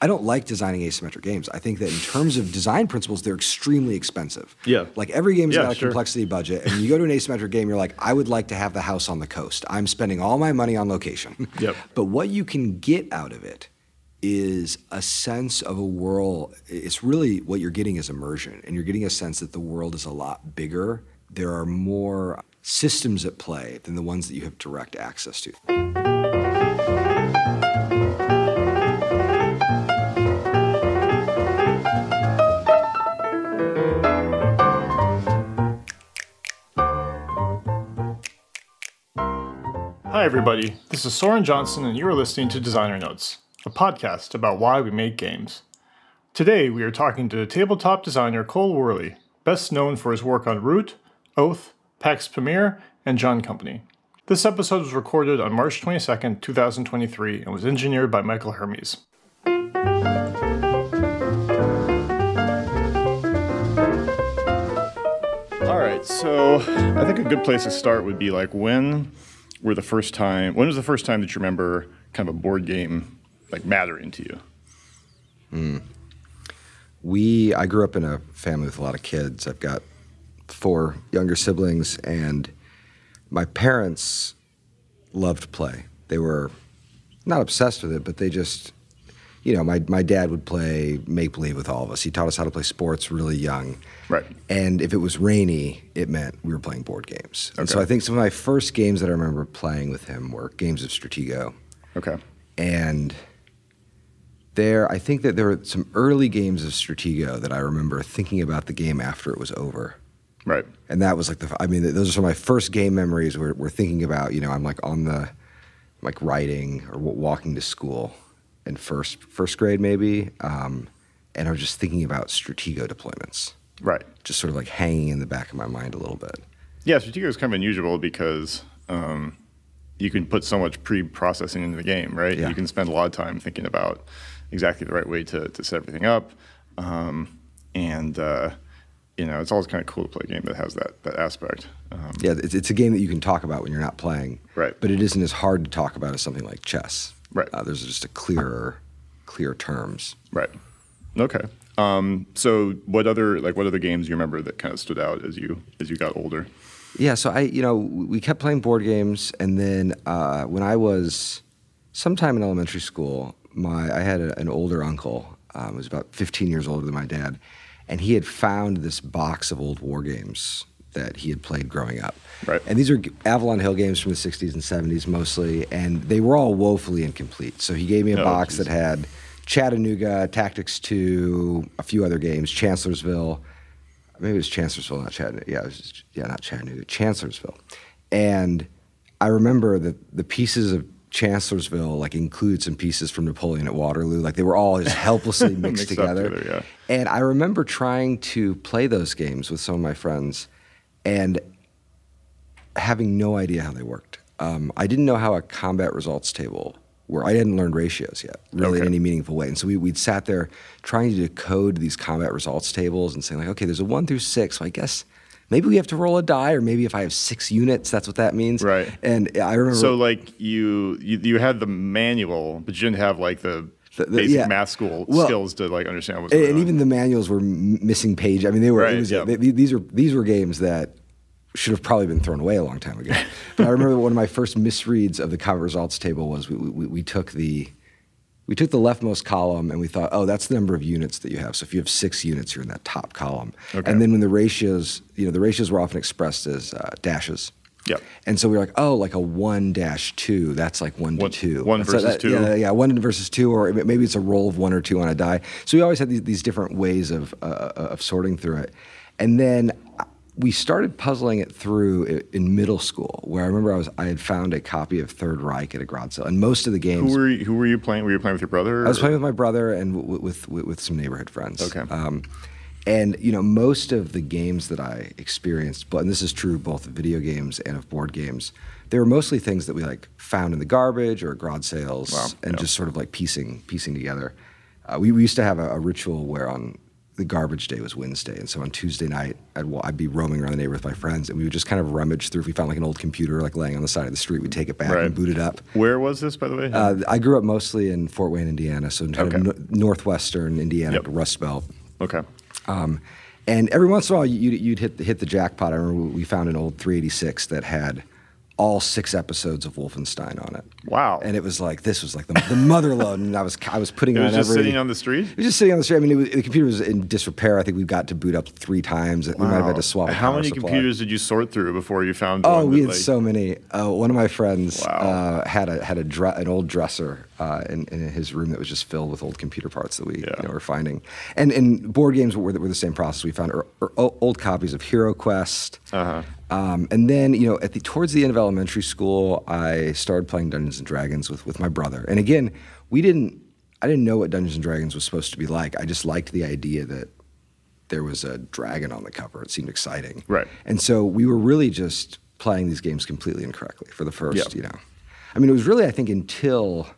I don't like designing asymmetric games. I think that in terms of design principles, they're extremely expensive. Yeah. Like every game's Yeah, got a sure. complexity budget, and you go to an asymmetric game, you're like, I would like to have the house on the coast. I'm spending all my money on location. Yep. But what you can get out of it is a sense of a world. It's really what you're getting is immersion, and you're getting a sense that the world is a lot bigger. There are more systems at play than the ones that you have direct access to. Everybody. This is Soren Johnson, and you are listening to Designer Notes, a podcast about why we make games. Today, we are talking to tabletop designer Cole Wehrle, best known for his work on Root, Oath, Pax Pamir, and John Company. This episode was recorded on March 22nd, 2023, and was engineered by Michael Hermes. All right, so I think a good place to start would be like when were the first time when was the first time that you remember kind of a board game like mattering to you? Hmm. We, I grew up in a family with a lot of kids. I've got four younger siblings, and my parents loved play. They were not obsessed with it, but they just, you know, my, my dad would play make believe with all of us. He taught us how to play sports really young. Right. And if it was rainy, it meant we were playing board games. And so I think some of my first games that I remember playing with him were games of Stratego. Okay. And there, I think that there were some early games of Stratego that I remember thinking about the game after it was over. Right. And that was like the, I mean, those are some of my first game memories where we're thinking about, you know, I'm like on the, like riding or walking to school in first, first grade maybe. Um, and I was just thinking about Stratego deployments, Right. just sort of like hanging in the back of my mind a little bit. Yeah, Stratego is kind of unusual because um, you can put so much pre-processing into the game, right? Yeah. You can spend a lot of time thinking about exactly the right way to, to set everything up, um, and uh, you know, it's always kind of cool to play a game that has that that aspect. Um, Yeah, it's, it's a game that you can talk about when you're not playing. Right. But it isn't as hard to talk about as something like chess. Right. Uh, there's just a clearer, clear terms. Right. Okay. Um, so, what other like what other games you remember that kind of stood out as you as you got older? Yeah, so I, you know, we kept playing board games, and then uh, when I was sometime in elementary school, my I had a, an older uncle, um, who was about 15 years older than my dad, and he had found this box of old war games that he had played growing up. Right. And these are Avalon Hill games from the 60s and 70s mostly, and they were all woefully incomplete. So he gave me a Oh, box geez. that had Chattanooga, Tactics 2, a few other games, Chancellorsville, maybe it was Chancellorsville, not Chattanooga. Yeah, it was just, yeah, not Chattanooga, Chancellorsville. And I remember that the pieces of Chancellorsville like include some pieces from Napoleon at Waterloo. Like they were all just helplessly mixed, Mixed together. together, And I remember trying to play those games with some of my friends and having no idea how they worked. Um, I didn't know how a combat results table were. I hadn't learned ratios yet, really, in any meaningful way. And so we, we'd sat there trying to decode these combat results tables and saying, like, okay, there's a one through six. So I guess maybe we have to roll a die, or maybe if I have six units, that's what that means. Right. And I remember. So, like you you, you had the manual, but you didn't have like the, The- the- basic yeah. math school Well, skills to like understand what's and, going on. and even the manuals were m- missing page. I mean, they were. Right, was, yeah. they- these are these were games that should have probably been thrown away a long time ago. but I remember one of my first misreads of the combat results table was we, we, we took the we took the leftmost column and we thought, oh, that's the number of units that you have. So if you have six units, you're in that top column. Okay. And then when the ratios, you know, the ratios were often expressed as uh, dashes. Yep. And so we were like, oh, like a one dash two. That's like one, One- to two. one That's- versus that- two. Yeah, yeah, one versus two, or maybe it's a roll of one or two on a die. So we always had these, these different ways of uh, of sorting through it, and then we started puzzling it through in middle school, where I remember I was I had found a copy of Third Reich at a garage sale, and most of the games. who were you, who were you playing? Were you playing with your brother? I was or- playing with my brother and w- with, with with some neighborhood friends. Okay. Um, and you know, most of the games that I experienced, but and this is true both of video games and of board games, they were mostly things that we like found in the garbage or garage sales, Wow, and yeah. just sort of like piecing piecing together. Uh, we, we used to have a, a ritual where on the garbage day was Wednesday, and so on Tuesday night, I'd, I'd be roaming around the neighborhood with my friends, and we would just kind of rummage through. If we found like an old computer like laying on the side of the street, we'd take it back Right. and boot it up. Where was this, by the way? Uh, I grew up mostly in Fort Wayne, Indiana, so kind Okay. of no- northwestern Indiana, Yep. Rust Belt. okay. Um, and every once in a while, you'd, you'd hit, hit the jackpot. I remember we found an old 386 that had all six episodes of Wolfenstein on it. Wow. And it was like this was like the, the mother load, and I was I was putting It it was on just every. sitting on the street. It was just sitting on the street. I mean, it was, the computer was in disrepair. I think we got to boot up three times. We might have had to swap. How many supply. computers did you sort through before you found Oh, one? we had like- so many. Uh, one of my friends Wow. uh, had a had a dre- an old dresser uh, in, in his room that was just filled with old computer parts that we Yeah. you know, were finding. And and board games were the, were the same process. We found old copies of Hero Quest. Uh-huh. Um, and then you know at the towards the end of elementary school, I started playing Dungeons and Dragons with with my brother. And again, we didn't. I didn't know what Dungeons and Dragons was supposed to be like. I just liked the idea that there was a dragon on the cover. It seemed exciting. Right. And so we were really just playing these games completely incorrectly for the first, Yeah. you know. I mean, it was really, I think, until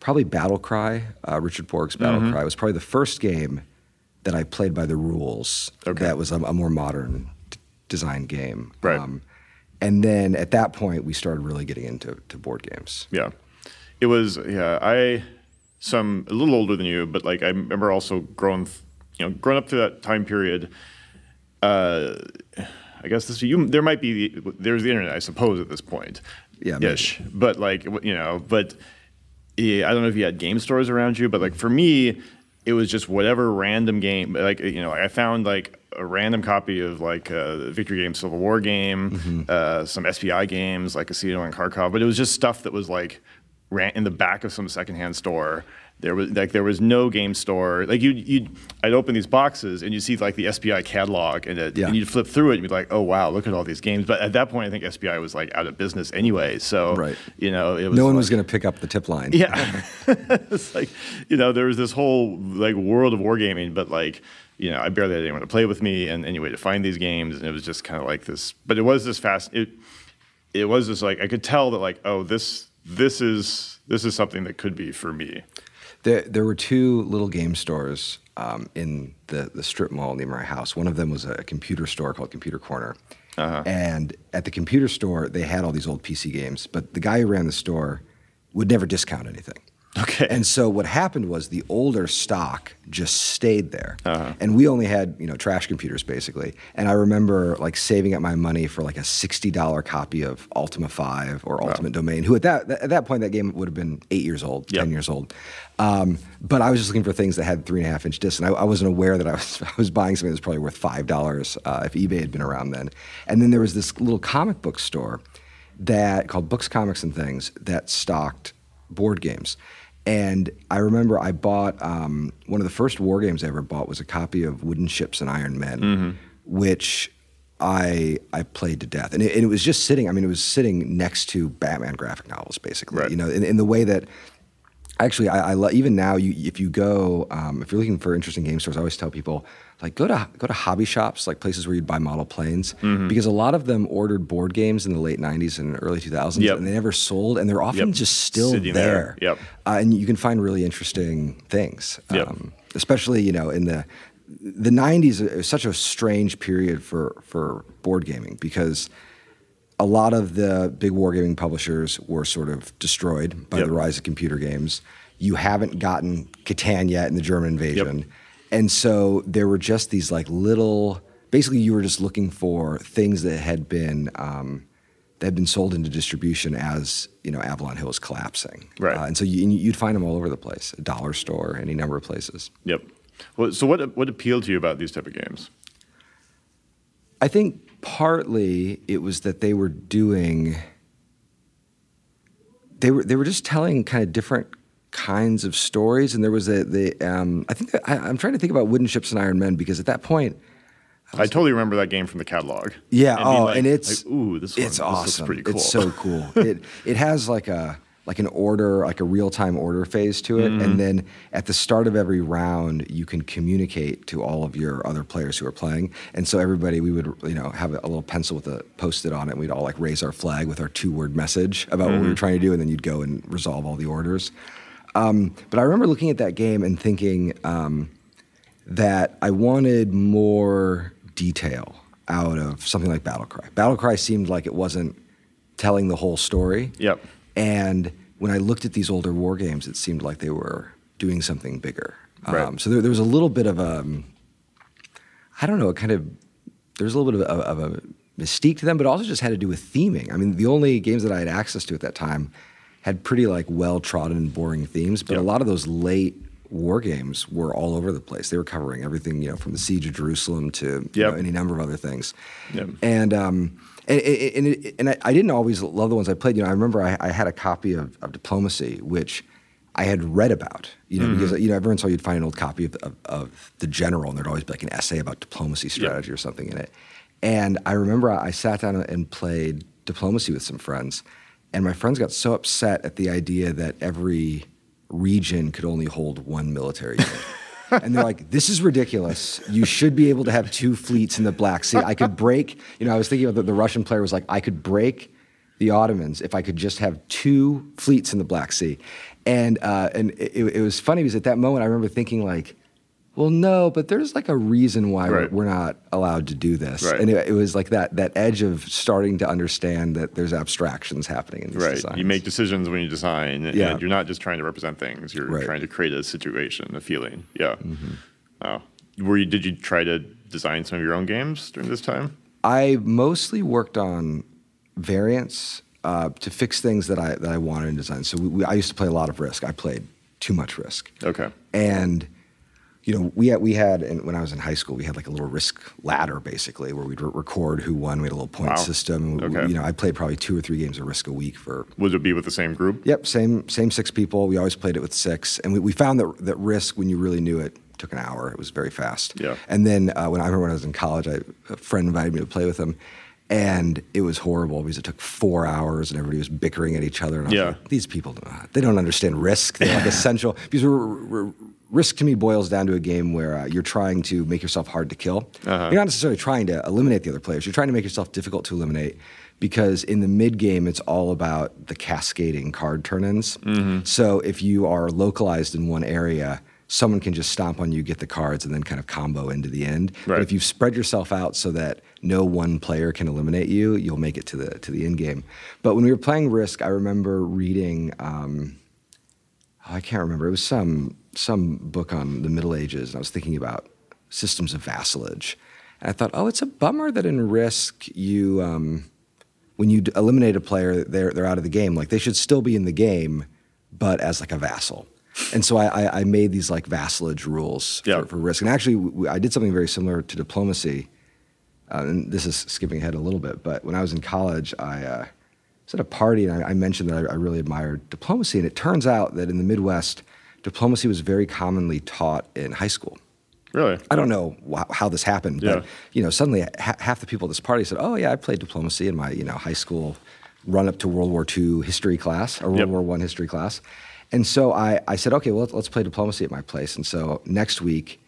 probably Battle Cry, uh, Richard Borg's Battle Mm-hmm. Cry, was probably the first game that I played by the rules. Okay. That was a, a more modern design game. Um, Right. and then at that point, we started really getting into to board games. Yeah, it was. Yeah, I. So I'm a little older than you, but like I remember also growing, you know, growing up through that time period. Uh, I guess this you there might be there's the internet, I suppose, at this point. Yeah, maybe. Ish. But like you know, but yeah, I don't know if you had game stores around you, but like for me, it was just whatever random game. Like you know, I found like a random copy of like a Victory Game Civil War game, Mm-hmm. uh, some SPI games like Casino and Kharkov, but it was just stuff that was like ran in the back of some secondhand store. There was like there was no game store. Like you you I'd open these boxes and you'd see like the SPI catalog and, it, Yeah. and you'd flip through it and be like, oh wow, look at all these games. But at that point, I think SPI was like out of business anyway. So Right. you know, it was No one like- was going to pick up the tip line. yeah, it's like you know there was this whole like world of wargaming, but like you know I barely had anyone to play with me, and anyway to find these games, and it was just kind of like this. But it was this fast. It it was just like I could tell that like oh this this is this is something that could be for me. There, there were two little game stores um, in the, the strip mall near my house. One of them was a computer store called Computer Corner. Uh-huh. And at the computer store, they had all these old PC games, but the guy who ran the store would never discount anything. Okay. And so what happened was the older stock just stayed there, Uh-huh. and we only had you know trash computers basically. And I remember like saving up my money for like a sixty dollar copy of Ultima Five or Ultimate Domain. Who at that at that point that game would have been eight years old, Yep. ten years old. Um, but I was just looking for things that had three and a half inch discs, and I, I wasn't aware that I was I was buying something that was probably worth five dollars uh, if eBay had been around then. And then there was this little comic book store that called Books, Comics, and Things that stocked board games. And I remember I bought um, one of the first war games I ever bought was a copy of Wooden Ships and Iron Men, which I I played to death. And it, and it was just sitting. I mean, it was sitting next to Batman graphic novels, basically. Right. You know, in, in the way that actually I, I lo- even now you if you go um, if you're looking for interesting game stores, I always tell people like go to go to hobby shops, like places where you'd buy model planes, Mm-hmm. because a lot of them ordered board games in the late '90s and early 2000s, Yep. and they never sold, and they're often Yep. just still Sitting there. Yep. uh, and you can find really interesting things. Yep. Um, especially you know in the the 90s is such a strange period for for board gaming because a lot of the big wargaming publishers were sort of destroyed by the rise of computer games. You haven't gotten Catan yet in the German invasion. And so there were just these like little basically you were just looking for things that had been um, that had been sold into distribution as you know Avalon Hill was collapsing, Right. Uh, and so you, you'd find them all over the place, a dollar store, any number of places. Yep. Well, so what what appealed to you about these type of games? I think partly it was that they were doing they were they were just telling kind of different kinds of stories, and there was a the um, I think that, I, I'm trying to think about Wooden Ships and Iron Men because at that point, I totally remember that game from the catalog. yeah, being oh, like- and it's like, ooh, this one, it's this awesome. pretty cool. It's so cool. it it has like a like an order, like a real time order phase to it, Mm-hmm. and then at the start of every round, you can communicate to all of your other players who are playing. And so everybody, we would you know have a, little pencil with a post-it on it. and We'd all like raise our flag with our two-word message about what we Mm-hmm. were trying to do, and then you'd go and resolve all the orders. Um, but I remember looking at that game and thinking. Um, that I wanted more detail out of something like Battlecry. Battlecry seemed like it wasn't telling the whole story. Yep. And when I looked at these older war games, it seemed like they were doing something bigger. Right. Um, so there, there was a little bit of a, I don't know, kind of, there's a little bit of, of a mystique to them, but also just had to do with theming. I mean, the only games that I had access to at that time had pretty like well trodden, boring themes, but Yep. a lot of those late war games were all over the place. They were covering everything, you know, from the siege of Jerusalem to you know, any number of other things. Yep. And um, and, and, it, and I, I didn't always love the ones I played. You know, I remember I, I had a copy of, of Diplomacy, which I had read about. You know, Mm-hmm. because you know every once in a while you'd find an old copy of, of, of the General, and there'd always be like an essay about diplomacy strategy or something in it. And I remember I sat down and played Diplomacy with some friends, and my friends got so upset at the idea that every region could only hold one military unit. and they're like, "This is ridiculous. You should be able to have two fleets in the Black Sea. I could break." You know, I was thinking about the, the Russian player was like, "I could break the Ottomans if I could just have two fleets in the Black Sea." And uh, and it, it was funny because at that moment I remember thinking like, "Well, no, but there's like a reason why Right. we're, we're not allowed to do this." Right. And it, it was like that that edge of starting to understand that there's abstractions happening in these Right. designs. You make decisions when you design, Yeah. and you're not just trying to represent things. You're Right. trying to create a situation, a feeling. Yeah. Mm-hmm. Oh. Were you? Did you try to design some of your own games during this time? I mostly worked on variants uh, to fix things that I that I wanted in design. So we, we, I used to play a lot of Risk. I played too much Risk, Okay. and you know we had we had and when I was in high school we had like a little Risk ladder basically where we'd re- record who won. We had a little point Wow. system. We- You know I played probably two or three games of Risk a week for. Would it be with the same group? Yep, same same six people. We always played it with six, and we, we found that that Risk when you really knew it took an hour. It was very fast. Yeah. And then uh, when I remember when I was in college, I, a friend invited me to play with him, and it was horrible because it took four hours and everybody was bickering at each other. And I was Yeah. like, these people, they don't understand risk. They're like essential because we're, we're, risk to me boils down to a game where uh, you're trying to make yourself hard to kill. You're not necessarily trying to eliminate the other players. You're trying to make yourself difficult to eliminate. Because in the mid game, it's all about the cascading card turn-ins. So if you are localized in one area, someone can just stomp on you, get the cards, and then kind of combo into the end. But if you spread yourself out so that no one player can eliminate you, you'll make it to the to the end game. But when we were playing Risk, I remember reading. Um, oh, I can't remember. It was some some book on the Middle Ages, and I was thinking about systems of vassalage. And I thought, oh, it's a bummer that in Risk you. Um, when you eliminate a player, they're they're out of the game. Like they should still be in the game, but as like a vassal. And so I, I, I made these like vassalage rules Yeah. for, for risk. And actually, I did something very similar to diplomacy. Uh, and this is skipping ahead a little bit, but when I was in college, I uh, was at a party and I, I mentioned that I, I really admired diplomacy. And it turns out that in the Midwest, diplomacy was very commonly taught in high school. Really? I don't know wh- how this happened, Yeah. but you know, suddenly ha- half the people at this party said, "Oh yeah, I played diplomacy in my you know high school run up to World War II history class or World Yep. War One history class." And so I, I said, "Okay, well let's, let's play diplomacy at my place." And so next week,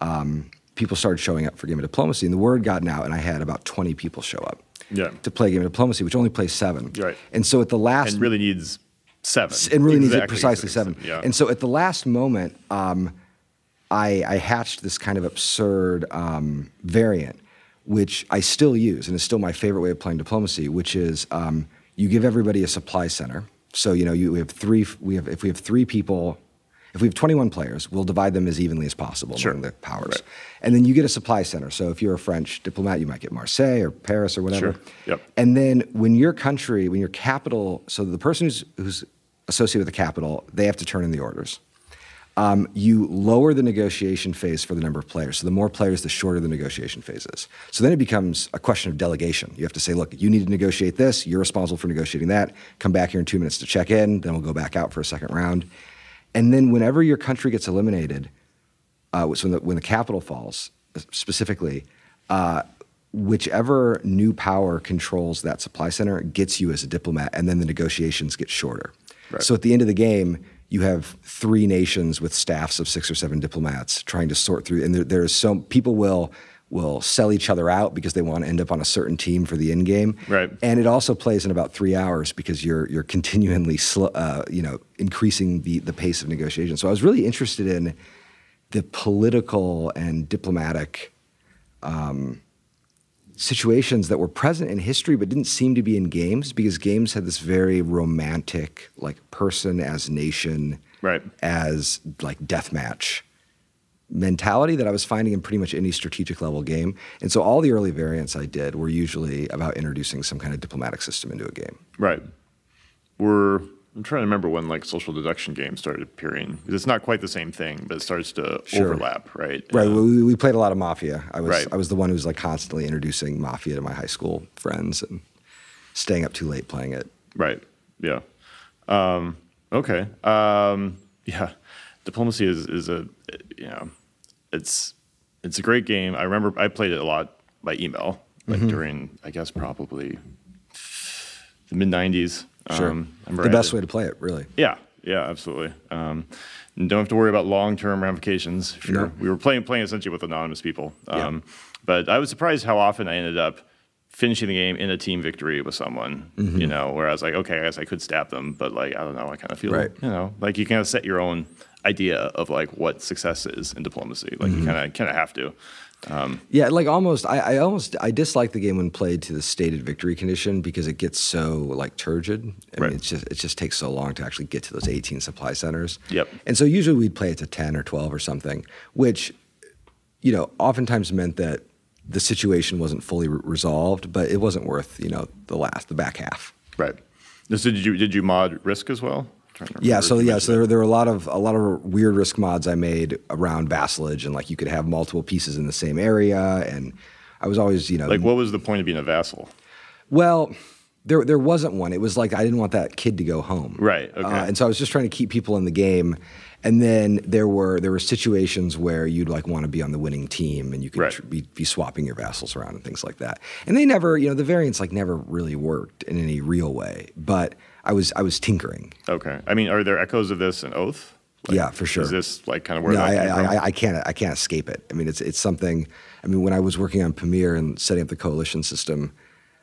um, people started showing up for game of diplomacy, and the word got out, and I had about twenty people show up Yeah. to play game of diplomacy, which only plays seven. Right. And so at the last And really needs seven. it really needs it Exactly precisely seven. Yeah. And so at the last moment, um, I, I hatched this kind of absurd um, variant, which I still use, and is still my favorite way of playing diplomacy, which is um, you give everybody a supply center. So you know you we have three. We have if we have three people. If we have 21 players, we'll divide them as evenly as possible Sure. among the powers. Right. And then you get a supply center. So if you're a French diplomat, you might get Marseille or Paris or whatever. Sure. Yep. And then when your country, when your capital, so the person who's, who's associated with the capital, they have to turn in the orders. Um, you lower the negotiation phase for the number of players. So the more players, the shorter the negotiation phase is. So then it becomes a question of delegation. You have to say, look, you need to negotiate this. You're responsible for negotiating that. Come back here in two minutes to check in. Then we'll go back out for a second round. And then whenever your country gets eliminated, uh, so when the, when the capital falls uh, specifically, uh, whichever new power controls that supply center gets you as a diplomat, and then the negotiations get shorter. Right. So at the end of the game, you have three nations with staffs of six or seven diplomats trying to sort through, and there, there's so people will will sell each other out because they want to end up on a certain team for the end game. Right. And it also plays in about three hours because you're you're continually sl- uh, you know increasing the the pace of negotiation. So I was really interested in the political and diplomatic um, situations that were present in history but didn't seem to be in games because games had this very romantic like person as nation Right. as like deathmatch mentality that I was finding in pretty much any strategic level game. And so all the early variants I did were usually about introducing some kind of diplomatic system into a game. Right. We're I'm trying to remember when like social deduction games started appearing. It's not quite the same thing, but it starts to Sure. overlap, right? Right. Uh, we, we played a lot of Mafia. I was Right. I was the one who was like constantly introducing Mafia to my high school friends and staying up too late playing it. Right. Yeah. Um, okay. Um, yeah. Diplomacy is is a you know it's it's a great game. I remember I played it a lot by email, like Mm-hmm. during I guess probably the mid '90s. Sure. Um, the best way to play it, really. Yeah, yeah, absolutely. Um, don't have to worry about long-term ramifications. If you're, No. We were playing playing essentially with anonymous people. Um, But I was surprised how often I ended up finishing the game in a team victory with someone. Mm-hmm. You know, where I was like, okay, I guess I could stab them, but like I don't know, I kind of feel, Right. you know, like you kind of set your own idea of like what success is in diplomacy. Like Mm-hmm. you kind of kind of have to. Um, yeah, like almost. I, I almost I dislike the game when played to the stated victory condition because it gets so like turgid. I Right. mean, it's just it just takes so long to actually get to those 18 supply centers. Yep. And so usually we'd play it to 10 or 12 or something, which you know oftentimes meant that the situation wasn't fully re- resolved, but it wasn't worth you know the last the back half. Right. So did you did you mod Risk as well? Yeah, so yeah, so there, there were a lot of a lot of weird risk mods I made around vassalage, and like you could have multiple pieces in the same area, and I was always you know like what was the point of being a vassal? Well, there there wasn't one. It was like I didn't want that kid to go home. Right, okay. Uh, and so I was just trying to keep people in the game. And then there were there were situations where you'd like want to be on the winning team, and you could Right. tr- be, be swapping your vassals around and things like that. And they never, you know, the variants like never really worked in any real way. But I was I was tinkering. Okay. I mean, are there echoes of this in Oath? Like, Yeah, for sure. Is this like kind of where No, that I, came from? I, I, I can't I can't escape it. I mean, it's it's something. I mean, when I was working on Pamir and setting up the coalition system,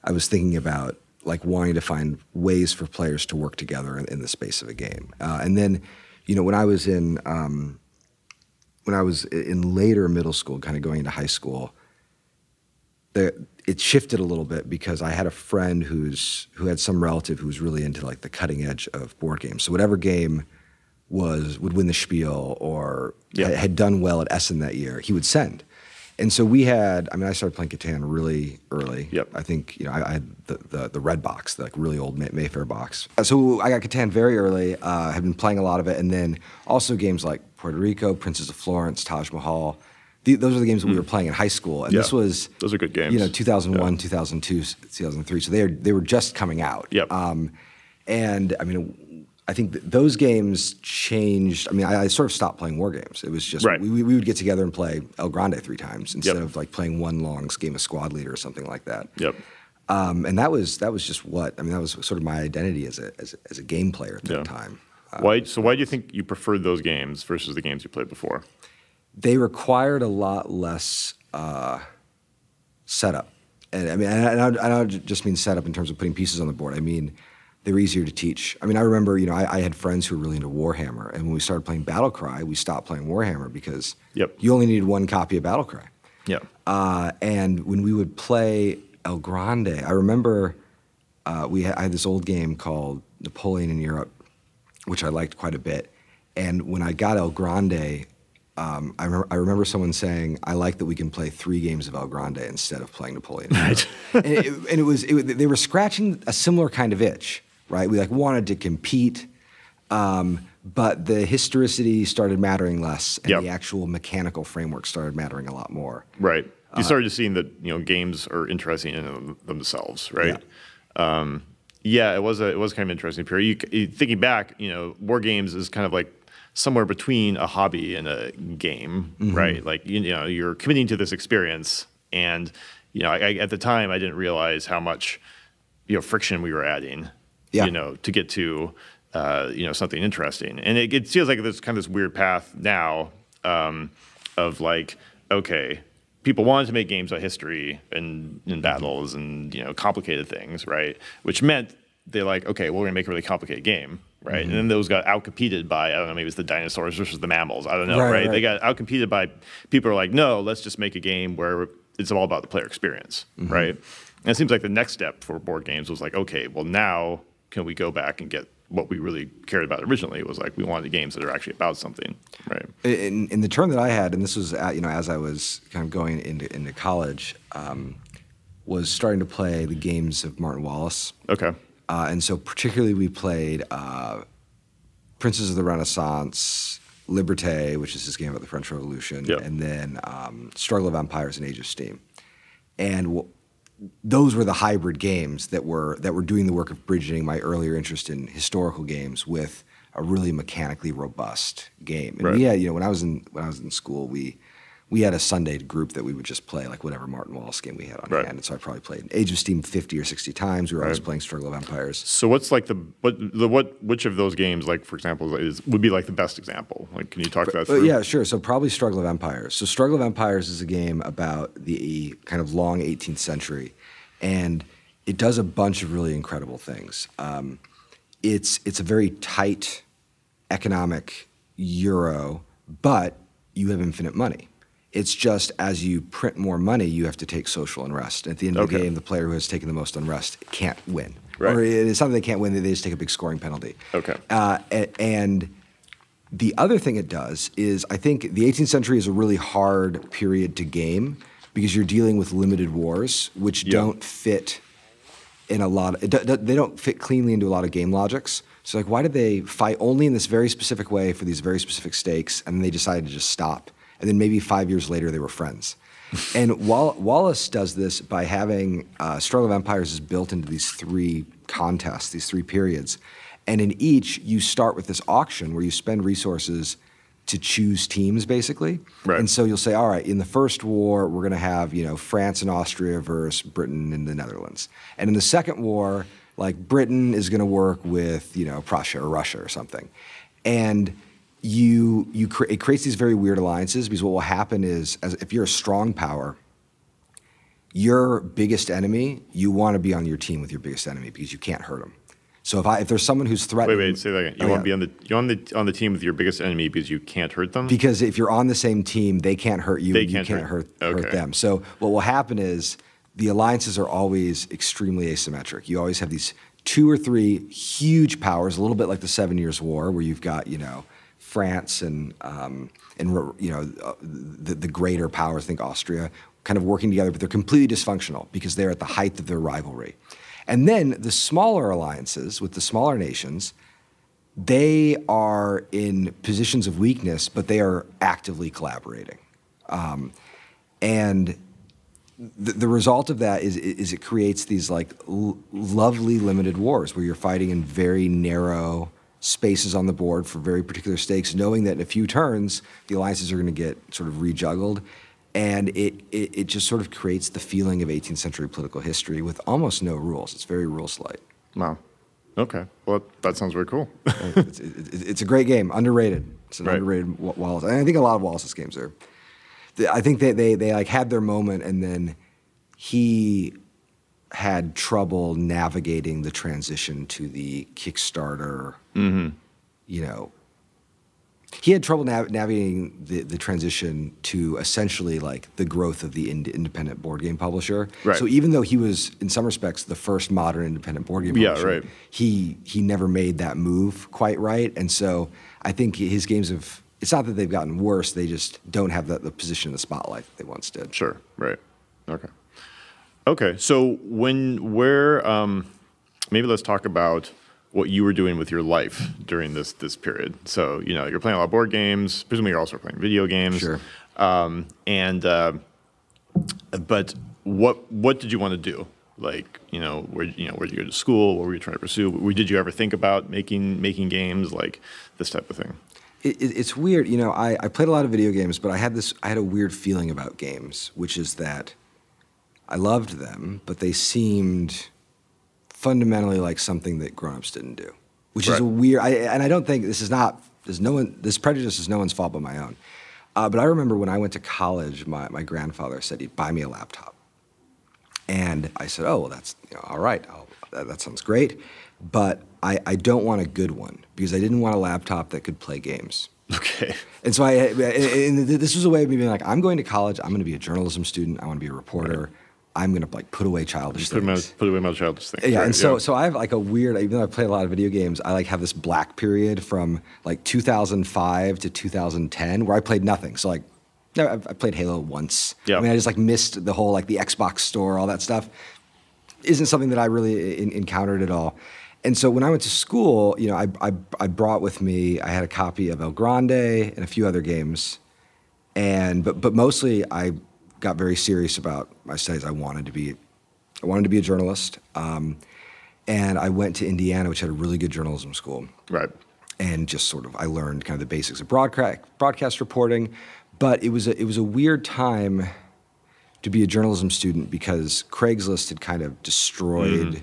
I was thinking about like wanting to find ways for players to work together in, in the space of a game. Uh, and then, you know, when I was in um, when I was in later middle school, kind of going into high school, the, it shifted a little bit because I had a friend who's who had some relative who was really into like the cutting edge of board games. So whatever game was would win the spiel or Yeah. had- had done well at Essen that year, he would send. And so we had. I mean, I started playing Catan really early. Yep. I think you know I, I had the, the the red box, the like really old May- Mayfair box. Uh, So I got Catan very early. Uh, have been playing a lot of it, and then also games like Puerto Rico, Princes of Florence, Taj Mahal. The, those are the games that we were playing in high school, and Hmm. Yeah. this was Those are good games. You know, 2001, 2002, 2003. So they are, they were just coming out. Yep. Um, and I mean, I think th- those games changed. I mean, I, I sort of stopped playing war games. It was just Right. we, we we would get together and play El Grande three times instead Yep. of like playing one long game of Squad Leader or something like that. Yep. Um, and that was that was just what I mean. That was sort of my identity as a as a, as a game player at that Yeah. time. Uh, Why? So why do you think you preferred those games versus the games you played before? They required a lot less uh, setup. And I mean, and I, and I don't just mean setup in terms of putting pieces on the board. I mean, they were easier to teach. I mean, I remember, you know, I, I had friends who were really into Warhammer, and when we started playing Battlecry, we stopped playing Warhammer because Yep. you only needed one copy of Battlecry. Yeah. Uh, and when we would play El Grande, I remember uh, we had, I had this old game called Napoleon in Europe, which I liked quite a bit. And when I got El Grande, um, I, remember, I remember someone saying, "I like that we can play three games of El Grande instead of playing Napoleon." Right. And, it, and it was it, they were scratching a similar kind of itch, right? We like wanted to compete, um, but the historicity started mattering less, and Yep. the actual mechanical framework started mattering a lot more. Right. Uh, You started to seeing that you know games are interesting in themselves, right? Um, yeah, it was a it was kind of interesting period. You, you, thinking back, you know, war games is kind of like somewhere between a hobby and a game, Mm-hmm. right? Like you, you know, you're committing to this experience, and you know, I, I, at the time, I didn't realize how much you know friction we were adding, Yeah. you know, to get to uh, you know something interesting. And it, it feels like there's kind of this weird path now um, of like, okay, people wanted to make games about history and, and battles and you know complicated things, right? Which meant they're like, okay, well, we're gonna make a really complicated game, right? And then those got outcompeted by I don't know, maybe it's the dinosaurs versus the mammals. I don't know, Right, right? right. They got outcompeted by people who are like, no, let's just make a game where it's all about the player experience, Mm-hmm. right? And it seems like the next step for board games was like, okay, well now can we go back and get what we really cared about originally? It was like we wanted games that are actually about something, right? in, in the term that I had, and this was at, you know as I was kind of going into into college, um, was starting to play the games of Martin Wallace, Okay. Uh, and so particularly we played uh, Princes of the Renaissance, Liberté, which is his game about the French Revolution, Yeah. and then um, Struggle of Empires and Age of Steam, and. W- those were the hybrid games that were that were doing the work of bridging my earlier interest in historical games with a really mechanically robust game. And Right. had, you know, when I was in when I was in school, we we had a Sunday group that we would just play like whatever Martin Wallace game we had on Right. hand. And so I probably played Age of Steam fifty or sixty times. We were always Right. playing Struggle of Empires. So what's like the what the what which of those games like for example is would be like the best example? Like can you talk that Uh, yeah, sure. So probably Struggle of Empires. So Struggle of Empires is a game about the kind of long 18th century, and it does a bunch of really incredible things. Um, it's it's a very tight economic euro, but you have infinite money. It's just as you print more money, you have to take social unrest. And at the end of the game, the player who has taken the most unrest can't win. Right. Or it's something they can't win; they just take a big scoring penalty. Okay. Uh, and the other thing it does is I think the 18th century is a really hard period to game because you're dealing with limited wars, which Yeah. don't fit in a lot. Of, they don't fit cleanly into a lot of game logics. So like, why did they fight only in this very specific way for these very specific stakes, and then they decided to just stop? And then maybe five years later, they were friends. and Wall- Wallace does this by having uh, Struggle of Empires is built into these three contests, these three periods, and in each you start with this auction where you spend resources to choose teams, basically. Right. And so you'll say, all right, in the first war, we're going to have, you know, France and Austria versus Britain and the Netherlands. And in the second war, like Britain is going to work with, you know, Prussia or Russia or something. And you, you cre- it creates these very weird alliances because what will happen is, as if you're a strong power, your biggest enemy, you want to be on your team with your biggest enemy because you can't hurt them. So if I if there's someone who's Wait, threatening, wait, say that again. You Oh, want yeah. to be on the you on the on the team with your biggest enemy because you can't hurt them. because if you're on the same team, they can't hurt you, They and you can't can't hurt- hurt, hurt them. So what will happen is the alliances are always extremely asymmetric. You always have these two or three huge powers, a little bit like the Seven Years' War, where you've got you know France and um, and you know uh, the, the greater powers, think Austria, kind of working together, but they're completely dysfunctional because they're at the height of their rivalry. And then the smaller alliances with the smaller nations, they are in positions of weakness, but they are actively collaborating. Um, and the, the result of that is, is it creates these like l- lovely limited wars where you're fighting in very narrow spaces on the board for very particular stakes, knowing that in a few turns the alliances are going to get sort of rejuggled. And it, it, it just sort of creates the feeling of 18th century political history with almost no rules. It's very rules light. wow. Okay. Well, that sounds very cool. it's, it, it's a great game, underrated. It's an Right. underrated Wallace. And I think a lot of Wallace's games are. I think they, they they like had their moment, and then he had trouble navigating the transition to the Kickstarter. Mm-hmm. You know, he had trouble nav- navigating the, the transition to essentially like the growth of the ind- independent board game publisher. Right. So even though he was in some respects the first modern independent board game Yeah, publisher, right. he he never made that move quite right, and so I think his games have. It's not that they've gotten worse; they just don't have the, the position in the spotlight that they once did. Sure. Right. Okay. Okay. So when where um, maybe let's talk about what you were doing with your life during this this period. So you know you're playing a lot of board games. Presumably you're also playing video games. Sure. Um, and uh, but what what did you want to do? Like you know where you know where did you go to school? What were you trying to pursue? Where did you ever think about making making games like this type of thing? It, it, it's weird, you know. I, I played a lot of video games, but I had this. I had a weird feeling about games, which is that I loved them, but they seemed fundamentally like something that grown-ups didn't do, which is Right. a weird. I, and I don't think this is not. There's no one. This prejudice is no one's fault but my own. Uh, but I remember when I went to college, my, my grandfather said he'd buy me a laptop, And I said, oh, well, that's you know, all right. I'll, that, that sounds great. But I, I don't want a good one because I didn't want a laptop that could play games. Okay. And so I, and this was a way of me being like, I'm going to college. I'm going to be a journalism student. I want to be a reporter. I'm going to like put away childish Put, my, things. put away my childish things. Yeah, right, and so so I have like a weird. Even though I play a lot of video games, I like have this black period from like 2005 to 2010 where I played nothing. So like, no, I played Halo once. Yeah. I mean, I just like missed the whole like the Xbox store, all that stuff. Isn't something that I really in, encountered at all. And so when I went to school, you know, I, I I brought with me. I had a copy of El Grande and a few other games and but but mostly I got very serious about my studies. I wanted to be I wanted to be a journalist, um, and I went to Indiana, which had a really good journalism school, right. and just sort of I learned kind of the basics of broadcast broadcast reporting. But it was a, it was a weird time to be a journalism student because Craigslist had kind of destroyed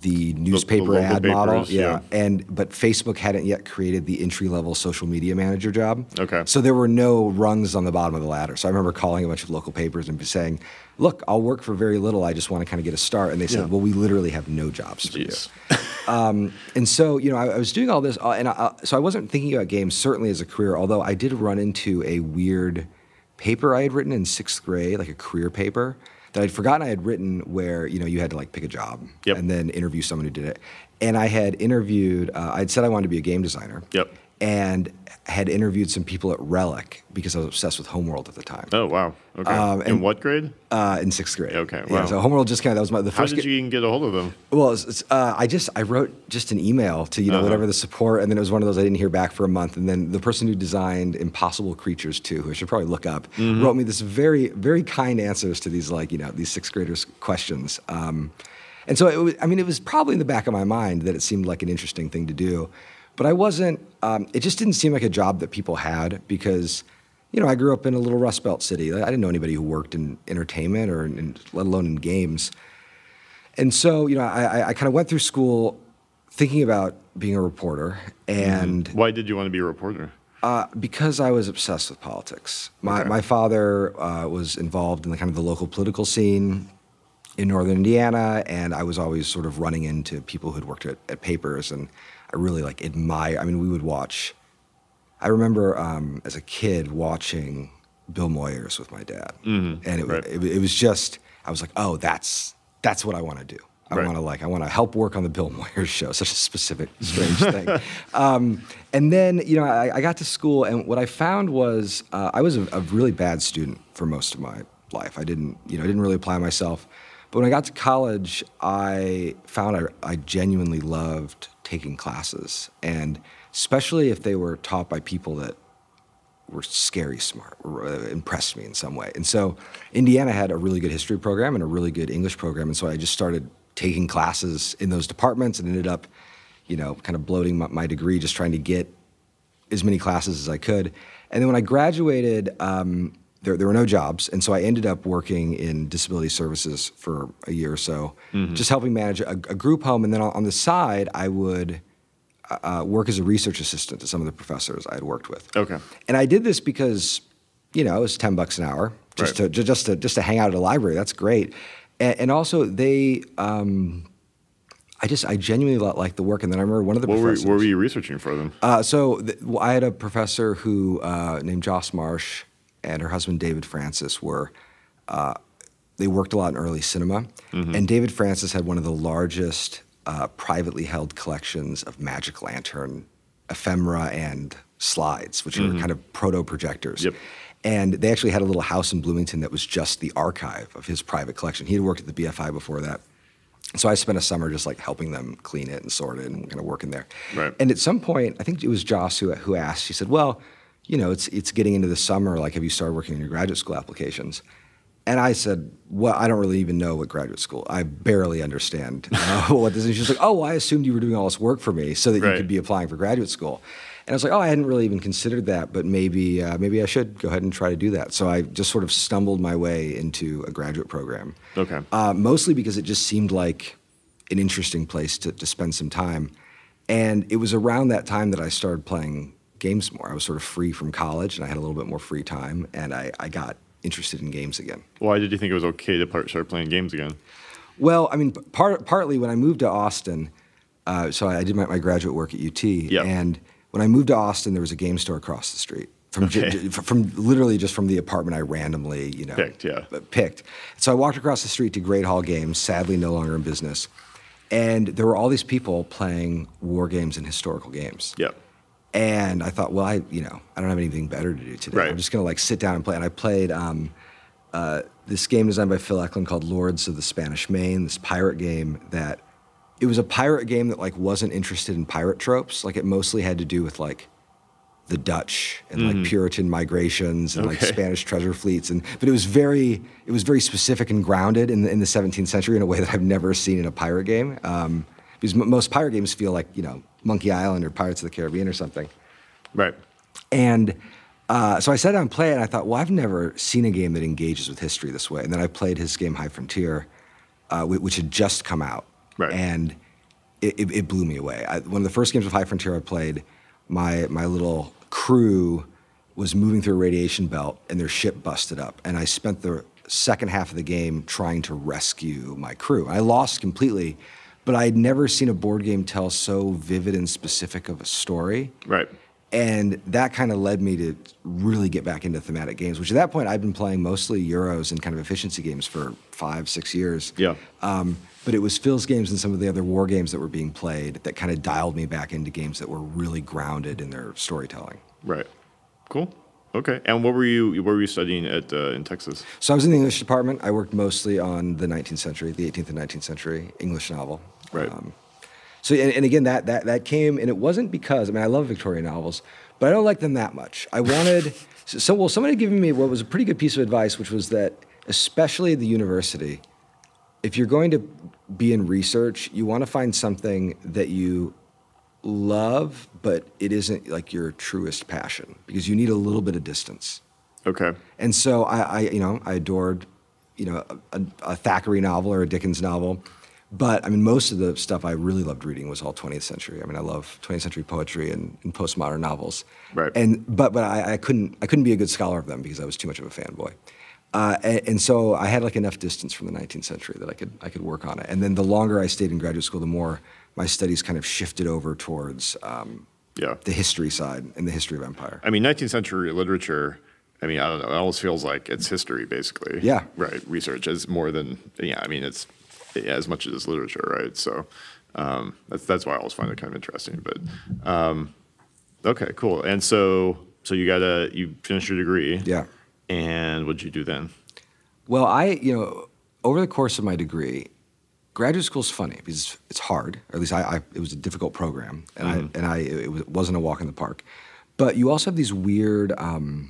the newspaper local ad model. papers, yeah. And but Facebook hadn't yet created the entry level social media manager job. Okay. So there were no rungs on the bottom of the ladder. So I remember calling a bunch of local papers and be saying, "Look, I'll work for very little. I just want to kind of get a start." And they said, Yeah. "Well, we literally have no jobs for you." Jeez. And so, you know, I, I was doing all this, uh, and I, uh, so I wasn't thinking about games certainly as a career. Although I did run into a weird paper I had written in sixth grade, like a career paper that I'd forgotten I had written, where you know you had to like pick a job Yep. and then interview someone who did it. And I had interviewed. Uh, I'd said I wanted to be a game designer. Yep. And had interviewed some people at Relic because I was obsessed with Homeworld at the time. Oh wow. Okay. Um, in what grade? Uh, in sixth grade. Okay, Yeah, so Homeworld just kind of that was my the How first. did you even get a hold of them? Well, it's, it's, uh, I just I wrote just an email to you know Uh-huh. whatever the support, and then it was one of those I didn't hear back for a month, and then the person who designed Impossible Creatures 2, who I should probably look up, Mm-hmm. wrote me this very very kind answers to these like you know these sixth graders questions, um, and so it was, I mean it was probably in the back of my mind that it seemed like an interesting thing to do, but I wasn't. Um, it just didn't seem like a job that people had because. You know, I grew up in a little Rust Belt city. I didn't know anybody who worked in entertainment or in, let alone in games. And so, you know, I, I, I kind of went through school thinking about being a reporter, and Why did you want to be a reporter? uh, because I was obsessed with politics. My, Okay. my father uh, was involved in the kind of the local political scene in northern Indiana, and I was always sort of running into people who'd worked at, at papers, and I really like admire. I mean, we would watch. I remember um, as a kid watching Bill Moyers with my dad, and it, right. it, it was just I was like, oh, that's that's what I want to do. I Right. want to like I want to help work on the Bill Moyers show. Such a specific, strange thing. Um, and then you know I, I got to school, and what I found was uh, I was a, a really bad student for most of my life. I didn't you know I didn't really apply myself. But when I got to college, I found I, I genuinely loved taking classes, and especially if they were taught by people that were scary smart, uh, impressed me in some way. And so Indiana had a really good history program and a really good English program. And so I just started taking classes in those departments and ended up, you know, kind of bloating my, my degree, just trying to get as many classes as I could. And then when I graduated, um, there, there were no jobs. And so I ended up working in disability services for a year or so, just helping manage a, a group home. And then on, the side, I would uh, work as a research assistant to some of the professors I had worked with. Okay. And I did this because, you know, it was ten bucks an hour just Right. to just to just to hang out at a library. That's great. And, and also they, um, I just I genuinely li- liked the work. And then I remember one of the What were, professors. what were you researching for them? Uh, so th- well, I had a professor who uh, named Joss Marsh and her husband David Francis were. Uh, they worked a lot in early cinema, and David Francis had one of the largest uh, privately held collections of magic lantern ephemera and slides, which are kind of proto projectors. Yep. And they actually had a little house in Bloomington that was just the archive of his private collection. He had worked at the BFI before that. So I spent a summer just like helping them clean it and sort it and kind of working there. Right. And at some point, I think it was Joss who, who asked, she said, well, you know, it's, it's getting into the summer. Like, have you started working on your graduate school applications? And I said, well, I don't really even know what graduate school. I barely understand uh, what this is. She's like, oh, I assumed you were doing all this work for me so that you could be applying for graduate school. And I was like, oh, I hadn't really even considered that, but maybe, uh, maybe I should go ahead and try to do that. So I just sort of stumbled my way into a graduate program. Okay. Uh, mostly because it just seemed like an interesting place to, to spend some time. And it was around that time that I started playing games more. I was sort of free from college and I had a little bit more free time. And I, I got interested in games again. Why did you think it was okay to part, start playing games again? Well, I mean, part, partly when I moved to Austin, uh, so I did my, my graduate work at UT, Yep. and when I moved to Austin, there was a game store across the street. From, Okay. ju- from literally just from the apartment I randomly, you know, Picked, yeah. uh, picked. So I walked across the street to Great Hall Games, sadly no longer in business, and there were all these people playing war games and historical games. Yep. And I thought, well, I, you know, I don't have anything better to do today. Right. I'm just gonna like sit down and play. And I played um, uh, this game designed by Phil Eklund called Lords of the Spanish Main. This pirate game that it was a pirate game that like wasn't interested in pirate tropes. Like it mostly had to do with like the Dutch and like Puritan migrations and like Mm-hmm. Spanish treasure fleets. And but it was very it was very specific and grounded in the, in the 17th century in a way that I've never seen in a pirate game. Um, because m- most pirate games feel like you know Monkey Island or Pirates of the Caribbean or something. Right. And uh, so I sat down and played and I thought, well, I've never seen a game that engages with history this way. And then I played his game High Frontier, uh, which had just come out. Right. And it, it, it blew me away. I, one of the first games of High Frontier I played, my, my little crew was moving through a radiation belt, and their ship busted up. And I spent the second half of the game trying to rescue my crew. I lost completely, but I had never seen a board game tell so vivid and specific of a story. Right. And that kind of led me to really get back into thematic games, which at that point I'd been playing mostly Euros and kind of efficiency games for five, six years. Yeah. Um, but it was Phil's games and some of the other war games that were being played that kind of dialed me back into games that were really grounded in their storytelling. Right. Cool. Okay. And what were you what were you studying at uh, in Texas? So I was in the English department. I worked mostly on the 19th century, the 18th and 19th century English novel. Right. Um, so and, and again that that that came and it wasn't because I mean I love Victorian novels, but I don't like them that much. I wanted so, so well somebody had given me what was a pretty good piece of advice, which was that especially at the university, if you're going to be in research, you want to find something that you love, but it isn't like your truest passion because you need a little bit of distance. Okay. And so I, I you know, I adored, you know, a, a Thackeray novel or a Dickens novel. But I mean, most of the stuff I really loved reading was all 20th century. I mean, I love 20th century poetry and, and postmodern novels. Right. And but but I, I couldn't I couldn't be a good scholar of them because I was too much of a fanboy. Uh, and, and so I had like enough distance from the 19th century that I could I could work on it. And then the longer I stayed in graduate school, the more my studies kind of shifted over towards um, Yeah. the history side and the history of empire. I mean, 19th century literature. I mean, I don't know. It almost feels like it's history, basically. Yeah. Right. Research is more than yeah. I mean, it's as much as it's literature, right? So um, that's that's why I always find it kind of interesting. But um, okay, cool. And so so you got a you finished your degree. Yeah. And what'd you do then? Well, I, you know, over the course of my degree, graduate school is funny because it's hard. Or at least I, I it was a difficult program, and I and I it was- wasn't a walk in the park. But you also have these weird um,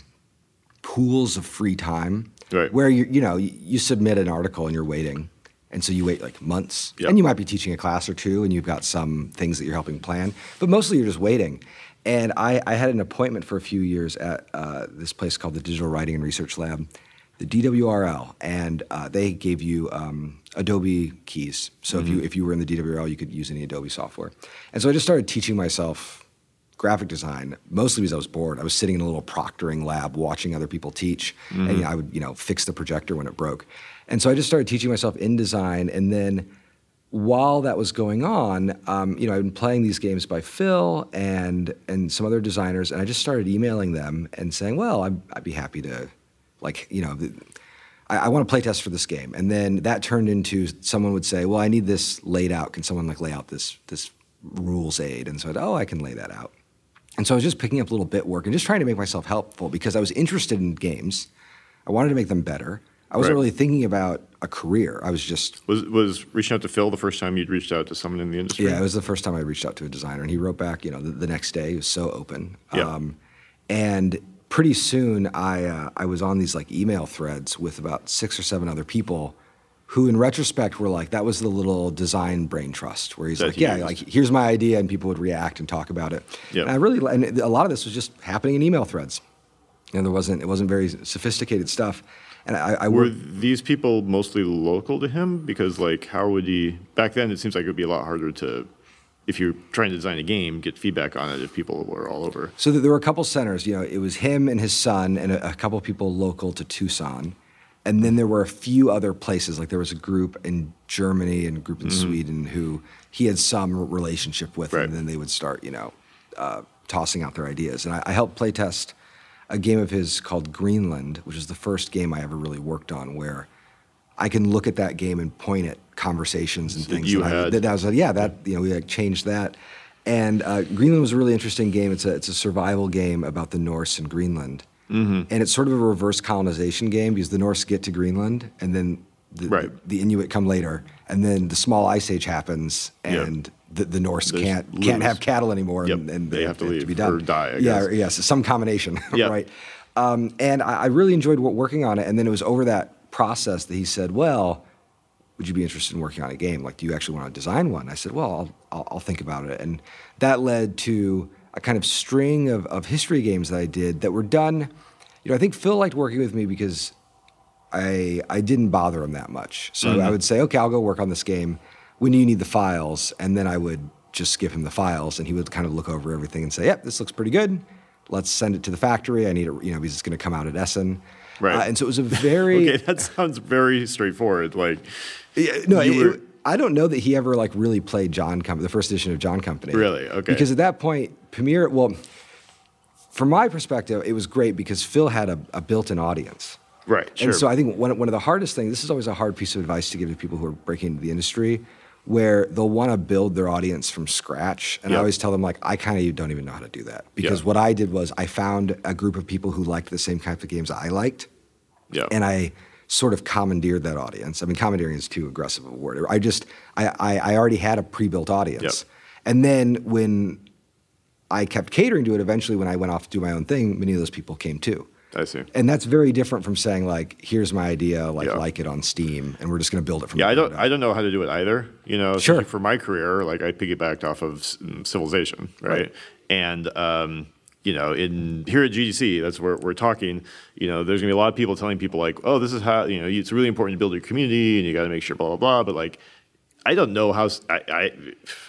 pools of free time Right. where you you know you submit an article and you're waiting, and so you wait like months, Yep. and you might be teaching a class or two, and you've got some things that you're helping plan, but mostly you're just waiting. And I, I had an appointment for a few years at uh, this place called the Digital Writing and Research Lab, the DWRL, and uh, they gave you um, Adobe keys. So if you if you were in the DWRL, you could use any Adobe software. And so I just started teaching myself graphic design mostly because I was bored. I was sitting in a little proctoring lab watching other people teach, and you know, I would you know fix the projector when it broke. And so I just started teaching myself in design, and then while that was going on, um, you know, I'd been playing these games by Phil and and some other designers, and I just started emailing them and saying, "Well, I'd, I'd be happy to, like, you know, I, I want to play test for this game." And then that turned into someone would say, "Well, I need this laid out. Can someone like lay out this this rules aid?" And so I'd, "Oh, I can lay that out." And so I was just picking up little bit work and just trying to make myself helpful because I was interested in games. I wanted to make them better. I wasn't Right. really thinking about a career. I was just Was was reaching out to Phil the first time you'd reached out to someone in the industry? Yeah, it was the first time I reached out to a designer, and he wrote back. You know, the, the next day he was so open. Yeah. and pretty soon, I uh, I was on these like email threads with about six or seven other people, who in retrospect were like, that was the little design brain trust, where he's That like, he yeah, used. like here's my idea, and people would react and talk about it. Yeah. And I really, and a lot of this was just happening in email threads, and there wasn't it wasn't very sophisticated stuff. And I, I Were these people mostly local to him? Because like, how would he? Back then, it seems like it would be a lot harder to if you're trying to design a game, get feedback on it if people were all over. So there were a couple centers. You know, it was him and his son, and a, a couple people local to Tucson, and then there were a few other places. Like there was a group in Germany and a group in Sweden who he had some relationship with, Right. and then they would start, you know, uh, tossing out their ideas. And I, I helped playtest a game of his called Greenland, which is the first game I ever really worked on, where I can look at that game and point at conversations and things. you and I, had. that I was like, yeah, that you know, we like changed that. And uh, Greenland was a really interesting game. It's a it's a survival game about the Norse in Greenland, Mm-hmm. and it's sort of a reverse colonization game because the Norse get to Greenland and then the, Right. the Inuit come later, and then the small ice age happens, Yep. And the, the Norse can't lose. can't have cattle anymore, Yep. and, and They have to leave be done or die, I yeah, guess. or- yes, some combination, Yeah. right? Um, and I, I really enjoyed wo- working on it, and then it was over that process that he said, "Well, would you be interested in working on a game? Like, do you actually want to design one?" I said, "Well, I'll, I'll, I'll think about it," and that led to a kind of string of, of history games that I did that were done. You know, I think Phil liked working with me because I I didn't bother him that much. So Mm-hmm. I would say, okay, I'll go work on this game. When do you need the files? And then I would just give him the files, and he would kind of look over everything and say, yep, this looks pretty good. Let's send it to the factory. I need it, you know, because it's going to come out at Essen. Right. Uh, and so it was a very Okay, that sounds very straightforward. Like, yeah, no, it- were- it- I don't know that he ever like really played John Company, the first edition of John Company. Really? Okay. Because at that point, Pamir, well, from my perspective, it was great because Phil had a, a built-in audience. right, sure. And so I think one, one of the hardest things, this is always a hard piece of advice to give to people who are breaking into the industry, where they'll want to build their audience from scratch. And I always tell them, like, I kind of don't even know how to do that. Because Yeah. what I did was I found a group of people who liked the same type of games I liked yeah. and I sort of commandeered that audience. I mean, commandeering is too aggressive of a word. I just, I, I, I already had a pre-built audience. Yep. And then when I kept catering to it, eventually when I went off to do my own thing, many of those people came too. I see. And that's very different from saying like, here's my idea, like Yeah. like it on Steam, and we're just going to build it from. Yeah, I don't. up. I don't know how to do it either. You know, Sure. for my career, like I piggybacked off of mm, Civilization, right? Right. And um, you know, in here at GDC, that's where we're talking. You know, there's gonna be a lot of people telling people like, "Oh, this is how you know it's really important to build your community, and you got to make sure blah blah blah." But like, I don't know how. I.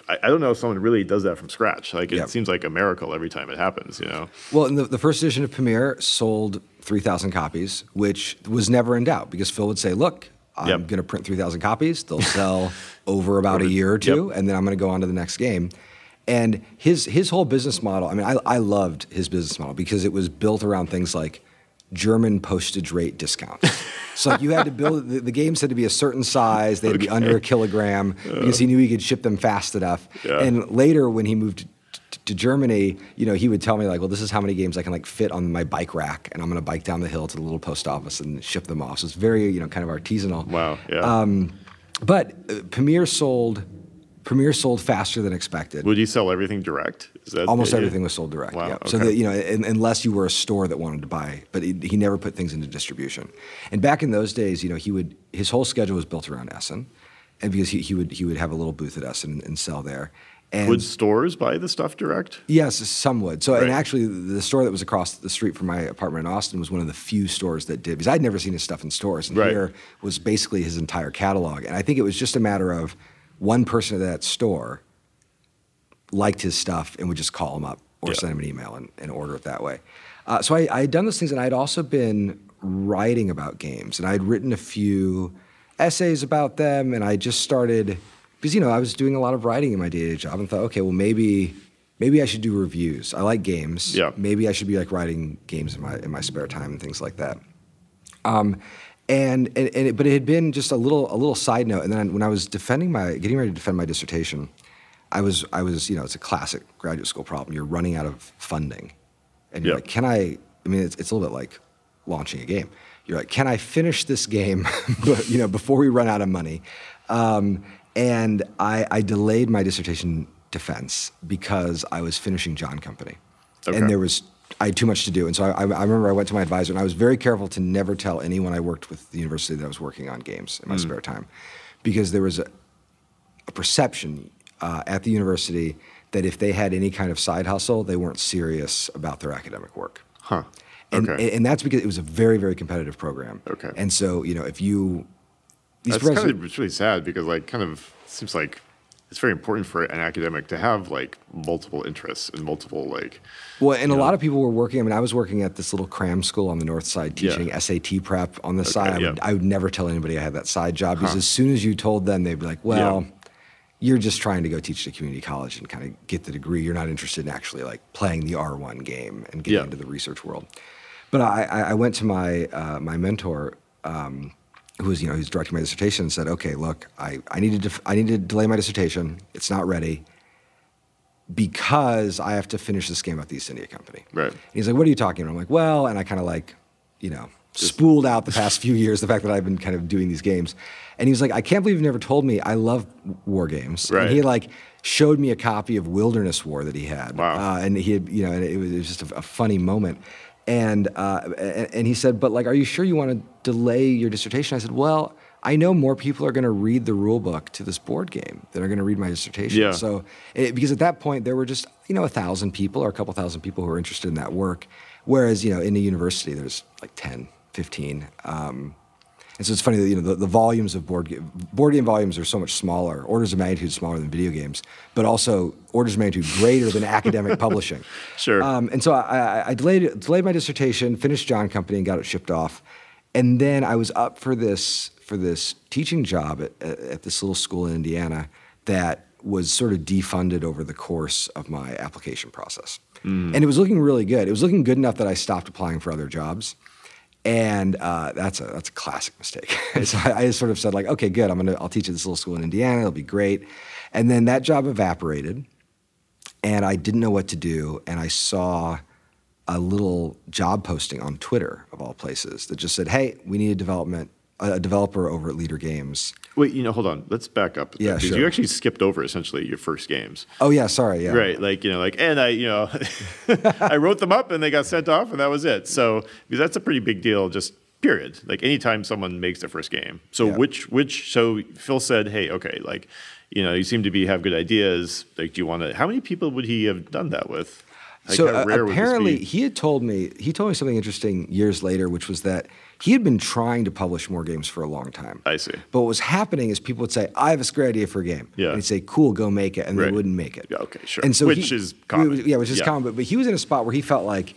I don't know if someone really does that from scratch. Like, it Yep. seems like a miracle every time it happens. You know. Well, the, the first edition of Pamir sold 3,000 copies, which was never in doubt because Phil would say, look, I'm Yep. going to print 3,000 copies. They'll sell over about a year or two, Yep. and then I'm going to go on to the next game. And his, his whole business model, I mean, I, I loved his business model because it was built around things like German postage rate discounts. so like you had to build, the, the games had to be a certain size, they had to be under a kilogram because he knew he could ship them fast enough. Yeah. And later when he moved to Germany, you know, he would tell me like, well, this is how many games I can like fit on my bike rack, and I'm going to bike down the hill to the little post office and ship them off. So it's very, you know, kind of artisanal. Wow. Yeah. Um, but uh, Pamir sold, Pamir sold faster than expected. Would you sell everything direct? Is that Almost everything was sold direct. Wow, Yeah. So that you know, un unless you were a store that wanted to buy, but he, he never put things into distribution. And back in those days, you know, he would his whole schedule was built around Essen, and because he, he would he would have a little booth at Essen and, and sell there. And Would stores buy the stuff direct? Yes, some would. So, Right. and actually, the store that was across the street from my apartment in Austin was one of the few stores that did, because I'd never seen his stuff in stores. And Right. here was basically his entire catalog. And I think it was just a matter of one person at that store liked his stuff and would just call him up or Yeah. send him an email and, and order it that way. Uh, so I, I had done those things, and I'd also been writing about games, and I'd written a few essays about them, and I just started because you know I was doing a lot of writing in my day-to-day job, and thought, okay, well maybe maybe I should do reviews. I like games. Yeah. Maybe I should be like writing games in my in my spare time and things like that. Um, and and, and it, but it had been just a little a little side note. And then when I was defending my getting ready to defend my dissertation, I was I was you know it's a classic graduate school problem. You're running out of funding, and you're Yeah. like, can I? I mean, it's, it's a little bit like launching a game. You're like, can I finish this game? you know, before we run out of money. Um, and I, I delayed my dissertation defense because I was finishing John Company, Okay. and there was I had too much to do. And so I, I remember I went to my advisor, and I was very careful to never tell anyone I worked with the university that I was working on games in my spare time, because there was a, a perception uh, at the university that if they had any kind of side hustle, they weren't serious about their academic work. Huh. And, Okay. and that's because it was a very, very competitive program. Okay. And so, you know, if you, these That's kind of it's really sad because like kind of seems like it's very important for an academic to have like multiple interests and multiple like Well, and a lot of people were working. I mean, I was working at this little cram school on the north side Yeah. teaching SAT prep on the side. I would, yeah. I would never tell anybody I had that side job because as soon as you told them, they'd be like, well, you're just trying to go teach at a community college and kind of get the degree. You're not interested in actually like playing the R1 game and getting Yeah. into the research world. But I, I I went to my, uh, my mentor, um, who was, you know, who's directing my dissertation said, okay, look, I, I need to, def- I need to delay my dissertation. It's not ready because I have to finish this game about the East India Company. Right. And he's like, what are you talking about? I'm like, well, and I kind of like, you know, spooled out the past few years, the fact that I've been kind of doing these games. And he was like, I can't believe you've never told me I love war games. Right. And he like showed me a copy of Wilderness War that he had. Wow. Uh, and he had, you know, and it was, it was just a, a funny moment. And, uh, and, he said, but like, are you sure you want to delay your dissertation? I said, well, I know more people are going to read the rule book to this board game than are going to read my dissertation. Yeah. So, it, because at that point there were just you know a thousand people or a couple thousand people who were interested in that work, whereas you know in a university there's like 10, 15. Um, and so it's funny that you know the, the volumes of board game, board game volumes are so much smaller, orders of magnitude smaller than video games, but also orders of magnitude greater than academic publishing. Sure. Um, and so I, I, I delayed delayed my dissertation, finished John Company, and got it shipped off. And then I was up for this for this teaching job at, at, at this little school in Indiana that was sort of defunded over the course of my application process. And it was looking really good. It was looking good enough that I stopped applying for other jobs. And uh, that's a that's a classic mistake. so I, I sort of said like, okay, good. I'm gonna I'll teach at this little school in Indiana. It'll be great. And then that job evaporated, and I didn't know what to do. And I saw a little job posting on Twitter of all places that just said, "Hey, we need a development a developer over at Leder Games." wait you know hold on let's back up Yeah, sure. you actually skipped over essentially your first games Oh yeah, sorry, yeah, Right, like you know, like and I, you know, I wrote them up and they got sent off and that was it. So because that's a pretty big deal, just period. Like anytime someone makes their first game. So Yeah. which which so Phil said, hey, okay, like you know, you seem to be have good ideas. Like, do you want to? How many people would he have done that with? Like, so uh, rare would this apparently he had told me he told me something interesting years later, which was that he had been trying to publish more games for a long time. I see. But what was happening is people would say, "I have this great idea for a game," Yeah. and he'd say, "Cool, go make it," and Right. they wouldn't make it. Yeah, okay, sure. And so Which he- is common. Yeah, which is Yeah. common. But, but he was in a spot where he felt like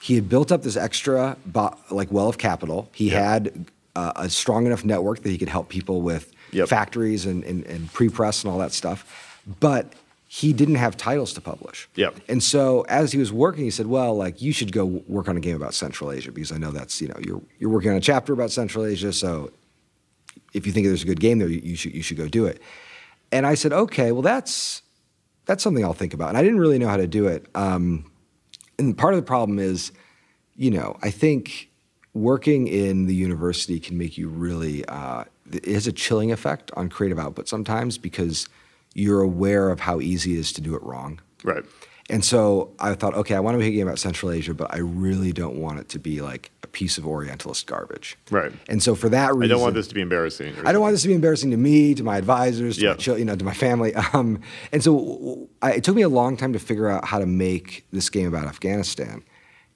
he had built up this extra bo- like well of capital. He Yeah. had uh, a strong enough network that he could help people with Yep. factories and, and, and pre-press and all that stuff. But he didn't have titles to publish. Yep. And so as he was working, he said, "Well, like you should go work on a game about Central Asia because I know that's you know you're you're working on a chapter about Central Asia, so if you think there's a good game there, you, you should you should go do it." And I said, "Okay, well that's that's something I'll think about." And I didn't really know how to do it. Um, and part of the problem is, you know, I think working in the university can make you really uh, it has a chilling effect on creative output sometimes because you're aware of how easy it is to do it wrong. Right. And so I thought, okay, I want to make a game about Central Asia, but I really don't want it to be like a piece of Orientalist garbage. Right. And so for that reason, I don't want this to be embarrassing. I don't want this to be embarrassing to me, to my advisors, to Yeah. my chil- you know, to my family. Um, and so I, it took me a long time to figure out how to make this game about Afghanistan.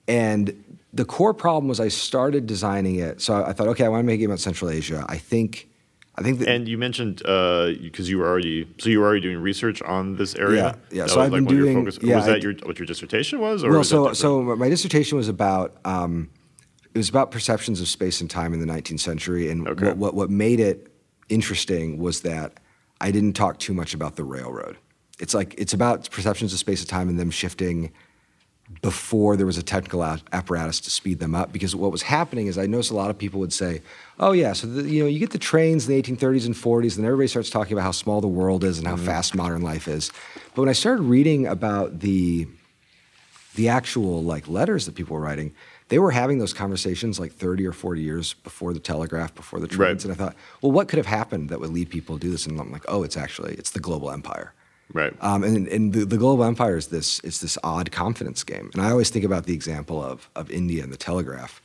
And the core problem was I started designing it. So I, I thought, okay, I want to make a game about Central Asia. I think, I think that And you mentioned because you were already so you were already doing research on this area. Yeah, yeah. That So I've like been one of your doing- focus- yeah, was that I- your what your dissertation was? Or well, was so so my dissertation was about um, it was about perceptions of space and time in the 19th century, and Okay. what, what what made it interesting was that I didn't talk too much about the railroad. It's like it's about perceptions of space and time and them shifting before there was a technical apparatus to speed them up. Because what was happening is I noticed a lot of people would say, "Oh yeah, so the, you know you get the trains in the 1830s and 40s, and everybody starts talking about how small the world is and how mm-hmm. fast modern life is." But when I started reading about the the actual like letters that people were writing, they were having those conversations like 30 or 40 years before the telegraph, before the trains. Right. And I thought, well, what could have happened that would lead people to do this? And I'm like, oh, it's actually it's the global empire. Right. Um, and and the, the global empire is this it's this odd confidence game. And I always think about the example of of India and the telegraph.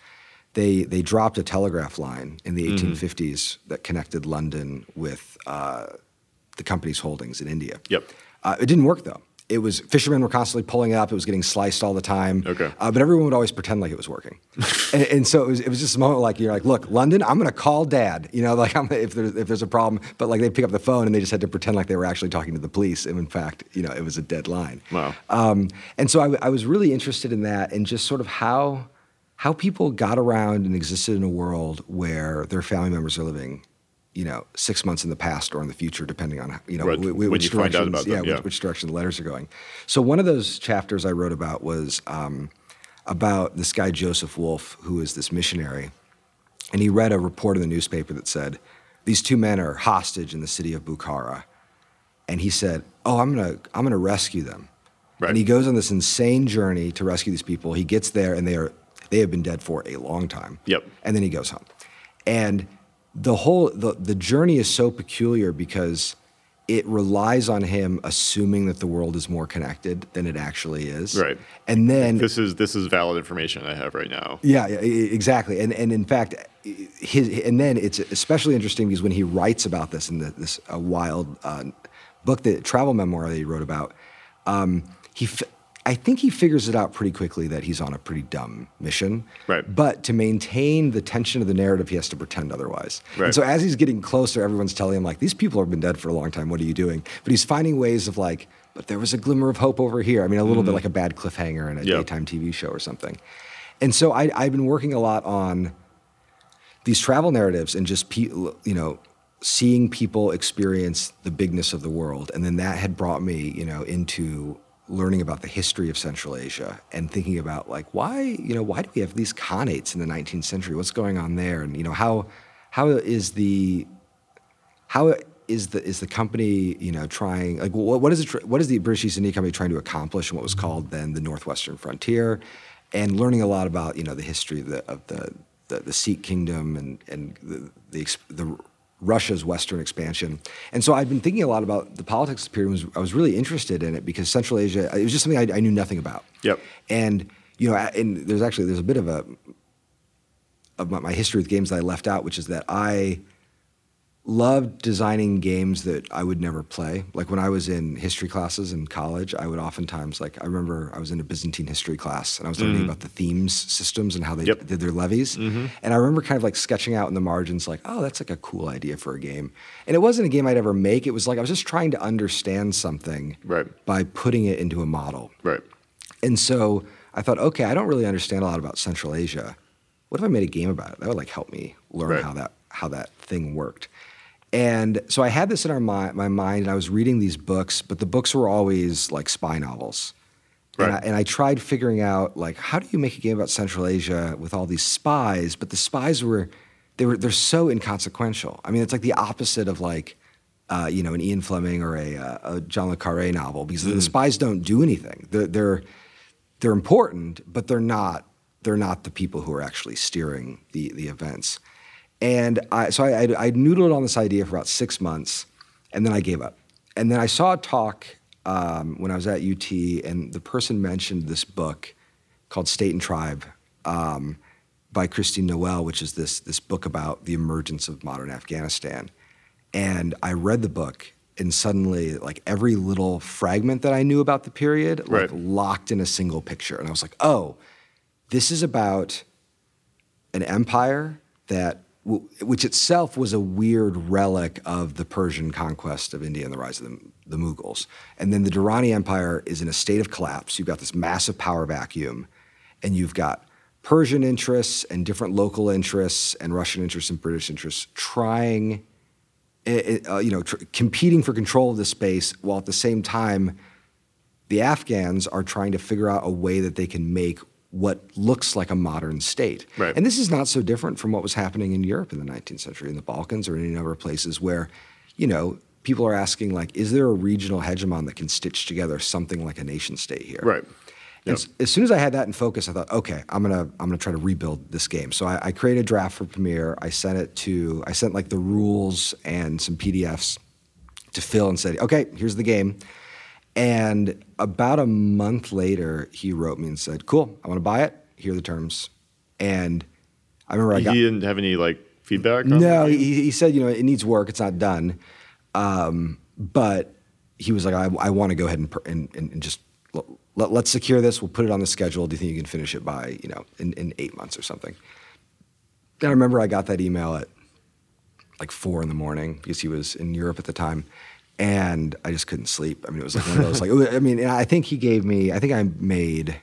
They they dropped a telegraph line in the 1850s that connected London with uh, the company's holdings in India. Yep. Uh, it didn't work though. It was fishermen were constantly pulling it up. It was getting sliced all the time. Okay. Uh, but everyone would always pretend like it was working. and, and so it was, it was just a moment like you're like, look, London, I'm going to call dad. You know, like I'm, if there's if there's a problem. But like they pick up the phone and they just had to pretend like they were actually talking to the police. And in fact, you know, it was a dead line. Wow. Um, and so I was really interested in that and just sort of how how people got around and existed in a world where their family members are living, you know, six months in the past or in the future, depending on how- you know Right, wh- wh- which you directions, them, yeah, yeah. Which, which direction the letters are going. So one of those chapters I wrote about was um, about this guy Joseph Wolff, who is this missionary, and he read a report in the newspaper that said these two men are hostage in the city of Bukhara, and he said, "Oh, I'm gonna I'm gonna rescue them." Right. And he goes on this insane journey to rescue these people. He gets there, and they are they have been dead for a long time. Yep. And then he goes home, and the whole the the journey is so peculiar because it relies on him assuming that the world is more connected than it actually is. Right. And then This is this is valid information I have right now. yeah, yeah, exactly. And and in fact, his and then it's especially interesting because when he writes about this in the, this uh, wild uh, book, the travel memoir that he wrote about, um, he. F- I think he figures it out pretty quickly that he's on a pretty dumb mission. Right. But to maintain the tension of the narrative, he has to pretend otherwise. Right. And so as he's getting closer, everyone's telling him like, "These people have been dead for a long time. What are you doing?" But he's finding ways of like, "But there was a glimmer of hope over here." I mean, a little bit like a bad cliffhanger in a Mm-hmm. Yep. daytime TV show or something. And so I, I've been working a lot on these travel narratives and just pe- you know seeing people experience the bigness of the world, and then that had brought me you know into learning about the history of Central Asia and thinking about like why you know why do we have these khanates in the 19th century? What's going on there? And you know how how is the how is the is the company you know trying like what, what is it what is the British East India Company trying to accomplish in what was called then the Northwestern Frontier, and learning a lot about you know the history of the of the the, the Sikh kingdom and and the the, the Russia's Western expansion, and so I've been thinking a lot about the politics of the period. Was, I was really interested in it because Central Asia it was just something I, I knew nothing about. Yep. And you know, and there's actually there's a bit of a of my, my history with games that I left out, which is that I loved designing games that I would never play. Like when I was in history classes in college, I would oftentimes like I remember I was in a Byzantine history class and I was learning mm. about the themes systems and how they Yep. did their levies. Mm-hmm. And I remember kind of like sketching out in the margins like, oh, that's like a cool idea for a game. And it wasn't a game I'd ever make. It was like I was just trying to understand something Right. by putting it into a model. Right. And so I thought, okay, I don't really understand a lot about Central Asia. What if I made a game about it? That would like help me learn Right. how that how that thing worked. And so I had this in our mi- my mind, and I was reading these books, but the books were always like spy novels. And, I, Right. and I tried figuring out like how do you make a game about Central Asia with all these spies, but the spies were they were they're so inconsequential. I mean, it's like the opposite of like uh, you know an Ian Fleming or a, uh, a John le Carre novel because the spies don't do anything. They're, they're they're important, but they're not they're not the people who are actually steering the the events. And I, so I, I, I noodled on this idea for about six months, and then I gave up. And then I saw a talk um, when I was at UT, and the person mentioned this book called State and Tribe um, by Christine Noelle, which is this this book about the emergence of modern Afghanistan. And I read the book, and suddenly, like every little fragment that I knew about the period, like Right. locked in a single picture. And I was like, oh, this is about an empire that which itself was a weird relic of the Persian conquest of India and the rise of the, the Mughals. And then the Durrani Empire is in a state of collapse. You've got this massive power vacuum, and you've got Persian interests and different local interests and Russian interests and British interests trying, eh, eh, uh, you know, tr- competing for control of this space, while at the same time, the Afghans are trying to figure out a way that they can make what looks like a modern state. Right. And this is not so different from what was happening in Europe in the 19th century, in the Balkans, or in any number of places where, you know, people are asking like, is there a regional hegemon that can stitch together something like a nation state here? Right. And s- as soon as I had that in focus, I thought, okay, I'm gonna I'm gonna try to rebuild this game. So I, I created a draft for Pamir. I sent it to I sent like the rules and some PDFs to Phil and said, okay, here's the game. And about a month later, he wrote me and said, cool, I want to buy it. Here are the terms. And I remember I He got didn't have any like feedback. On no, he, he said, you know, it needs work. It's not done. Um, but he was like, I, I want to go ahead and, and, and, and just let, let's secure this. We'll put it on the schedule. Do you think you can finish it by, you know, in, in eight months or something? And I remember I got that email at like four in the morning because he was in Europe at the time. And I just couldn't sleep. I mean, it was like one of those, like, I mean, I think he gave me, I think I made,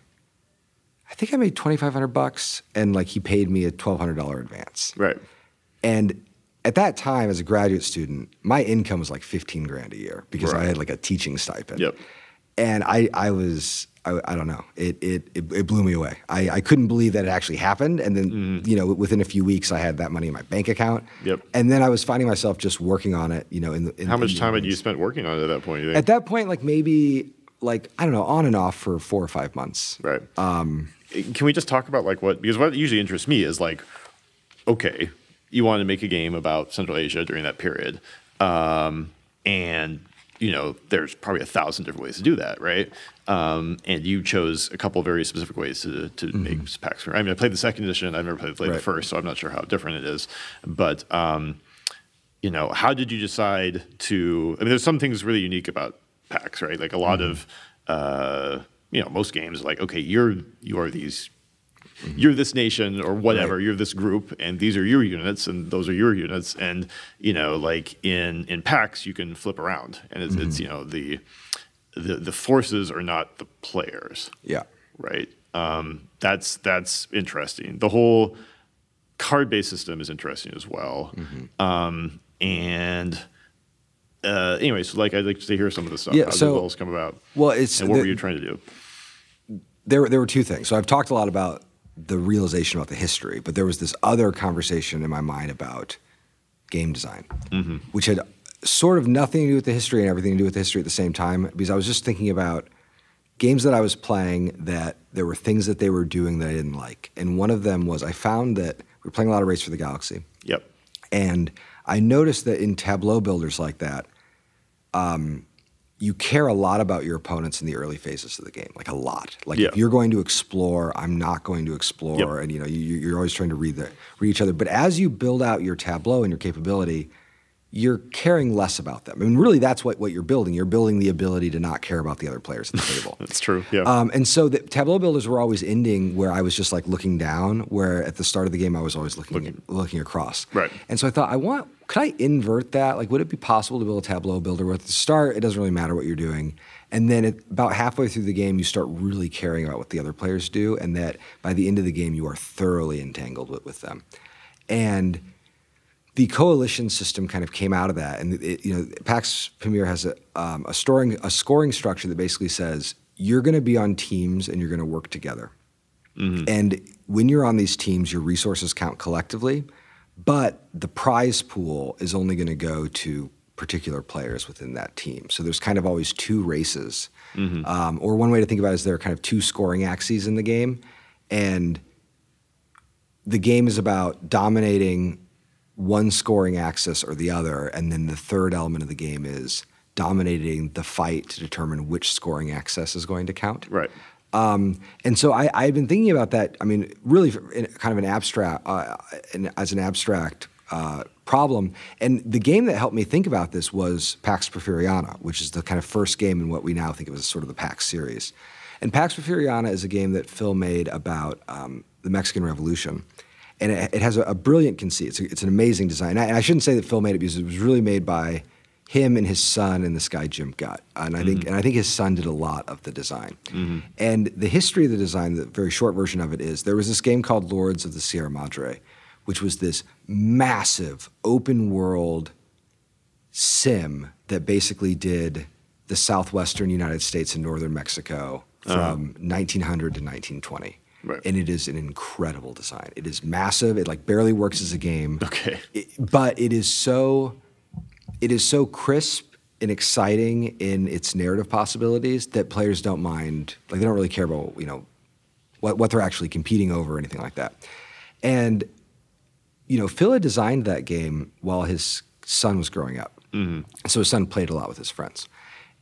I think I made 2,500 bucks and like he paid me a $1,200 advance. Right. And at that time, as a graduate student, my income was like 15 grand a year because I had like a teaching stipend. Yep. And I, I was, I, I don't know, it, it, it, it blew me away. I, I couldn't believe that it actually happened. And then, you know, within a few weeks, I had that money in my bank account. Yep. And then I was finding myself just working on it, you know, in the. In, How much time had you spent working on it at that point? You think? At that point, like maybe, like, I don't know, on and off for four or five months. Right. Um, Can we just talk about like what because what usually interests me is like, okay, you want to make a game about Central Asia during that period, um, and you know there's probably a thousand different ways to do that, right? Um, and you chose a couple very specific ways to to make Pax. I mean, I played the second edition. I've never played, played the first, so I'm not sure how different it is, but. Um, you know, how did you decide to? I mean, there's some things really unique about Pax, right? Like a lot of, uh, you know, most games, like okay, you're you are these, you're this nation or whatever, Right. you're this group, and these are your units, and those are your units, and you know, like in in Pax, you can flip around, and it's, it's you know the, the the forces are not the players Yeah. right? Um, that's that's interesting. The whole card-based system is interesting as well. Um, and uh, anyway, so like I'd like to hear some of the stuff. Yeah, How did so- those come about? Well, it's. and what the- were you trying to do? there, there were two things. So I've talked a lot about the realization about the history, but there was this other conversation in my mind about game design, which had sort of nothing to do with the history and everything to do with the history at the same time. Because I was just thinking about games that I was playing that there were things that they were doing that I didn't like. And one of them was I found that we were playing a lot of Race for the Galaxy. Yep. And I noticed that in tableau builders like that, um, you care a lot about your opponents in the early phases of the game, like a lot. Like Yeah. if you're going to explore, I'm not going to explore, Yep. and you know you, you're always trying to read the read each other. But as you build out your tableau and your capability, you're caring less about them. I mean, really, that's what, what you're building. You're building the ability to not care about the other players at the table. That's true. Yeah. Um, and so the tableau builders were always ending where I was just like looking down, where at the start of the game I was always looking looking, across. Right. And so I thought, I want, could I invert that? Like, would it be possible to build a tableau builder where at the start it doesn't really matter what you're doing, and then at, about halfway through the game you start really caring about what the other players do, and that by the end of the game you are thoroughly entangled with, with them, and the coalition system kind of came out of that, and it, you know, PAX Pamir has a, um, a scoring a scoring structure that basically says you're going to be on teams and you're going to work together. And when you're on these teams, your resources count collectively, but the prize pool is only going to go to particular players within that team. So there's kind of always two races. Um, or one way to think about it is there are kind of two scoring axes in the game, and the game is about dominating one scoring axis or the other, and then the third element of the game is dominating the fight to determine which scoring axis is going to count. right. Um, and so I, I've been thinking about that. I mean, really, in kind of an abstract, uh, in, as an abstract uh, problem. And the game that helped me think about this was Pax Porfiriana, which is the kind of first game in what we now think of as sort of the Pax series. And Pax Porfiriana is a game that Phil made about um, the Mexican Revolution. And it, it has a, a brilliant conceit. It's, a, it's an amazing design. And I, I shouldn't say that Phil made it because it was really made by him and his son and this guy Jim Gutt. And I think mm-hmm. and I think his son did a lot of the design. Mm-hmm. And the history of the design, the very short version of it is there was this game called Lords of the Sierra Madre, which was this massive open world sim that basically did the southwestern United States and northern Mexico uh-huh. from 1900 to 1920. Right. And it is an incredible design. It is massive. It like barely works as a game. Okay. It- but it is so it is so crisp and exciting in its narrative possibilities that players don't mind like they don't really care about you know what, what they're actually competing over or anything like that and you know phil had designed that game while his son was growing up mm-hmm. so his son played a lot with his friends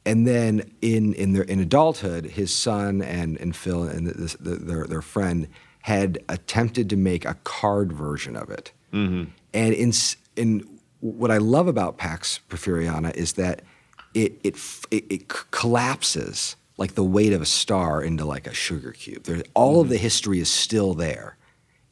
and then in in their in adulthood his son and and phil and this, the, their, their friend had attempted to make a card version of it mm-hmm. and in in what I love about Pax Porfiriana is that it it it, it collapses like the weight of a star into like a sugar cube. There's all of mm-hmm. the history is still there.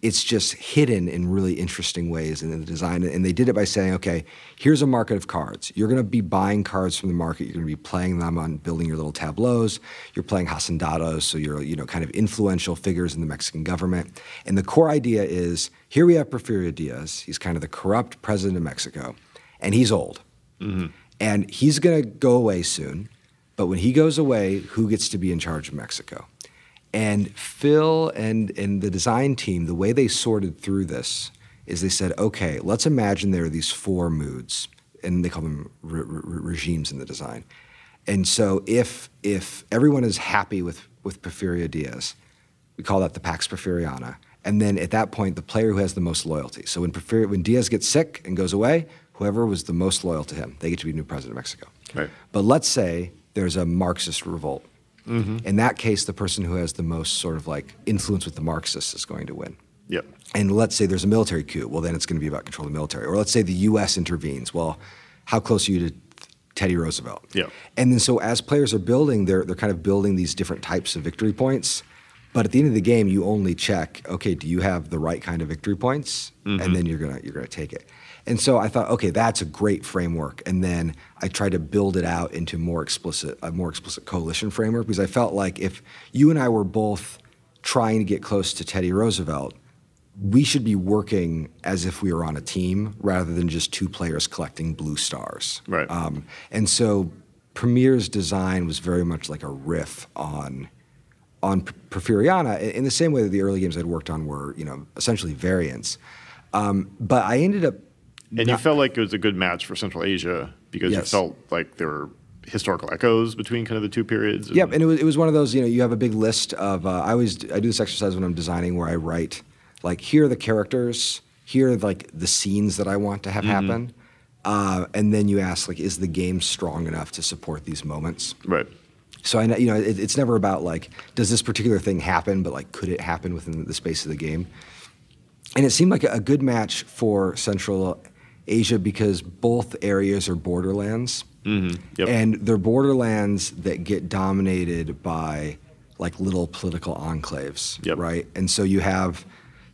It's just hidden in really interesting ways in the design. And they did it by saying, okay, here's a market of cards. You're going to be buying cards from the market. You're going to be playing them on building your little tableaus. You're playing hacendados, so you're you know kind of influential figures in the Mexican government. And the core idea is here we have Porfirio Diaz. He's kind of the corrupt president of Mexico, and he's old, mm-hmm. and he's going to go away soon. But when he goes away, who gets to be in charge of Mexico? And Phil and, and the design team, the way they sorted through this is they said, okay, let's imagine there are these four moods, and they call them re- re- regimes in the design. And so if, if everyone is happy with, with Porfirio Diaz, we call that the Pax Porfiriana. And then at that point, the player who has the most loyalty. So when, Porfirio, when Diaz gets sick and goes away, whoever was the most loyal to him, they get to be new president of Mexico. Right. But let's say there's a Marxist revolt. Mm-hmm. In that case, the person who has the most sort of like influence with the Marxists is going to win. Yep. And let's say there's a military coup. Well, then it's going to be about controlling the military. Or let's say the U.S. intervenes. Well, how close are you to Teddy Roosevelt? Yeah. And then so as players are building, they're they're kind of building these different types of victory points. But at the end of the game, you only check, okay, do you have the right kind of victory points? And mm-hmm. then you're gonna you're gonna take it. And so I thought, okay, that's a great framework. And then I tried to build it out into more explicit, a more explicit coalition framework because I felt like if you and I were both trying to get close to Teddy Roosevelt, we should be working as if we were on a team rather than just two players collecting blue stars. Right. Um, and so Pamir's design was very much like a riff on on Porfiriana in in the same way that the early games I'd worked on were, you know, essentially variants. Um, but I ended up And you felt like it was a good match for Central Asia because Yes. you felt like there were historical echoes between kind of the two periods. Yep, and it was, it was one of those, you know, you have a big list of, uh, I always, I do this exercise when I'm designing where I write, like, here are the characters, here are, like, the scenes that I want to have happen. Uh, and then you ask, like, is the game strong enough to support these moments? right. So I know, you know, it, it's never about, like, does this particular thing happen, but, like, could it happen within the space of the game? And it seemed like a, a good match for Central Asia because both areas are borderlands. Mm-hmm. Yep. And they're borderlands that get dominated by like little political enclaves, Yep. right? And so you have,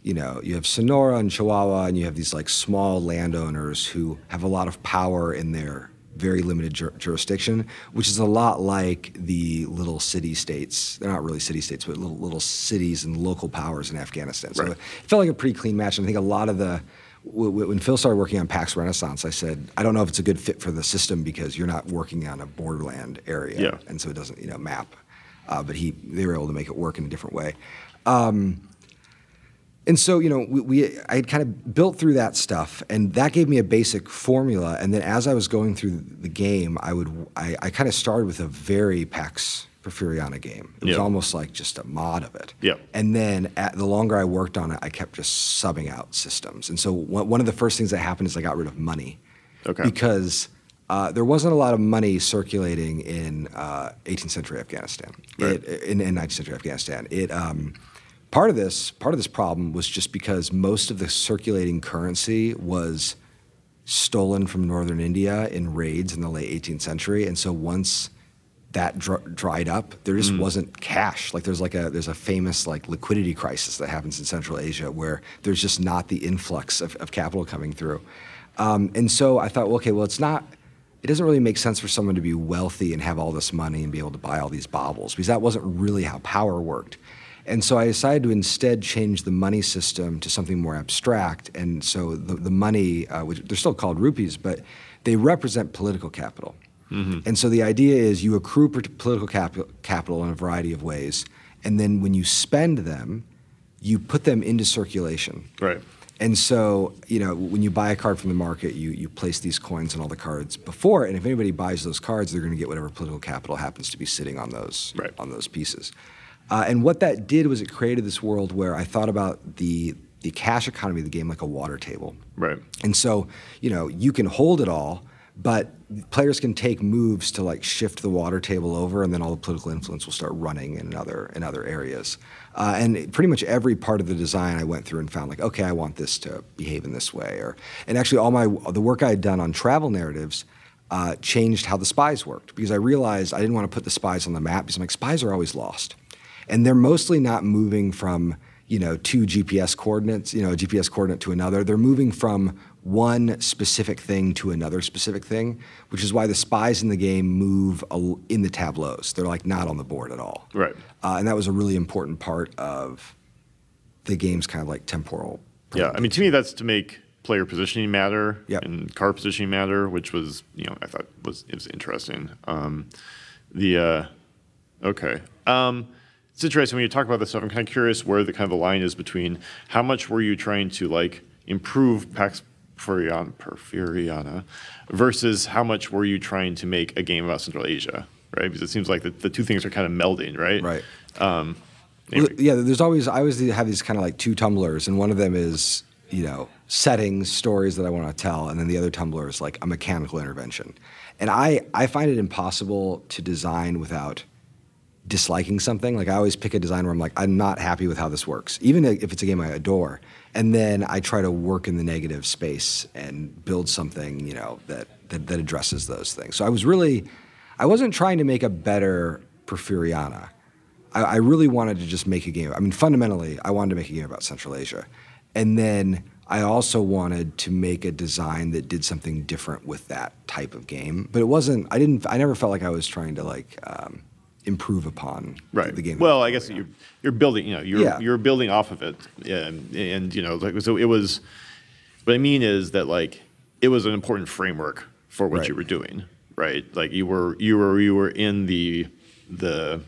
you know, you have Sonora and Chihuahua, and you have these like small landowners who have a lot of power in their very limited jur- jurisdiction, which is a lot like the little city states. They're not really city states, but little little cities and local powers in Afghanistan. So Right. it felt like a pretty clean match. And I think a lot of the when Phil started working on PAX Renaissance, I said, I don't know if it's a good fit for the system because you're not working on a borderland area, Yeah. and so it doesn't, you know, map. Uh, but he, they were able to make it work in a different way. Um, and so, you know, we, we I had kind of built through that stuff, and that gave me a basic formula. And then as I was going through the game, I would I, I kind of started with a very Pax Porfiriana game. It was almost like just a mod of it. Yeah. And then at, the longer I worked on it, I kept just subbing out systems. And so one, one of the first things that happened is I got rid of money. Okay. Because uh, there wasn't a lot of money circulating in uh, 18th century Afghanistan, Right. it, in, in 19th century Afghanistan. It um, part of this part of this problem was just because most of the circulating currency was stolen from northern India in raids in the late 18th century, and so once that dr- dried up, there just wasn't cash. Like there's like a there's a famous like liquidity crisis that happens in Central Asia where there's just not the influx of, of capital coming through, um, and so I thought, well, okay, well, it's not. It doesn't really make sense for someone to be wealthy and have all this money and be able to buy all these baubles because that wasn't really how power worked. And so I decided to instead change the money system to something more abstract. And so the, the money, uh, which they're still called rupees, but they represent political capital. And so the idea is you accrue political capital, capital in a variety of ways. And then when you spend them, you put them into circulation. Right. And so, you know, when you buy a card from the market, you, you place these coins on all the cards before, and if anybody buys those cards, they're going to get whatever political capital happens to be sitting on those Right. on those pieces. Uh, and what that did was it created this world where I thought about the the cash economy of the game like a water table. Right. And so, you know, you can hold it all, but players can take moves to like shift the water table over, and then all the political influence will start running in other in other areas. Uh, and pretty much every part of the design, I went through and found like, okay, I want this to behave in this way, or and actually all my the work I had done on travel narratives. uh, changed how the spies worked because I realized I didn't want to put the spies on the map because I'm like spies are always lost, and they're mostly not moving from you know two GPS coordinates, you know a GPS coordinate to another. They're moving from one specific thing to another specific thing, which is why the spies in the game move in the tableaus. They're like not on the board at all. Right. Uh, and that was a really important part of the game's kind of like temporal. Yeah, I mean, to me, that's to make player positioning matter Yep. and car positioning matter, which was, you know, I thought was it was interesting. Um, the uh, okay, um, it's interesting when you talk about this stuff. I'm kind of curious where the kind of the line is between how much were you trying to like improve Pax Porfiriana versus how much were you trying to make a game about Central Asia, right? Because it seems like the, the two things are kind of melding, right? Right. Um, anyway. yeah, there's always I always have these kind of like two tumblers, and one of them is you know settings, stories that I want to tell, and then the other tumbler is like a mechanical intervention. And I I find it impossible to design without disliking something. Like I always pick a design where I'm like I'm not happy with how this works, even if it's a game I adore. And then I try to work in the negative space and build something you know that that, that addresses those things. So I was really I wasn't trying to make a better Porfiriana. I, I really wanted to just make a game. I mean, fundamentally, I wanted to make a game about Central Asia, and then I also wanted to make a design that did something different with that type of game. But it wasn't. I didn't. I never felt like I was trying to like um, improve upon right. the game. Well, I guess you're you're building. You know, you're Yeah. you're building off of it, and, and you know, like so it was. What I mean is that like it was an important framework for what Right. you were doing, right? Like you were you were you were in the the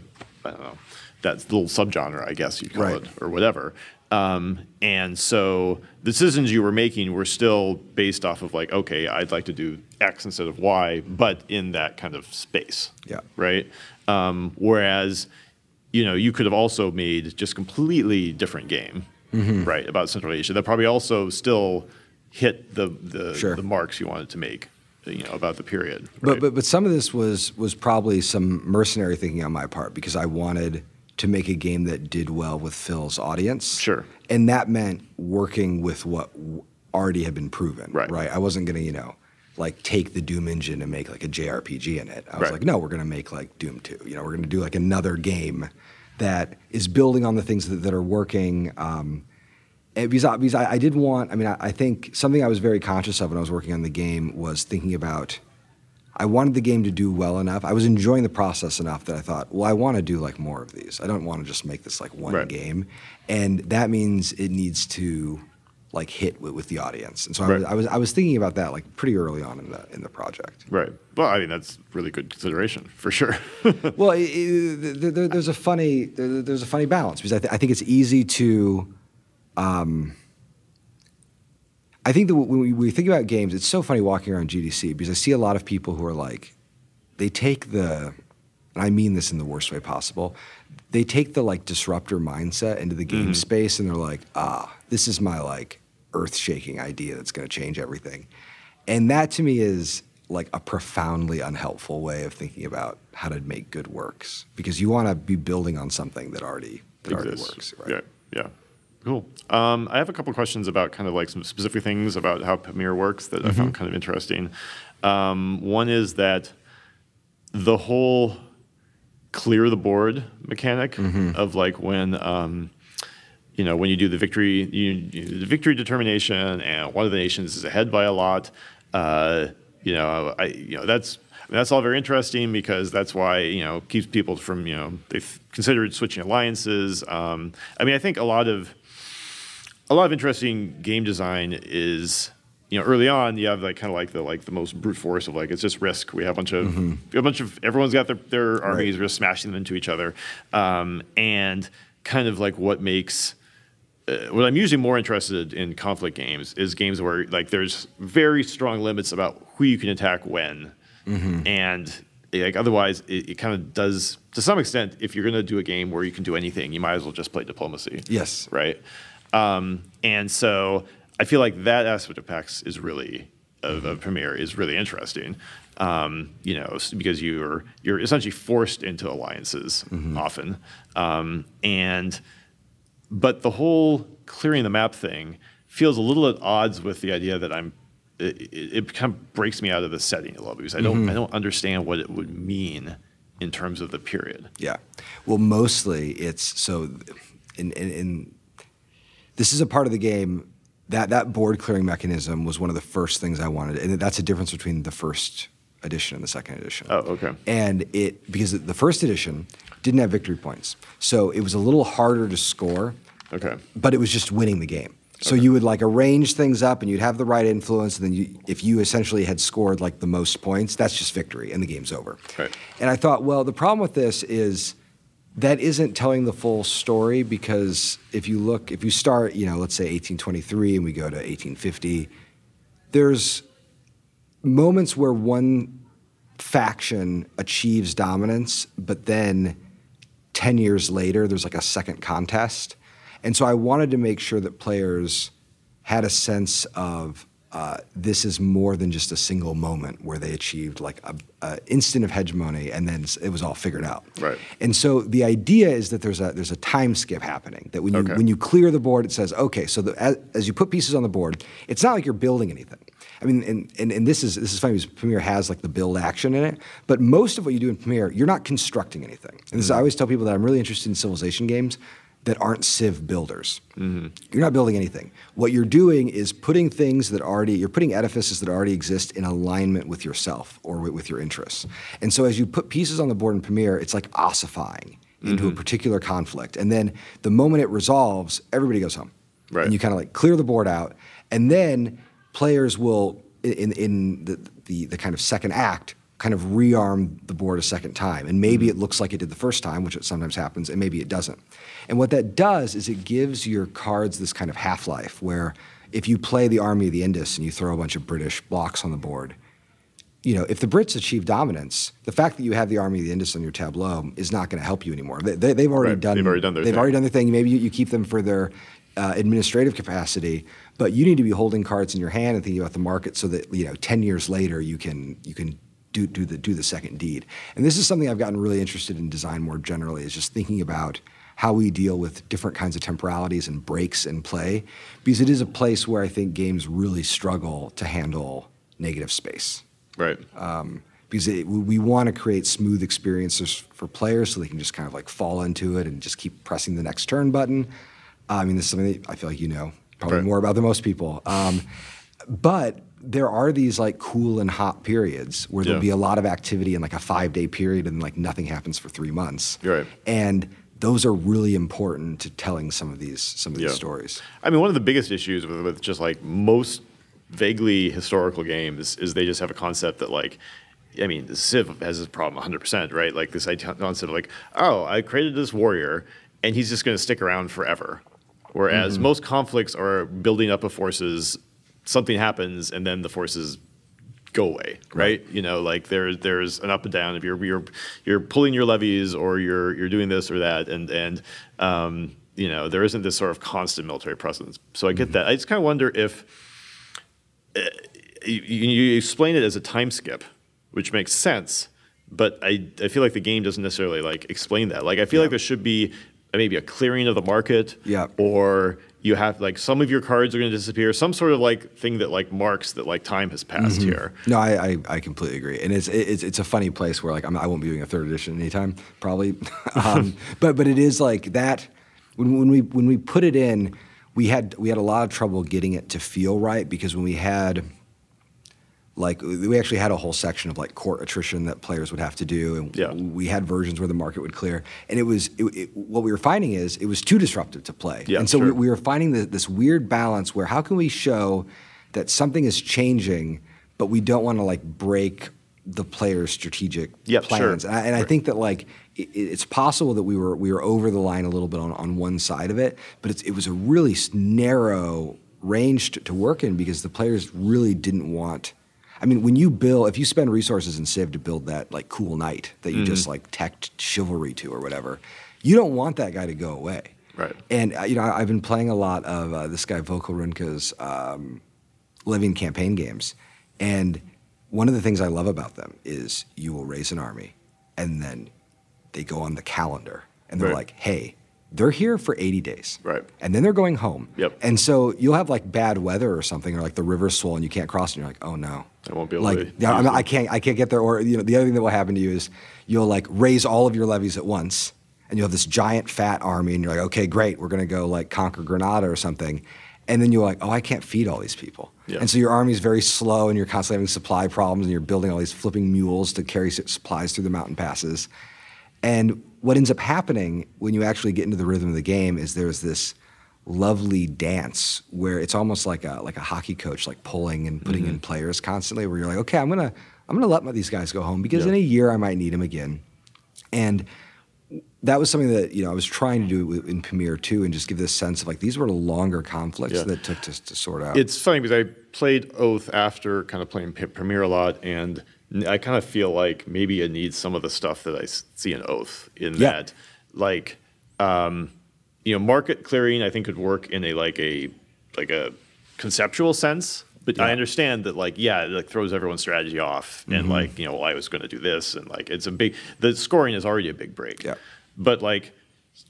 I don't know that little subgenre, I guess you'd call Right. it, or whatever. Um, and so the decisions you were making were still based off of like, okay, I'd like to do X instead of Y, but in that kind of space Yeah. right? Um, whereas, you know, you could have also made just completely different game, Mm-hmm. right, about Central Asia that probably also still hit the the, Sure. the marks you wanted to make, you know, about the period. But, right? but but some of this was was probably some mercenary thinking on my part because I wanted to make a game that did well with Phil's audience. Sure. And that meant working with what already had been proven. Right. Right. I wasn't gonna you know like take the Doom engine and make like a JRPG in it. I was Right. like, no, we're gonna make like Doom Two. You know, we're gonna do like another game that is building on the things that, that are working. Um, and because I, because I, I did want, I mean, I, I think something I was very conscious of when I was working on the game was thinking about, I wanted the game to do well enough. I was enjoying the process enough that I thought, well, I want to do like more of these. I don't want to just make this like one Right. game, and that means it needs to like hit with, with the audience. And so I, was, I was I was thinking about that like pretty early on in the in the project. right. Well, I mean, that's really good consideration for sure. well, it, it, there, there- there's a funny there, there's a funny balance because I, th- I think it's easy to. Um, I think that when we, we think about games, it's so funny walking around GDC because I see a lot of people who are like, they take the, and I mean this in the worst way possible, they take the like disruptor mindset into the game space and they're like, ah, this is my like earth shaking idea that's going to change everything. And that to me is like a profoundly unhelpful way of thinking about how to make good works because you want to be building on something that already that already works. Right? Yeah, yeah. Cool. Um, I have a couple questions about kind of like some specific things about how Pamir works that I Mm-hmm. found kind of interesting. Um, one is that the whole clear the board mechanic Mm-hmm. of like when um, you know when you do the victory you, you the victory determination and one of the nations is ahead by a lot. Uh, you know, I you know that's. That's all very interesting because that's why you know keeps people from you know they've considered switching alliances. Um, I mean, I think a lot of a lot of interesting game design is you know early on you have like kind of like the like the most brute force of like it's just risk we have a bunch of have a bunch of everyone's got their, their armies we're just smashing them into each other um, and kind of like what makes uh, what I'm usually more interested in conflict games is games where like there's very strong limits about who you can attack when, and like otherwise it, it kind of does to some extent. If you're going to do a game where you can do anything, you might as well just play diplomacy. Yes. Right. Um, and so I feel like that aspect of PAX is really of, of Pamir is really interesting. Um, you know, because you're you're essentially forced into alliances often, um, and but the whole clearing the map thing feels a little at odds with the idea that I'm it, it, kind of breaks me out of the setting a little because I don't Mm-hmm. I don't understand what it would mean in terms of the period. Yeah. Well, mostly it's so in, in, in this is a part of the game that that board clearing mechanism was one of the first things I wanted, and that's a difference between the first edition and the second edition. Oh, okay. And it because the first edition didn't have victory points, so it was a little harder to score. Okay. But it was just winning the game. So you would like arrange things up, and you'd have the right influence, and then you, if you essentially had scored like the most points, that's just victory, and the game's over. Right. And I thought, well, the problem with this is that isn't telling the full story because if you look, if you start, you know, let's say 1823 and we go to 1850, there's moments where one faction achieves dominance, but then 10 years later, there's like a second contest. And so I wanted to make sure that players had a sense of uh, this is more than just a single moment where they achieved like a, a instant of hegemony and then it was all figured out. Right. And so the idea is that there's a there's a time skip happening. That when you Okay. when you clear the board, it says okay. So the, as, as you put pieces on the board, it's not like you're building anything. I mean, and, and, and this is this is funny because Pamir has like the build action in it, but most of what you do in Pamir, you're not constructing anything. And this is, I always tell people that I'm really interested in civilization games that aren't Civ builders. Mm-hmm. You're not building anything. What you're doing is putting things that already you're putting edifices that already exist in alignment with yourself or with, your interests. And so as you put pieces on the board in Pamir, it's like ossifying into a mm-hmm. particular conflict. And then the moment it resolves, everybody goes home. Right. And you kind of like clear the board out, and then players will in in the the, the kind of second act kind of rearm the board a second time, and maybe it looks like it did the first time, which it sometimes happens, and maybe it doesn't. And what that does is it gives your cards this kind of half life where if you play the army of the Indus and you throw a bunch of British blocks on the board, you know, if the Brits achieve dominance, the fact that you have the army of the Indus on your tableau is not going to help you anymore. They, they, they've already Right. done. They've already done their They've thing. already done their thing. Maybe you, you keep them for their uh, administrative capacity, but you need to be holding cards in your hand and thinking about the market so that you know, ten years later, you can you can do do the do the second deed. And this is something I've gotten really interested in design more generally. Is just thinking about how we deal with different kinds of temporalities and breaks in play, because it is a place where I think games really struggle to handle negative space Right. because it, we- want to create smooth experiences for players so they can just kind of like fall into it and just keep pressing the next turn button. I mean, this is something that I feel like you know probably Right. more about than most people. Um, but there are these like cool and hot periods where there'll Yeah. be a lot of activity in like a five day period and like nothing happens for three months. Right. And those are really important to telling some of these some of these Yeah. stories. I mean, one of the biggest issues with, with just like most vaguely historical games is they just have a concept that like, I mean, Civ has this problem 100%, right? Like this idea- concept of like, oh, I created this warrior and he's just going to stick around forever. Whereas mm-hmm. most conflicts are building up of forces, something happens and then the forces go away, right? You know, like there's there's an up and down. If you're you're you're pulling your levies or you're you're doing this or that, and and um, you know there isn't this sort of constant military presence. So I get that. I just kind of wonder if uh, you, you explain it as a time skip, which makes sense, but I I feel like the game doesn't necessarily like explain that. Like I feel like there should be maybe a clearing of the market, Yeah. or you have like some of your cards are going to disappear, some sort of like thing that like marks that like time has passed here. No, I, I, I completely agree, and it's it's it's a funny place where like I'm, I won't be doing a third edition anytime probably, um, but but it is like that when when we when we put it in, we had we had a lot of trouble getting it to feel right because when we had like we actually had a whole section of like court attrition that players would have to do, and Yeah. we had versions where the market would clear, and it was it, it, what we were finding is it was too disruptive to play, Yeah, and so we, sure. we were finding the, this weird balance where how can we show that something is changing, but we don't want to like break the player's strategic Yep, sure. plans, and, I, and I think that like it, it's possible that we were we were over the line a little bit on, on one side of it, but it's, it was a really narrow range to, to work in because the players really didn't want. I mean, when you build, if you spend resources in Civ to build that like cool knight that you Mm-hmm. just like teched chivalry to or whatever, you don't want that guy to go away. Right. And uh, you know, I- I've been playing a lot of uh, this guy Ruhnke's um, Levy and Campaign games, and one of the things I love about them is you will raise an army, and then they go on the calendar, and they're Right. like, "Hey, they're here for 80 days. Right. And then they're going home. Yep. And so you'll have like bad weather or something, or like the river's swollen, you can't cross, and you're like, oh no. I won't be able like, to I'm I can't, I can't get there. Or you know, the other thing that will happen to you is you'll like raise all of your levies at once, and you'll have this giant fat army, and you're like, okay, great, we're gonna go like conquer Granada or something, and then you're like, oh, I can't feed all these people, Yeah. and so your army is very slow, and you're constantly having supply problems, and you're building all these flipping mules to carry supplies through the mountain passes, and what ends up happening when you actually get into the rhythm of the game is there's this lovely dance where it's almost like a like a hockey coach like pulling and putting Mm-hmm. in players constantly where you're like okay I'm gonna I'm gonna let my, these guys go home because Yeah. in a year I might need them again and that was something that you know I was trying to do in Pamir too and just give this sense of like these were longer conflicts Yeah. that took to, to sort out It's funny because I played Oath after kind of playing P- Pamir a lot, and n- I kind of feel like maybe it needs some of the stuff that I see in Oath. In Yeah. that, like, um, you know, market clearing, I think could work in a like a like a conceptual sense. But I understand that, like, yeah, it like throws everyone's strategy off, Mm-hmm. and like, you know, well, I was going to do this, and like, it's a big. The scoring is already a big break. Yeah. But like,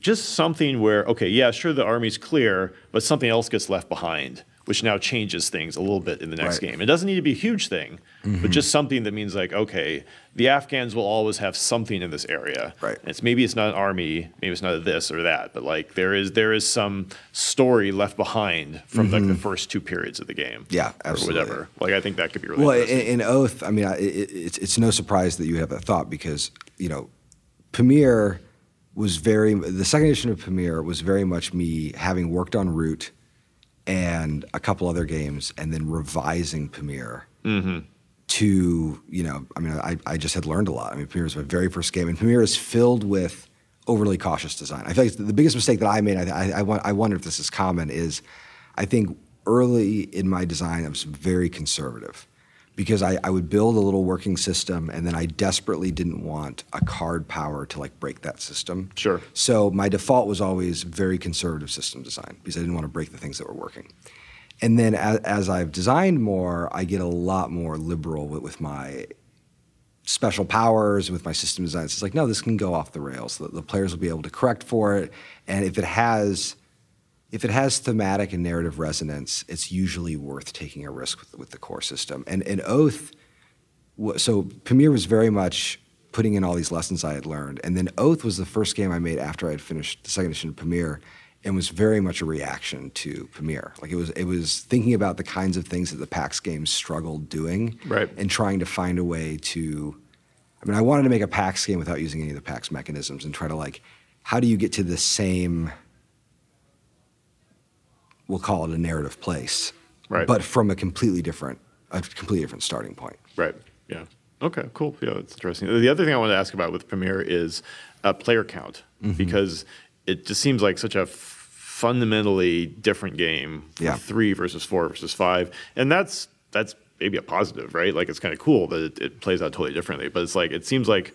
just something where, okay, yeah, sure, the army's clear, but something else gets left behind, which now changes things a little bit in the next Right. game. It doesn't need to be a huge thing, Mm-hmm. but just something that means like, okay, the Afghans will always have something in this area. Right. And it's maybe it's not an army, maybe it's not this or that, but like there is there is some story left behind from like the first two periods of the game. Mm-hmm. Yeah, absolutely. Or whatever. Like I think that could be really Well, in, in Oath, I mean, I, it, it's it's no surprise that you have that thought because you know, Pamir was very the second edition of Pamir was very much me having worked on Root and a couple other games, and then revising Pamir mm-hmm. to you know, I mean, I, I just had learned a lot. I mean, Pamir was my very first game, and Pamir is filled with overly cautious design. I feel like the biggest mistake that I made, I, I, I, I wonder if this is common, is I think early in my design, I was very conservative because I, I would build a little working system and then I desperately didn't want a card power to like break that system. Sure. So my default was always very conservative system design because I didn't want to break the things that were working. And then as, as I've designed more, I get a lot more liberal with, with my special powers with my system designs. It's like, no, this can go off the rails. The, the players will be able to correct for it. And if it has if it has thematic and narrative resonance, it's usually worth taking a risk with, with the core system. And, and Oath, so Pamir was very much putting in all these lessons I had learned. And then Oath was the first game I made after I had finished the second edition of Pamir and was very much a reaction to Pamir. Like it was, it was thinking about the kinds of things that the PAX games struggled doing Right. and trying to find a way to, I mean, I wanted to make a PAX game without using any of the PAX mechanisms and try to like, how do you get to the same, we'll call it a narrative place, Right. but from a completely different, a completely different starting point. Right. Yeah. Okay. Cool. Yeah, that's interesting. The other thing I wanted to ask about with Pamir is uh, player count Mm-hmm. because it just seems like such a f- fundamentally different game. Yeah. Three versus four versus five, and that's that's maybe a positive, right? Like it's kind of cool that it, it plays out totally differently. But it's like it seems like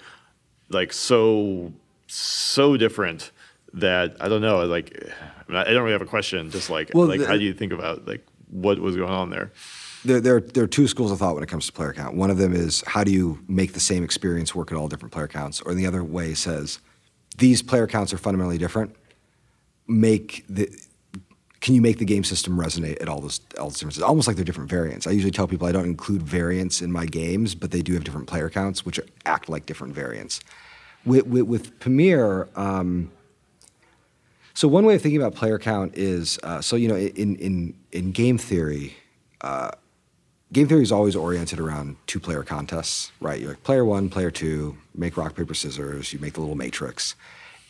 like so so different that I don't know. Like I, mean, I don't really have a question. Just like Well, like the- how do you think about like what was going on there? There, there, there are two schools of thought when it comes to player count. One of them is how do you make the same experience work at all different player counts? Or the other way says these player counts are fundamentally different. Make the can you make the game system resonate at all those all those differences? Almost like they're different variants. I usually tell people I don't include variants in my games, but they do have different player counts, which act like different variants. With, with, with Pamir, um, so one way of thinking about player count is uh, so you know in in in game theory, uh, game theory is always oriented around two player contests, right? You're like player one, player two, make rock paper scissors, you make the little matrix.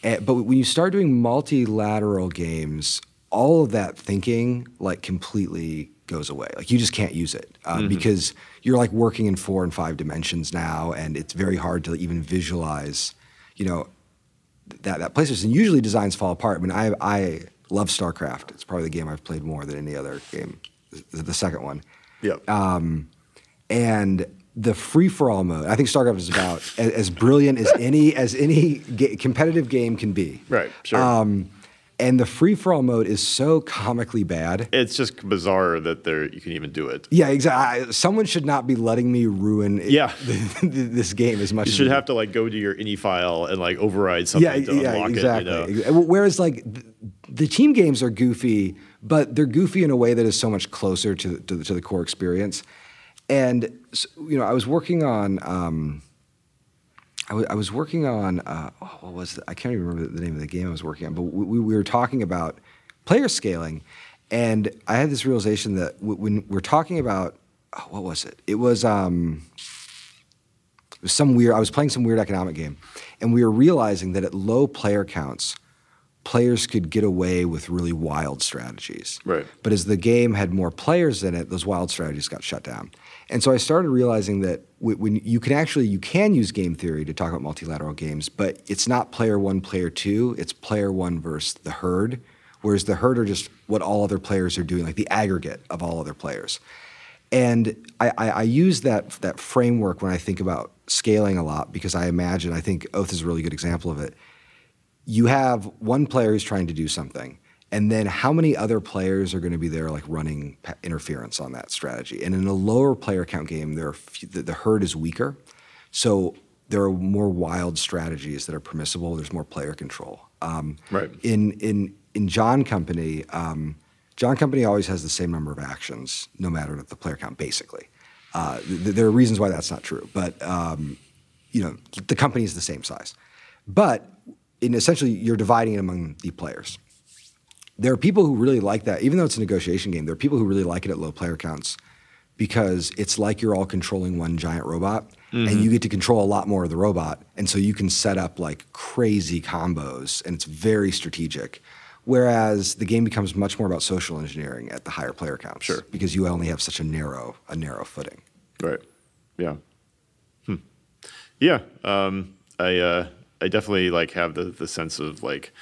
And, but when you start doing multilateral games, all of that thinking like completely goes away. Like you just can't use it uh, because you're like working in four and five dimensions now, and it's very hard to even visualize, you know, that that place is and usually designs fall apart. I mean, I I love StarCraft. It's probably the game I've played more than any other game. The, the second one, Yeah. and the free for all mode. I think StarCraft is about as, as brilliant as any as any ga- competitive game can be. right. Sure. Um, and the free for all mode is so comically bad. It's just bizarre that there you can even do it. Yeah, exactly. Someone should not be letting me ruin it- Yeah. this game as much You should have to like go to your ini file and like override something yeah, to yeah, unlock exactly. it. You know? Whereas like th- the team games are goofy, but they're goofy in a way that is so much closer to the, to the, to the core experience. And you know, I was working on. Um, I was working on uh, oh, what was the, I can't even remember the name of the game I was working on, but we, we were talking about player scaling, and I had this realization that w- when we're talking about oh, what was it? It was um, it was some weird. I was playing some weird economic game, and we were realizing that at low player counts, players could get away with really wild strategies. Right. But as the game had more players in it, those wild strategies got shut down. And so I started realizing that w- when you can actually you can use game theory to talk about multilateral games, but it's not player one, player two. It's player one versus the herd. Whereas the herd are just what all other players are doing, like the aggregate of all other players. And I, I, I use that that framework when I think about scaling a lot because I imagine I think Oath is a really good example of it. You have one player who's trying to do something, and then how many other players are going to be there like running interference on that strategy? And in a lower player count game, there are few, the, the herd is weaker, so there are more wild strategies that are permissible. There's more player control. Um, Right. In in in John Company, um, John Company always has the same number of actions, no matter the player count. Basically, uh, th- there are reasons why that's not true, but um, you know the company is the same size. But in essentially, you're dividing it among the players. There are people who really like that, even though it's a negotiation game. There are people who really like it at low player counts because it's like you're all controlling one giant robot and you get to control a lot more of the robot. And so you can set up like crazy combos and it's very strategic. Whereas the game becomes much more about social engineering at the higher player counts. Sure. Because you only have such a narrow, a narrow footing. Right. Yeah. Hmm. Yeah. Um, I uh, I definitely like have the the sense of like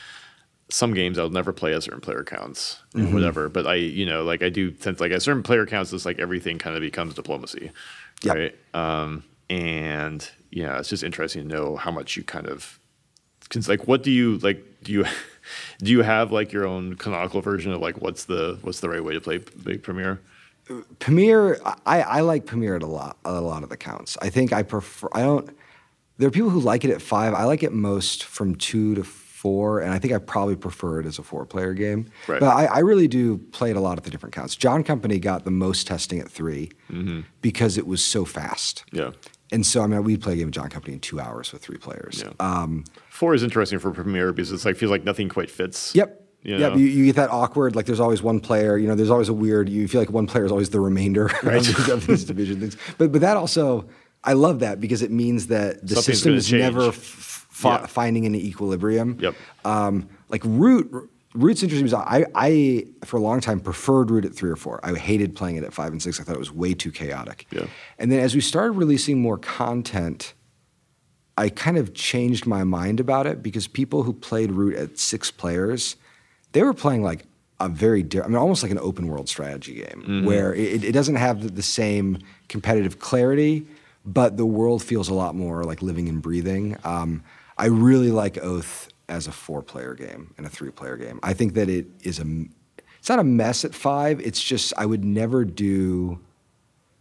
some games I'll never play at certain player counts or Mm-hmm. whatever. But I you know like I do sense like at certain player counts, it's like everything kind of becomes diplomacy. Yep. Right. Um, and yeah, it's just interesting to know how much you kind of. Cause like, what do you like? Do you do you have like your own canonical version of like what's the what's the right way to play Big Pamir? Pamir, I, I like Pamir at a lot, a lot of the counts. I think I prefer. I don't. There are people who like it at five. I like it most from two to four, and I think I probably prefer it as a four-player game. Right. But I, I really do play it a lot at the different counts. John Company got the most testing at 3 because it was so fast. Yeah. And so I mean, we play a game of John Company in two hours with three players. Yeah. Um, Four is interesting for Pamir because it's like feels like nothing quite fits. Yep. You know? You, you get that awkward, like there's always one player, you know, there's always a weird, you feel like one player is always the remainder of, these, of these division things. But, but that also, I love that because it means that the Something's system is never f- fi- Yeah. finding an equilibrium. Yep. Um, like Root, Root's interesting because I, I, for a long time, preferred Root at three or four. I hated playing it at five and six. I thought it was way too chaotic. Yeah. And then as we started releasing more content, I kind of changed my mind about it because people who played Root at six players, they were playing like a very, di- I mean, almost like an open world strategy game where it, it doesn't have the, the same competitive clarity, but the world feels a lot more like living and breathing. Um, I really like Oath as a four player game and a three player game. I think that it is a it's not a mess at five. It's just, I would never do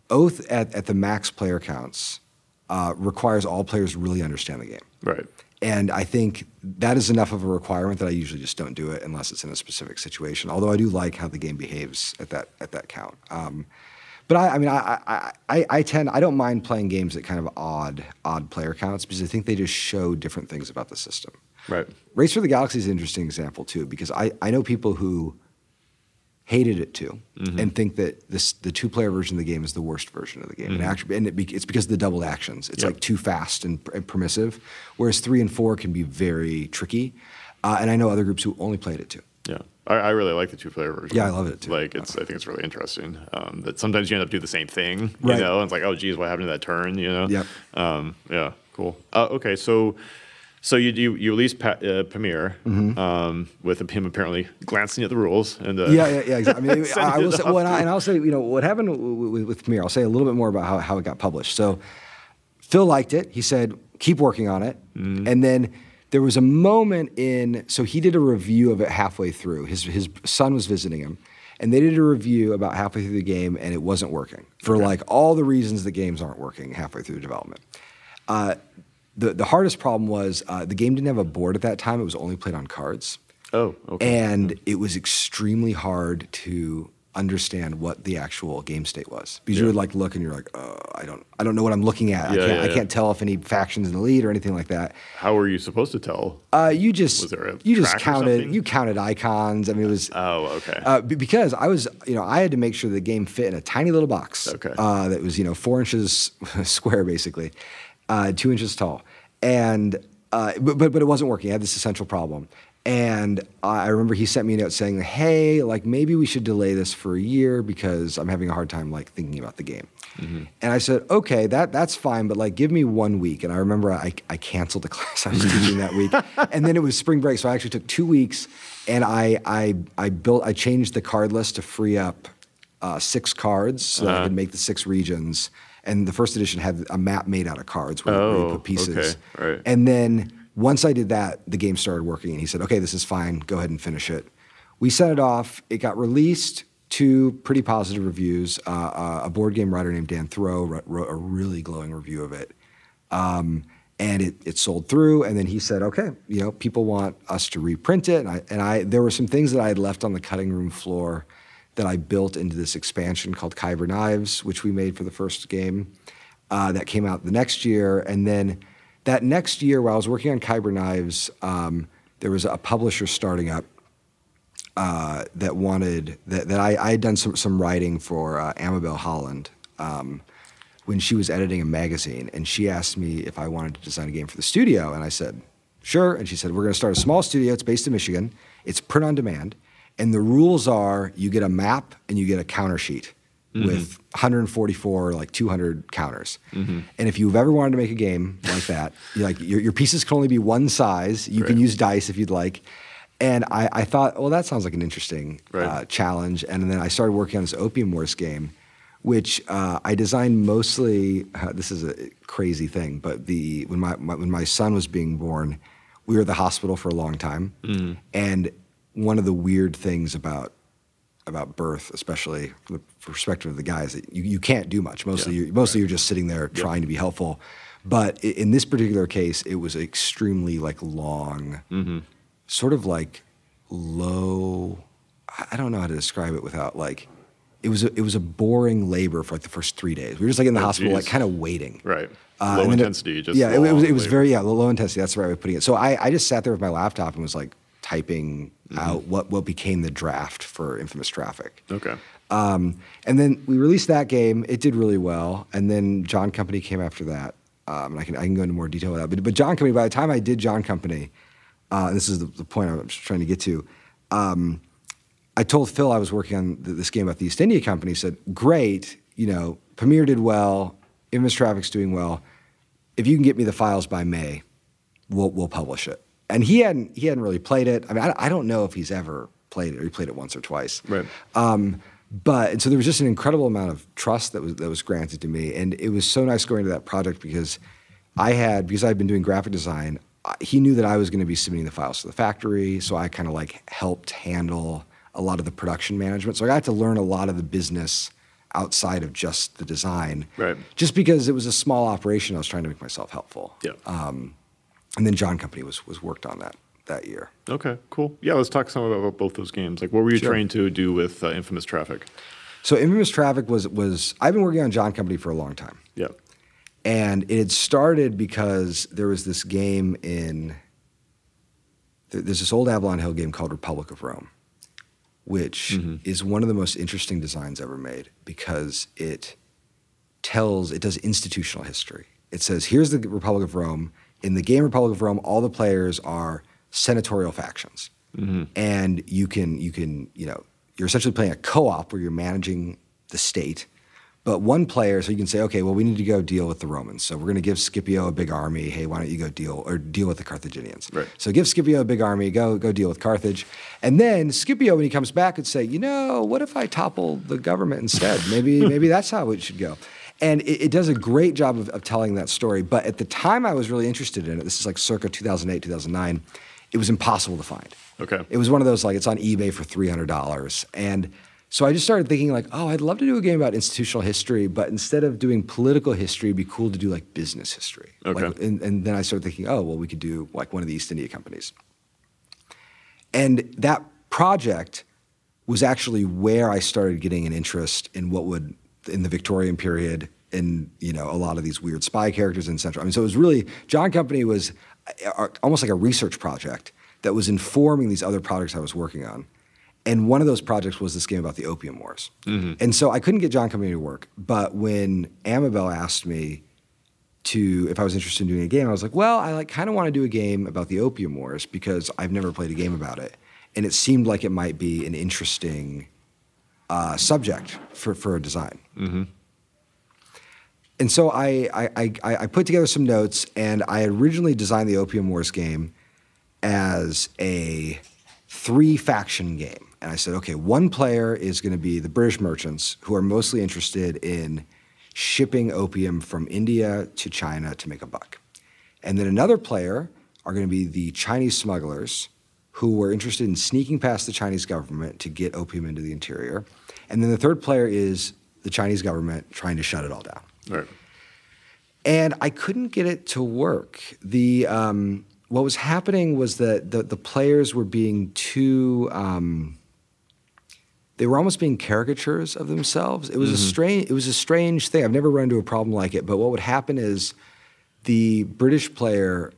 Oath at, at the max player counts uh, requires all players really understand the game. Right. And I think that is enough of a requirement that I usually just don't do it unless it's in a specific situation. Although I do like how the game behaves at that at that count. Um, but I, I mean, I, I, I, I tend I don't mind playing games at kind of odd odd player counts because I think they just show different things about the system. Right. Race for the Galaxy is an interesting example too because I, I know people who hated it too and think that this the two player version of the game is the worst version of the game and actually and it be, it's because of the doubled actions it's Yep. like too fast and, and permissive whereas three and four can be very tricky uh, and I know other groups who only played it too Yeah. I, I really like the two player version. Yeah, I love it too. Like it's I think it's really interesting. Um, that sometimes you end up doing the same thing. You Right. know, and it's like, oh geez, what happened to that turn? You know? Yep. Um, yeah, cool. Uh, okay, so so you you, you released pa- uh, Pamir um, with him apparently glancing at the rules and uh, Mm-hmm. yeah yeah, yeah exactly I, mean, I, I will say, well, and, I, and I'll say you know what happened with, with, with Pamir I'll say a little bit more about how, how it got published so Phil liked it he said keep working on it Mm-hmm. and then there was a moment in so he did a review of it halfway through. His his son was visiting him, and they did a review about halfway through the game, and it wasn't working for like all the reasons the games aren't working halfway through development. Uh, the the hardest problem was uh, the game didn't have a board at that time. It was only played on cards. Oh, okay. And it was extremely hard to understand what the actual game state was because you Yeah. would like look and you're like, oh, I don't, I don't know what I'm looking at. I can't, yeah, I can't tell if any factions in the lead or anything like that. How were you supposed to tell? Uh, you just, Was there a you just counted, you counted icons. I mean, it was. Oh, okay. Uh, because I was, you know, I had to make sure the game fit in a tiny little box. Okay. Uh, that was, you know, four inches square, basically, uh, two inches tall, and uh, but, but but it wasn't working. I had this essential problem, and I remember he sent me a note saying, "Hey, like maybe we should delay this for a year because I'm having a hard time like thinking about the game." And I said, "Okay, that that's fine, but like give me one week." And I remember I I canceled the class I was teaching that week, and then it was spring break, so I actually took two weeks, and I I I built I changed the card list to free up uh, six cards so that I could make the six regions. And the first edition had a map made out of cards where, where you Oh, put pieces. okay, right. And then once I did that, the game started working, and he said, "Okay, this is fine. Go ahead and finish it." We sent it off. It got released to pretty positive reviews. Uh, uh, a board game writer named Dan wrote, wrote a really glowing review of it. Um, and it, it sold through. And then he said, okay, you know, people want us to reprint it. And I, and I, there were some things that I had left on the cutting room floor that I built into this expansion called Khyber Knives, which we made for the first game. Uh, that came out the next year. And then that next year, while I was working on Khyber Knives, um, there was a publisher starting up uh, that wanted that, that I, I had done some, some writing for uh, Amabel Holland um, when she was editing a magazine, and she asked me if I wanted to design a game for the studio, and I said sure. And she said we're going to start a small studio. It's based in Michigan. It's print on demand, and the rules are you get a map and you get a counter sheet. With 144, like 200 counters, and if you've ever wanted to make a game like that, like your, your pieces can only be one size. You can use dice if you'd like, and I, I thought, well, that sounds like an interesting Right. uh, challenge. And then I started working on this Opium Wars game, which uh, I designed mostly. Uh, this is a crazy thing, but the when my, my when my son was being born, we were at the hospital for a long time, and one of the weird things about about birth, especially the perspective of the guys, that you, you can't do much. Mostly, Yeah, you're, mostly you're just sitting there trying to be helpful. But in this particular case, it was extremely like long, sort of like low. I- don't know how to describe it without like. It was a, it was a boring labor for like the first three days. We were just like in the Oh, hospital, like kind of waiting. Right. Uh, Low then it- intensity, just yeah, it, was it was labor. very yeah low, low intensity. That's the right way of putting it. So I, I just sat there with my laptop and was like typing Mm-hmm. out what what became the draft for Infamous Traffic. Okay. Um, and then we released that game. It did really well. And then John Company came after that. Um, and I can I can go into more detail with that. But but John Company. By the time I did John Company, uh, and this is the, the point I was trying to get to. Um, I told Phil I was working on th- this game about the East India Company. He said, "Great, you know, Pamir did well, Infamous Traffic's doing well. If you can get me the files by May, we'll we'll publish it." And he hadn't he hadn't really played it. I mean, I, I don't know if he's ever played it or he played it once or twice. Right. Um, but and so there was just an incredible amount of trust that was that was granted to me, and it was so nice going to that project because I had because I'd been doing graphic design. He knew that I was going to be submitting the files to the factory, so I kind of like helped handle a lot of the production management. So I got to learn a lot of the business outside of just the design. Right. Just because it was a small operation, I was trying to make myself helpful. Yeah. Um, and then John Company was was worked on that that year. okay. Cool. Yeah. Let's talk some about both those games. Like, what were you Sure. trying to do with uh, Infamous Traffic? So Infamous Traffic was was I've been working on John Company for a long time. Yeah. And it had started because there was this game in, there's this old Avalon Hill game called Republic of Rome, which is one of the most interesting designs ever made because it tells, it does institutional history. It says, here's the Republic of Rome. In the game Republic of Rome, all the players are senatorial factions. Mm-hmm. And you can, you can, you know, you're essentially playing a co-op where you're managing the state. But one player, so you can say, okay, well, we need to go deal with the Romans. So we're going to give Scipio a big army. Hey, why don't you go deal or deal with the Carthaginians? Right. So give Scipio a big army. Go go deal with Carthage. And then Scipio, when he comes back, would say, you know, what if I topple the government instead? Maybe maybe that's how it should go. And it, it does a great job of, of telling that story. But at the time I was really interested in it, this is like circa 2008, 2009, it was impossible to find. Okay. It was one of those like it's on eBay for $300. And so I just started thinking like, oh, I'd love to do a game about institutional history, but instead of doing political history, it'd be cool to do like business history. Okay. Like, and, and then I started thinking, oh, well, we could do like one of the East India companies. And that project was actually where I started getting an interest in what would in the Victorian period in you know a lot of these weird spy characters in Central. I mean, so it was really John Company was almost like a research project that was informing these other projects I was working on. And one of those projects was this game about the Opium Wars. And so I couldn't get John Company to work. But when Amabel asked me to if I was interested in doing a game, I was like, well, I like kind of want to do a game about the Opium Wars because I've never played a game about it, and it seemed like it might be an interesting uh, subject for for a design. And so I, I, I, I put together some notes, and I originally designed the Opium Wars game as a three faction game. And I said, okay, one player is going to be the British merchants who are mostly interested in shipping opium from India to China to make a buck. And then another player are going to be the Chinese smugglers who were interested in sneaking past the Chinese government to get opium into the interior. And then the third player is the Chinese government trying to shut it all down. Right. And I couldn't get it to work. The um, what was happening was that the, the players were being too. Um, they were almost being caricatures of themselves. It was a strange. It was a strange thing. I've never run into a problem like it. But what would happen is, the British player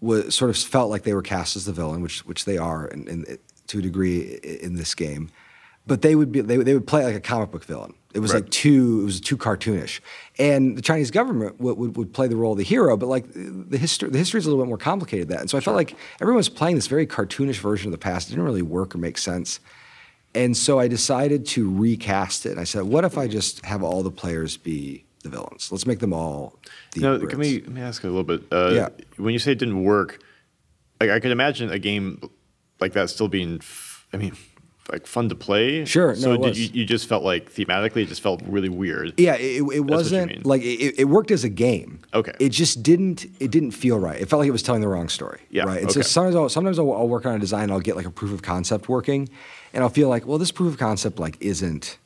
was sort of felt like they were cast as the villain, which which they are, in, in, to a degree in this game. But they would be they, would- they would play like a comic book villain. It was Right. like too it was too cartoonish, and the Chinese government would, would, would play the role of the hero. But like the history the history is a little bit more complicated than that, and so I felt like everyone was playing this very cartoonish version of the past. It didn't really work or make sense. And so I decided to recast it. And I said, what if I just have all the players be the villains? Let's make them all the Now, Brits. can we let me ask a little bit? Uh, Yeah. When you say it didn't work, like I could imagine a game like that still being, f- I mean, like fun to play. Sure, no, So it did you, you just felt like thematically, it just felt really weird. Yeah, it, it wasn't like it, it worked as a game. Okay. It just didn't. It didn't feel right. It felt like it was telling the wrong story. Yeah, Right. And so okay. sometimes I'll, sometimes I'll, I'll work on a design. and I'll get like a proof of concept working, and I'll feel like, well, this proof of concept like isn't.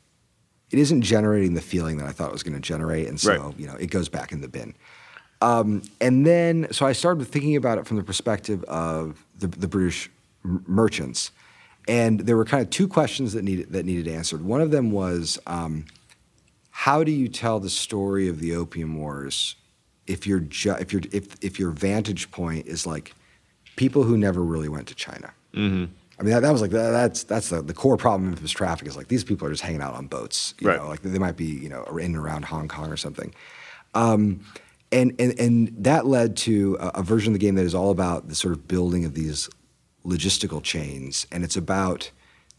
It isn't generating the feeling that I thought it was going to generate, and so Right. you know it goes back in the bin. Um, and then, so I started thinking about it from the perspective of the, the British m- merchants, and there were kind of two questions that needed that needed answered. One of them was, um, how do you tell the story of the Opium Wars if your ju- if your if if your vantage point is like people who never really went to China? Mm-hmm. I mean, that, that was like that, that's that's the, the core problem of this traffic is like these people are just hanging out on boats, you Right. know, like they might be you know in and around Hong Kong or something. Um, and, and, and that led to a, a version of the game that is all about the sort of building of these logistical chains. And it's about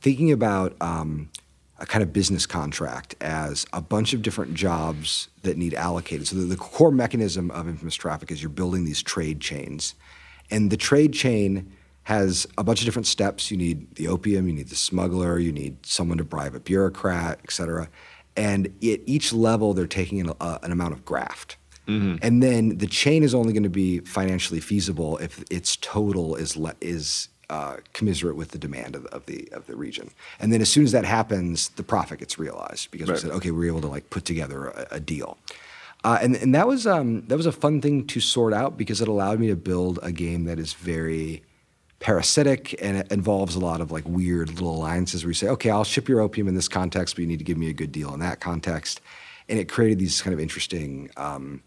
thinking about um, a kind of business contract as a bunch of different jobs that need allocated. So the, the core mechanism of infamous traffic is you're building these trade chains. And the trade chain has a bunch of different steps. You need the opium, you need the smuggler, you need someone to bribe a bureaucrat, et cetera. And at each level, they're taking an, uh, an amount of graft. And then the chain is only going to be financially feasible if its total is le- is uh, commiserate with the demand of the, of the of the region. And then as soon as that happens, the profit gets realized because we said, okay, we're able to like put together a, a deal. Uh, and and that was um, that was a fun thing to sort out because it allowed me to build a game that is very parasitic and it involves a lot of like weird little alliances where you say, okay, I'll ship your opium in this context, but you need to give me a good deal in that context. And it created these kind of interesting um,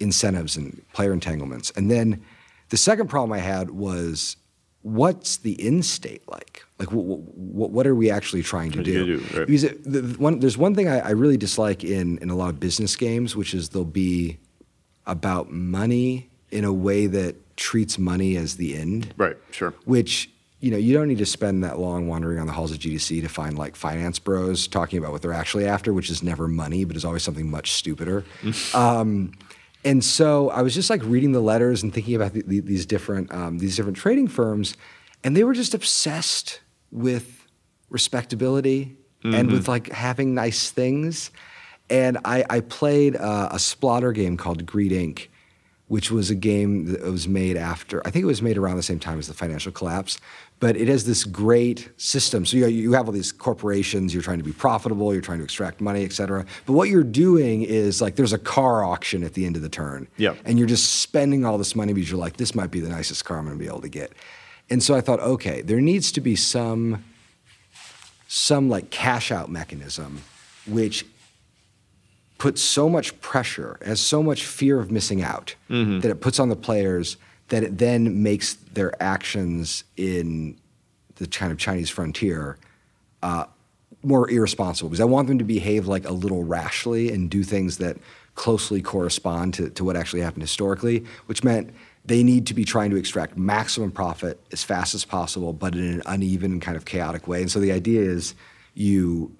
incentives and player entanglements. And then the second problem I had was what's the in state like? Like, wh- wh- wh- what are we actually trying to What do? do, right. Because it, the, the one, there's one thing I, I really dislike in, in a lot of business games, which is they'll be about money in a way that treats money as the end Right. Sure. which you know you don't need to spend that long wandering on the halls of GDC to find like finance bros talking about what they're actually after, which is never money, but is always something much stupider. um, and so I was just like reading the letters and thinking about the, the, these different um, these different trading firms, and they were just obsessed with respectability and with like having nice things. And I, I played uh, a Splotter game called Greed Inc., which was a game that was made after, I think it was made around the same time as the financial collapse. But it has this great system. So you, you have all these corporations, you're trying to be profitable, you're trying to extract money, et cetera. But what you're doing is like there's a car auction at the end of the turn. Yeah. And you're just spending all this money because you're like, this might be the nicest car I'm gonna be able to get. And so I thought, okay, there needs to be some some like cash out mechanism which puts so much pressure, has so much fear of missing out that it puts on the players that it then makes their actions in the kind of Chinese frontier uh, more irresponsible. Because I want them to behave like a little rashly and do things that closely correspond to, to what actually happened historically, which meant they need to be trying to extract maximum profit as fast as possible, but in an uneven kind of chaotic way. And so the idea is you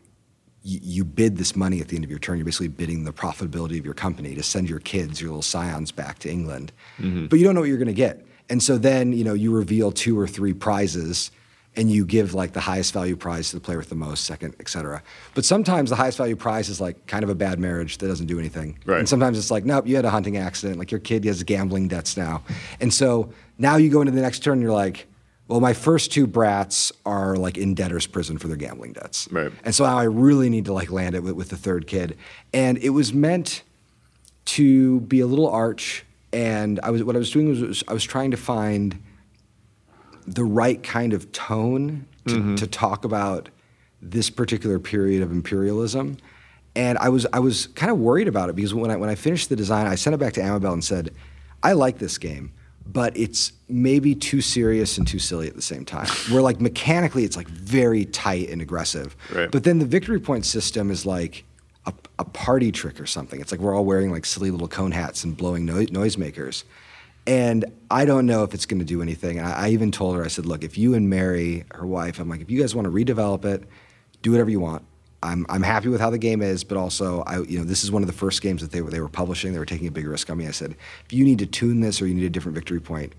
you, you bid this money at the end of your turn. You're basically bidding the profitability of your company to send your kids, your little scions, back to England. Mm-hmm. But you don't know what you're going to get. And so then, you know, you reveal two or three prizes and you give like the highest value prize to the player with the most, second, et cetera. But sometimes the highest value prize is like kind of a bad marriage that doesn't do anything. Right. And sometimes it's like, nope, you had a hunting accident. Like your kid has gambling debts now. And so now you go into the next turn and you're like, well, my first two brats are like in debtor's prison for their gambling debts. Right. And so now I really need to like land it with, with the third kid. And it was meant to be a little arch. And I was what I was doing was, was I was trying to find the right kind of tone to, mm-hmm. to talk about this particular period of imperialism. And I was I was kind of worried about it because when I when I finished the design, I sent it back to Amabel and said, I like this game, but it's maybe too serious and too silly at the same time. Where like mechanically it's like very tight and aggressive. Right. But then the victory point system is like a, a party trick or something. It's like we're all wearing like silly little cone hats and blowing no- noisemakers. And I don't know if it's going to do anything. And I, I even told her, I said, look, if you and Mary, her wife, I'm like, if you guys want to redevelop it, do whatever you want. I'm, I'm happy with how the game is, but also, I, you know, this is one of the first games that they were, they were publishing. They were taking a big risk on me. I said, if you need to tune this or you need a different victory point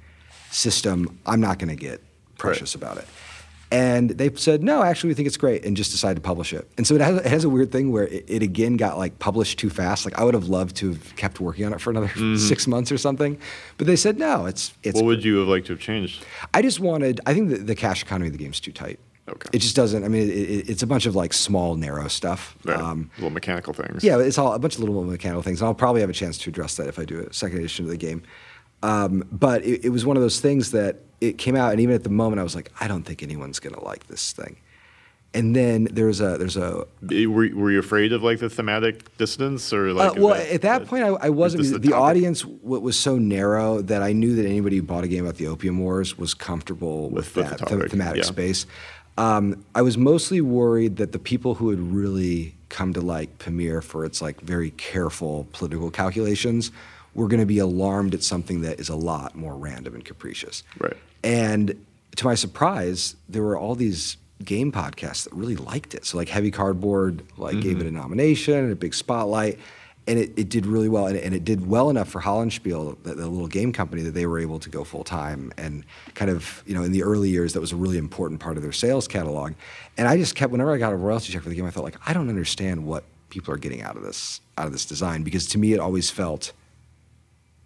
system, I'm not going to get precious about it. And they said, no, actually, we think it's great, and just decided to publish it. And so it has, it has a weird thing where it, it again got like published too fast. Like I would have loved to have kept working on it for another mm-hmm. six months or something, but they said no. It's it's. What would you have liked to have changed? I just wanted. I think the, the cash economy of the game's too tight. Okay. It just doesn't. I mean, it, it, it's a bunch of like small, narrow stuff. Right. Um, little mechanical things. yeah, it's all a bunch of little mechanical things. And I'll probably have a chance to address that if I do a second edition of the game. Um, but it, it was one of those things that it came out, and even at the moment, I was like, I don't think anyone's gonna like this thing. And then there's a there's a Were, were you afraid of like the thematic dissonance or uh, like? well, the- at that point, I, I wasn't. The, the audience w- was so narrow that I knew that anybody who bought a game about the Opium Wars was comfortable with, With that the- topic, thematic yeah. space. Um, I was mostly worried that the people who had really come to like Pamir for its like very careful political calculations were going to be alarmed at something that is a lot more random and capricious. Right. And to my surprise, there were all these game podcasts that really liked it. So like Heavy Cardboard like gave it a nomination and a big spotlight. And it, it did really well, and it, and it did well enough for Hollandspiele, the, the little game company, that they were able to go full time. And kind of, you know, in the early years, that was a really important part of their sales catalog. And I just kept, whenever I got a royalty check for the game, I felt like I don't understand what people are getting out of this, out of this design, because to me, it always felt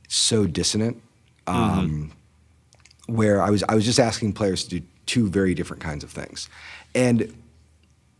so dissonant. Um, where I was I was just asking players to do two very different kinds of things, and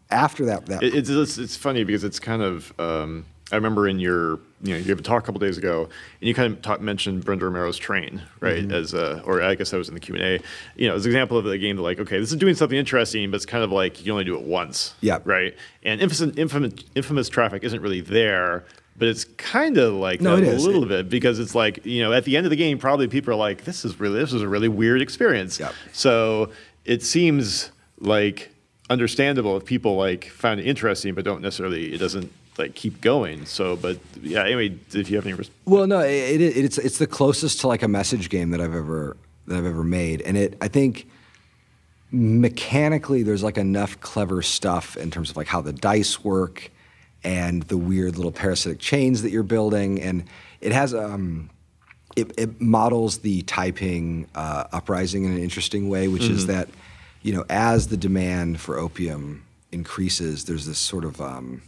after that, that It, it's, it's it's funny because it's kind of. Um, I remember in your you know you gave a talk a couple days ago, and you kind of talk, mentioned Brenda Romero's Train, right? Mm-hmm. As a, or I guess that was in the Q and A. You know, as an example of a game that like, okay, this is doing something interesting, but it's kind of like you only do it once, Yeah. right? And infamous, infamous, infamous traffic isn't really there. But it's kind of like No, that a little It- bit because it's like you know at the end of the game probably people are like this is really this is a really weird experience. Yep. So it seems like understandable if people like find it interesting, but don't necessarily. It doesn't like keep going. So, but yeah. Anyway, if you have any, res- Well, no, it, it, it's it's the closest to like a message game that I've ever that I've ever made, and it I think mechanically there's like enough clever stuff in terms of like how the dice work and the weird little parasitic chains that you're building, and it has um. It, it models the Taiping uh, uprising in an interesting way, which is that, you know, as the demand for opium increases, there's this sort of um,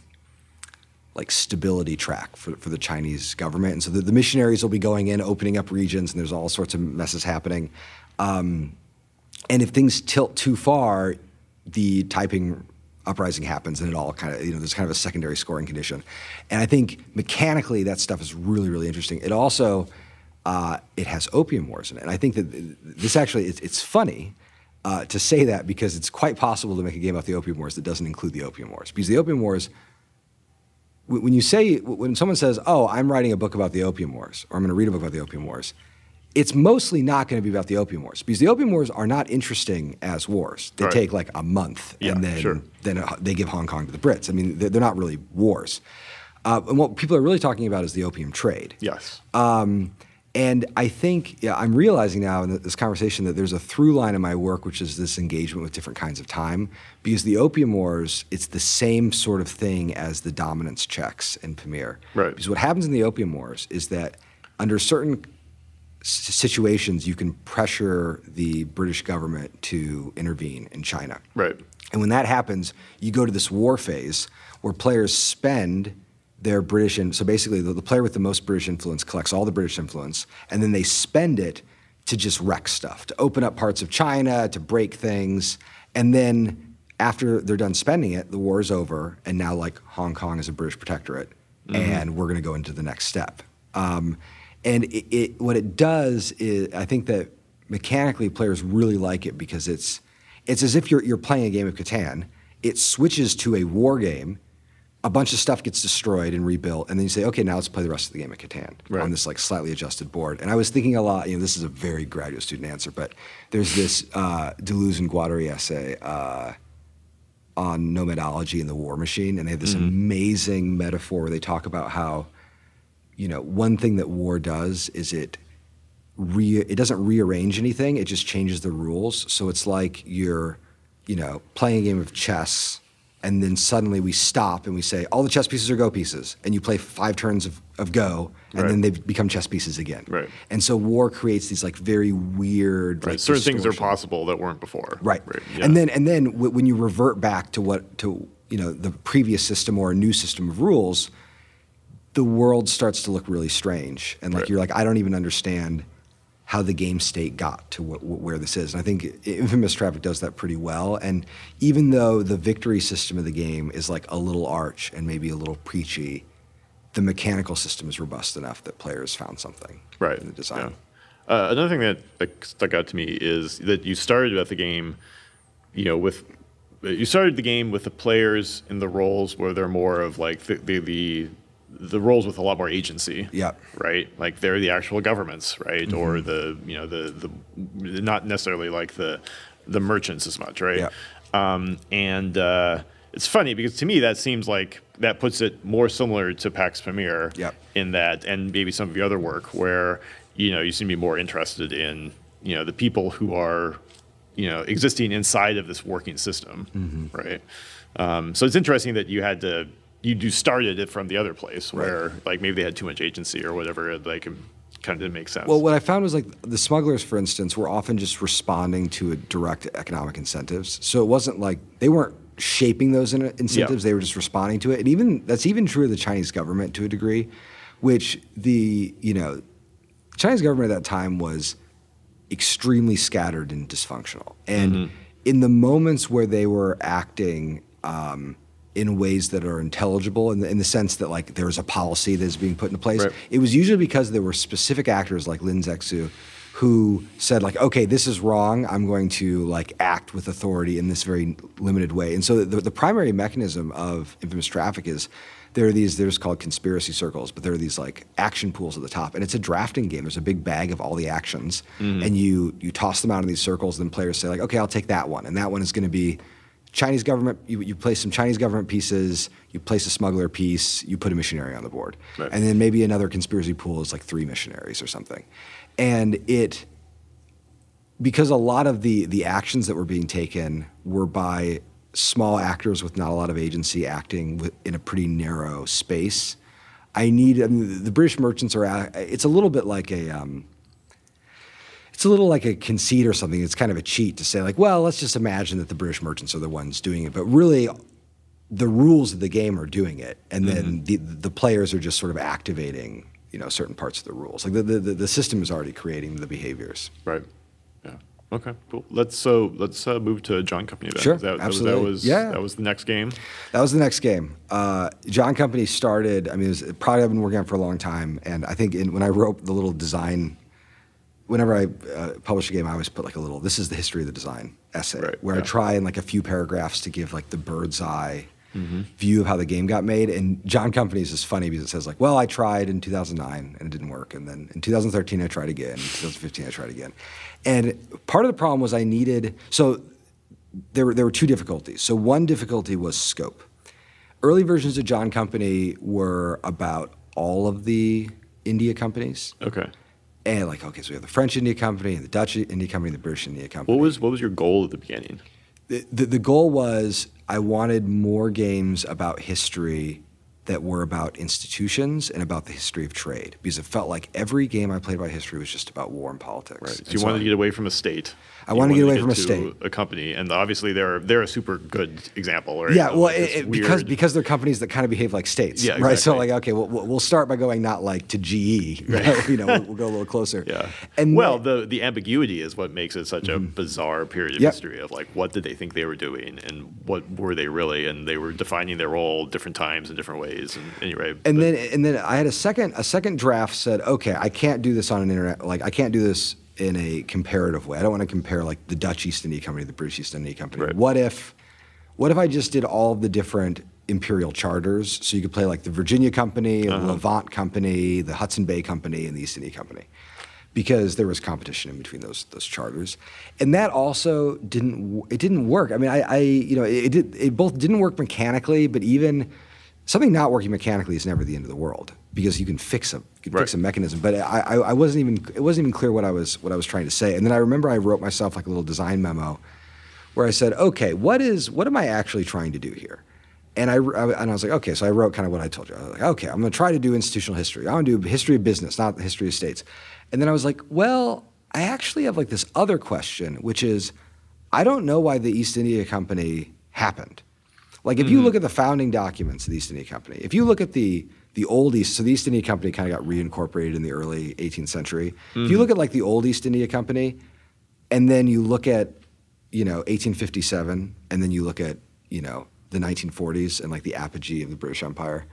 like stability track for, for the Chinese government. And so the, the missionaries will be going in, opening up regions, and there's all sorts of messes happening. Um, and if things tilt too far, the Taiping uprising happens and it all kind of you know there's kind of a secondary scoring condition and i think mechanically that stuff is really really interesting it also uh, it has opium wars in it and i think that this actually it's, it's funny uh, to say that because it's quite possible to make a game about the opium wars that doesn't include the opium wars because the opium wars when you say when someone says oh i'm writing a book about the opium wars or i'm going to read a book about the opium wars it's mostly not going to be about the opium wars because the opium wars are not interesting as wars. They Right. take like a month Yeah, and then sure. then uh, they give Hong Kong to the Brits. I mean, they're, they're not really wars. Uh, and what people are really talking about is the opium trade. Yes. Um, and I think yeah, I'm realizing now in this conversation that there's a through line in my work, which is this engagement with different kinds of time. Because the opium wars, it's the same sort of thing as the dominance checks in Pamir. Right. Because what happens in the opium wars is that under certain s- situations, you can pressure the British government to intervene in China. right. And when that happens, you go to this war phase where players spend their British, in, so basically the, the player with the most British influence collects all the British influence, and then they spend it to just wreck stuff, to open up parts of China, to break things, and then after they're done spending it, the war is over, and now like Hong Kong is a British protectorate, and we're going to go into the next step. Um, and it, it, what it does is, I think that mechanically players really like it because it's it's as if you're, you're playing a game of Catan. It switches to a war game. A bunch of stuff gets destroyed and rebuilt, and then you say, okay, now let's play the rest of the game of Catan Right. on this like slightly adjusted board. And I was thinking a lot. You know, this is a very graduate student answer, but there's this uh, Deleuze and Guattari essay uh, on nomadology and the war machine, and they have this amazing metaphor where they talk about how, you know, one thing that war does is it re- it doesn't rearrange anything. It just changes the rules. So it's like you're, you know, playing a game of chess, and then suddenly we stop and we say all the chess pieces are go pieces, and you play five turns of, of go, and Right. then they become chess pieces again. Right. And so war creates these like very weird. Right. Like, Certain things are possible that weren't before. Right. yeah. And then and then w- when you revert back to what to you know the previous system or a new system of rules, the world starts to look really strange, and like Right. you're like I don't even understand how the game state got to wh- wh- where this is. And I think Infamous Traffic does that pretty well. And even though the victory system of the game is like a little arch and maybe a little preachy, the mechanical system is robust enough that players found something right. in the design. Yeah. Uh, another thing that, that stuck out to me is that you started at the game, you know, with you started the game with the players in the roles where they're more of like the the the, the roles with a lot more agency. Yep. Right. Like they're the actual governments, right? Mm-hmm. Or the you know the the not necessarily like the the merchants as much, right? Yep. Um, and uh, it's funny because to me that seems like that puts it more similar to Pax Pamir Yep. in that, and maybe some of your other work where you know you seem to be more interested in you know the people who are you know existing inside of this working system, Mm-hmm. right? Um, so it's interesting that you had to you do started it from the other place where like maybe they had too much agency or whatever, it, like kind of didn't make sense. Well, what I found was like the smugglers, for instance, were often just responding to a direct economic incentives. So it wasn't like they weren't shaping those in- incentives; Yeah. they were just responding to it. And even that's even true of the Chinese government to a degree, which the you know, Chinese government at that time was extremely scattered and dysfunctional. And in the moments where they were acting um, in ways that are intelligible, in the, in the sense that like there was a policy that is being put into place, Right. it was usually because there were specific actors like Lin Zexu who said like, okay, this is wrong. I'm going to like act with authority in this very limited way. And so the, the primary mechanism of infamous traffic is there are these they're just called conspiracy circles, but there are these like action pools at the top, and it's a drafting game. There's a big bag of all the actions, mm-hmm. and you you toss them out in these circles. And then players say like, okay, I'll take that one, and that one is going to be Chinese government. You, you place some Chinese government pieces. You place a smuggler piece. You put a missionary on the board, Right. and then maybe another conspiracy pool is like three missionaries or something, and it because a lot of the the actions that were being taken were by small actors with not a lot of agency acting with, in a pretty narrow space. I need I mean, the British merchants are. It's a little bit like a. Um, it's a little like a conceit or something. It's kind of a cheat to say like, well, let's just imagine that the British merchants are the ones doing it, but really, the rules of the game are doing it, and then the the players are just sort of activating you know certain parts of the rules. Like the the, the system is already creating the behaviors. Right. Yeah. Okay. Cool. Let's so let's uh, move to John Company then. Sure, That, absolutely. That was Yeah. that was the next game. That was the next game. Uh, John Company started. I mean, it was a product I've been working on for a long time, and I think in, when I wrote the little design, whenever I uh, publish a game, I always put like a little. This is the history of the design essay, Right, where I try in like a few paragraphs to give like the bird's eye Mm-hmm. view of how the game got made. And John Company's is funny because it says like, well, I tried in 2009 and it didn't work, and then in 2013 I tried again, in 2015 I tried again, and part of the problem was I needed so there were, there were two difficulties. So one difficulty was scope. Early versions of John Company were about all of the India companies. Okay. And like, okay, so we have the French India Company, and the Dutch India Company, the British India Company. What was what was your goal at the beginning? the, the, the goal was I wanted more games about history that were about institutions and about the history of trade because it felt like every game I played about history was just about war and politics. Right. So And you wanted to get away from a state. I wanted to get away from a state. A company, and obviously they're they're a super good example, right? Yeah, well, it, it- because because they're companies that kind of behave like states, Yeah, right? So like, okay, we'll, we'll start by going not like to GE, right? you know, we'll, we'll go a little closer. Yeah. and well, the the ambiguity is what makes it such a mm-hmm. bizarre period of Yep. history of like what did they think they were doing and what were they really and they were defining their role different times in different ways and anyway. and but- then and then I had a second a second draft said, okay, I can't do this on an internet like I can't do this in a comparative way. I don't want to compare like the Dutch East India Company, to the British East India Company. Right. What if what if I just did all of the different imperial charters so you could play like the Virginia Company, the Uh-huh. Levant Company, the Hudson Bay Company, and the East India Company. Because there was competition in between those those charters, and that also didn't it didn't work. I mean, I, I you know it, it did it both didn't work mechanically, but even something not working mechanically is never the end of the world because you can fix a you can fix a mechanism. But I, I, I wasn't even it wasn't even clear what I was what I was trying to say. And then I remember I wrote myself like a little design memo where I said, okay, what is what am I actually trying to do here? And I, I and I was like, okay, so I wrote kind of what I told you. I was like, okay, I'm going to try to do institutional history. I'm going to do history of business, not the history of states. And then I was like, well, I actually have like this other question, which is, I don't know why the East India Company happened. Like if you mm-hmm. look at the founding documents of the East India Company, if you look at the the old East, so the East India Company kind of got reincorporated in the early 18th century. If you mm-hmm. look at like the old East India Company, and then you look at you know 1857, and then you look at you know the 1940s and like the apogee of the British Empire.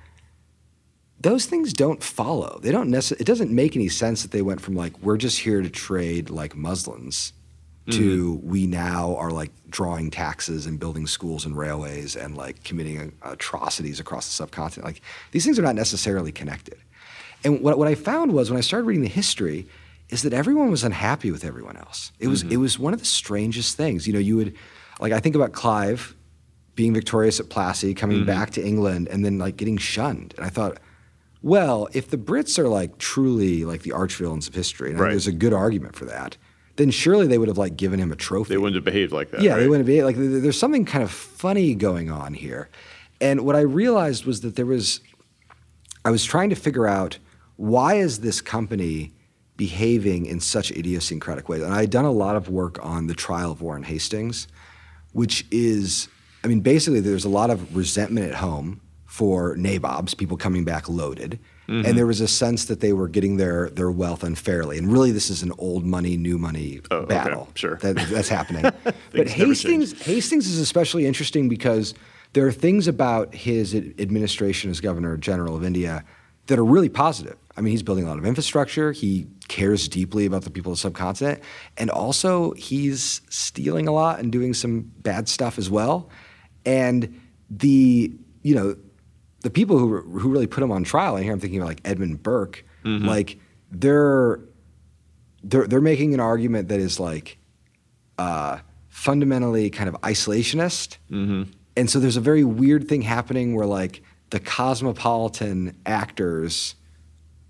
Those things don't follow. They don't necessarily. It doesn't make any sense that they went from like we're just here to trade like muslins to mm-hmm. we now are like drawing taxes and building schools and railways and like committing uh, atrocities across the subcontinent. Like these things are not necessarily connected. And what, what I found was when I started reading the history, is that everyone was unhappy with everyone else. It was mm-hmm. it was one of the strangest things. You know, you would like I think about Clive being victorious at Plassey, coming mm-hmm. back to England, and then like getting shunned. And I thought, well, if the Brits are like truly like the arch villains of history, and Right. there's a good argument for that, then surely they would have like given him a trophy. they wouldn't have behaved like that. Yeah, right? they wouldn't be like. There's something kind of funny going on here, and what I realized was that there was. I was trying to figure out why is this company behaving in such idiosyncratic ways, and I had done a lot of work on the trial of Warren Hastings, which is, I mean, basically there's a lot of resentment at home for nabobs, people coming back loaded. Mm-hmm. And there was a sense that they were getting their, their wealth unfairly. And really, this is an old money, new money Oh, okay, battle sure. that, that's happening. but Hastings, Hastings is especially interesting because there are things about his administration as governor general of India that are really positive. I mean, he's building a lot of infrastructure. He cares deeply about the people of the subcontinent, and also he's stealing a lot and doing some bad stuff as well. And the you know the people who who really put him on trial, and here I'm thinking about like Edmund Burke, like they're they're they're making an argument that is like uh, fundamentally kind of isolationist. And so there's a very weird thing happening where like the cosmopolitan actors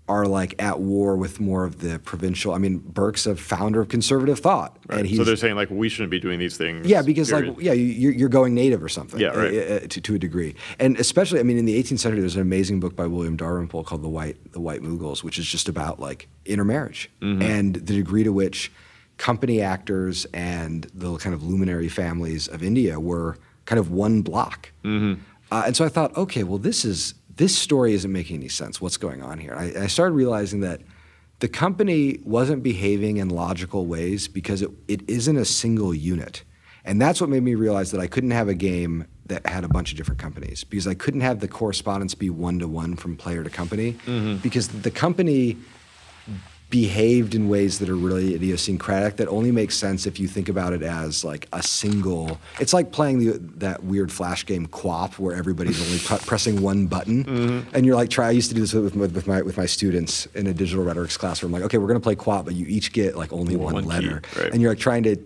are like at war with more of the provincial. I mean, Burke's a founder of conservative thought, Right. and he's so they're saying like we shouldn't be doing these things. yeah, because period. like yeah, you- you're, you're going native or something. Yeah, right. uh, uh, to, to a degree, and especially I mean in the 18th century, there's an amazing book by William Dalrymple called the White the White Mughals, which is just about like intermarriage Mm-hmm. and the degree to which company actors and the kind of luminary families of India were kind of one block. Mm-hmm. Uh, and so I thought, okay, well, this is this story isn't making any sense. What's going on here? I, I started realizing that the company wasn't behaving in logical ways because it, it isn't a single unit. And that's what made me realize that I couldn't have a game that had a bunch of different companies because I couldn't have the correspondence be one to one from player to company mm-hmm. because the company behaved in ways that are really idiosyncratic that only makes sense if you think about it as like a single it's like playing the, that weird flash game QWOP where everybody's only p- pressing one button. Mm-hmm. And you're like try i used to do this with, with, my with my students in a digital rhetorics class where i'm like okay we're going to play QWOP but you each get like only one, One key, letter. right. and you're like trying to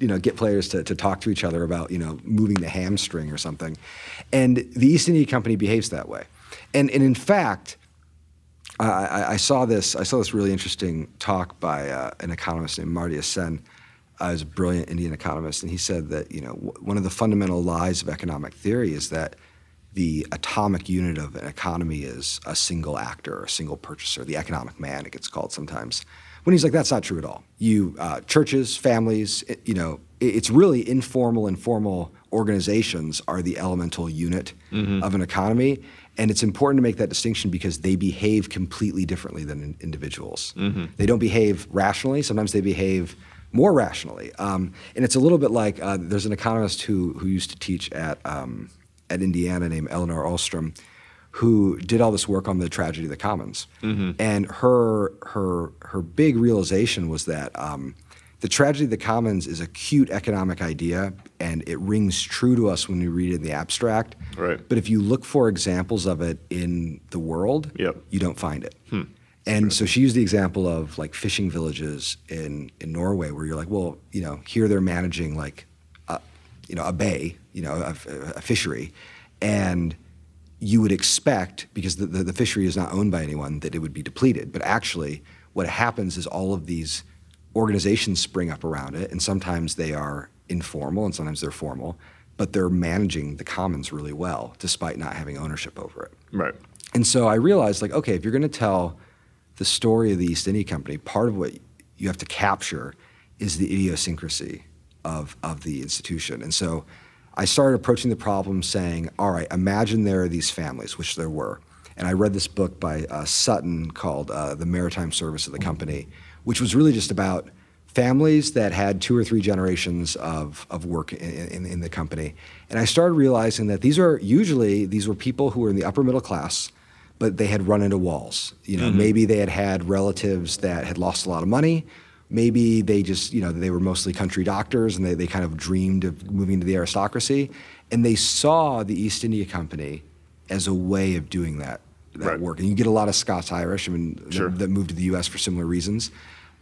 you know get players to, to talk to each other about you know moving the hamstring or something. And the east india company behaves that way. And and in fact I, I, I saw this. I saw this really interesting talk by uh, an economist named Amartya Sen. Uh, he's a brilliant Indian economist, and he said that you know w- one of the fundamental lies of economic theory is that the atomic unit of an economy is a single actor or a single purchaser, the economic man, it gets called sometimes. When he's like, that's not true at all. You uh, churches, families, it- you know, it- it's really informal and formal organizations are the elemental unit of an economy. And it's important to make that distinction because they behave completely differently than in- individuals. They don't behave rationally. Sometimes they behave more rationally. Um, and it's a little bit like uh, there's an economist who, who used to teach at, um, at Indiana named Elinor Ostrom, who did all this work on the tragedy of the commons. And her, her, her big realization was that um, the tragedy of the commons is a cute economic idea and it rings true to us when we read it in the abstract. Right. But if you look for examples of it in the world, Yep. you don't find it. Hmm. And so she used the example of like fishing villages in, in Norway, where you're like, well, you know, here they're managing like, a, you know, a bay, you know, a, a fishery, and you would expect because the, the, the fishery is not owned by anyone that it would be depleted. But actually, what happens is all of these organizations spring up around it, and sometimes they are informal and sometimes they're formal, but they're managing the commons really well despite not having ownership over it. Right. And so I realized, like, okay, if you're going to tell the story of the East India Company, part of what you have to capture is the idiosyncrasy of, of the institution. And so I started approaching the problem saying, all right, imagine there are these families, which there were. And I read this book by uh, Sutton called uh, The Maritime Service of the Company, which was really just about families that had two or three generations of, of work in, in, in the company. And I started realizing that these are usually, these were people who were in the upper middle class, but they had run into walls. You know, mm-hmm. maybe they had had relatives that had lost a lot of money. Maybe they just, you know, they were mostly country doctors and they, they kind of dreamed of moving to the aristocracy. And they saw the East India Company as a way of doing that, that Right. work. And you get a lot of Scots Irish, I mean, that- that moved to the US for similar reasons.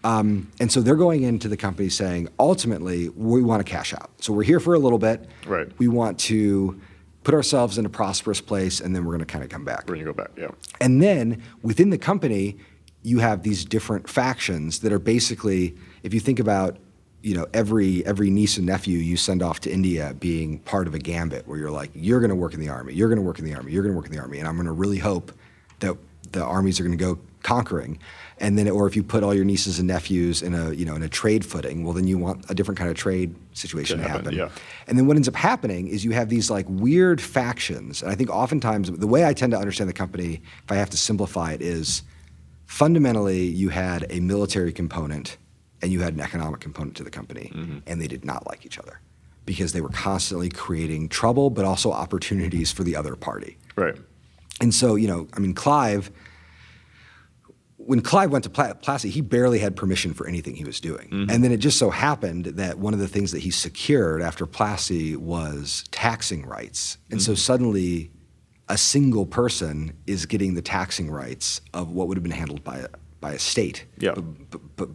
Um, and so they're going into the company saying, ultimately, we want to cash out. So we're here for a little bit. Right. We want to put ourselves in a prosperous place, and then we're going to kind of come back. We're gonna go back. Yeah. And then within the company, you have these different factions that are basically, if you think about, you know, every every niece and nephew you send off to India being part of a gambit where you're like, you're going to work in the army, you're going to work in the army, you're going to work in the army, and I'm going to really hope that the armies are going to go conquering. And then, or if you put all your nieces and nephews in a, you know, in a trade footing, well, then you want a different kind of trade situation To to happen, happen. yeah. And then what ends up happening is you have these like weird factions. And I think oftentimes the way I tend to understand the company, if I have to simplify it, is fundamentally you had a military component and you had an economic component to the company, mm-hmm. and they did not like each other because they were constantly creating trouble, but also opportunities for the other party. Right. And so, you know, I mean, Clive, when Clive went to Pla- Plassey, he barely had permission for anything he was doing. Mm-hmm. And then it just so happened that one of the things that he secured after Plassey was taxing rights. And so mm-hmm. suddenly, a single person is getting the taxing rights of what would have been handled by a, by a state Yeah. b- b-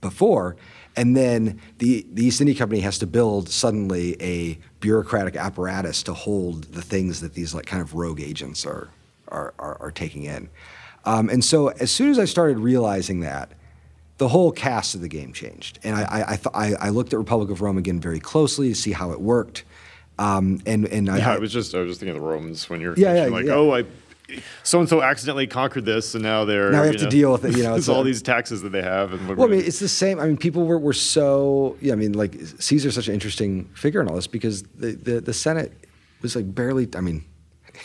before. And then the, the East India Company has to build suddenly a bureaucratic apparatus to hold the things that these like kind of rogue agents are, are, are, are taking in. Um, and so as soon as I started realizing that, the whole cast of the game changed. And I, I, I, th- I, I looked at Republic of Rome again very closely to see how it worked. Um, and and I, Yeah, I was just I was just thinking of the Romans when you're Yeah, yeah, like, yeah. oh, I so and so accidentally conquered this, and now they're Now we have to know, deal with it, you know, It's it's all a- these taxes that they have, and Well, I mean, it's the same. I mean, people were, were so, yeah, I mean, like, Caesar's such an interesting figure in all this because the, the, the Senate was like barely, I mean,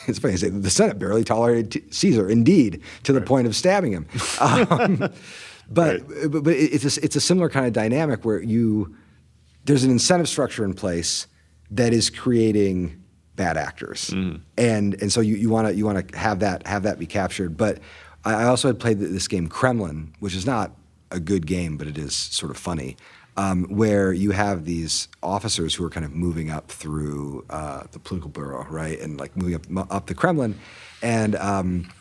it's funny. The Senate barely tolerated t- Caesar, indeed, to the point of stabbing him. Um, but, but but it's a, it's a similar kind of dynamic where you there's an incentive structure in place that is creating bad actors, and and so you want to you want to have that have that be captured. But I I also had played this game Kremlin, which is not a good game, but it is sort of funny, um, where you have these officers who are kind of moving up through uh, the political bureau, right, and like moving up up the Kremlin, and um,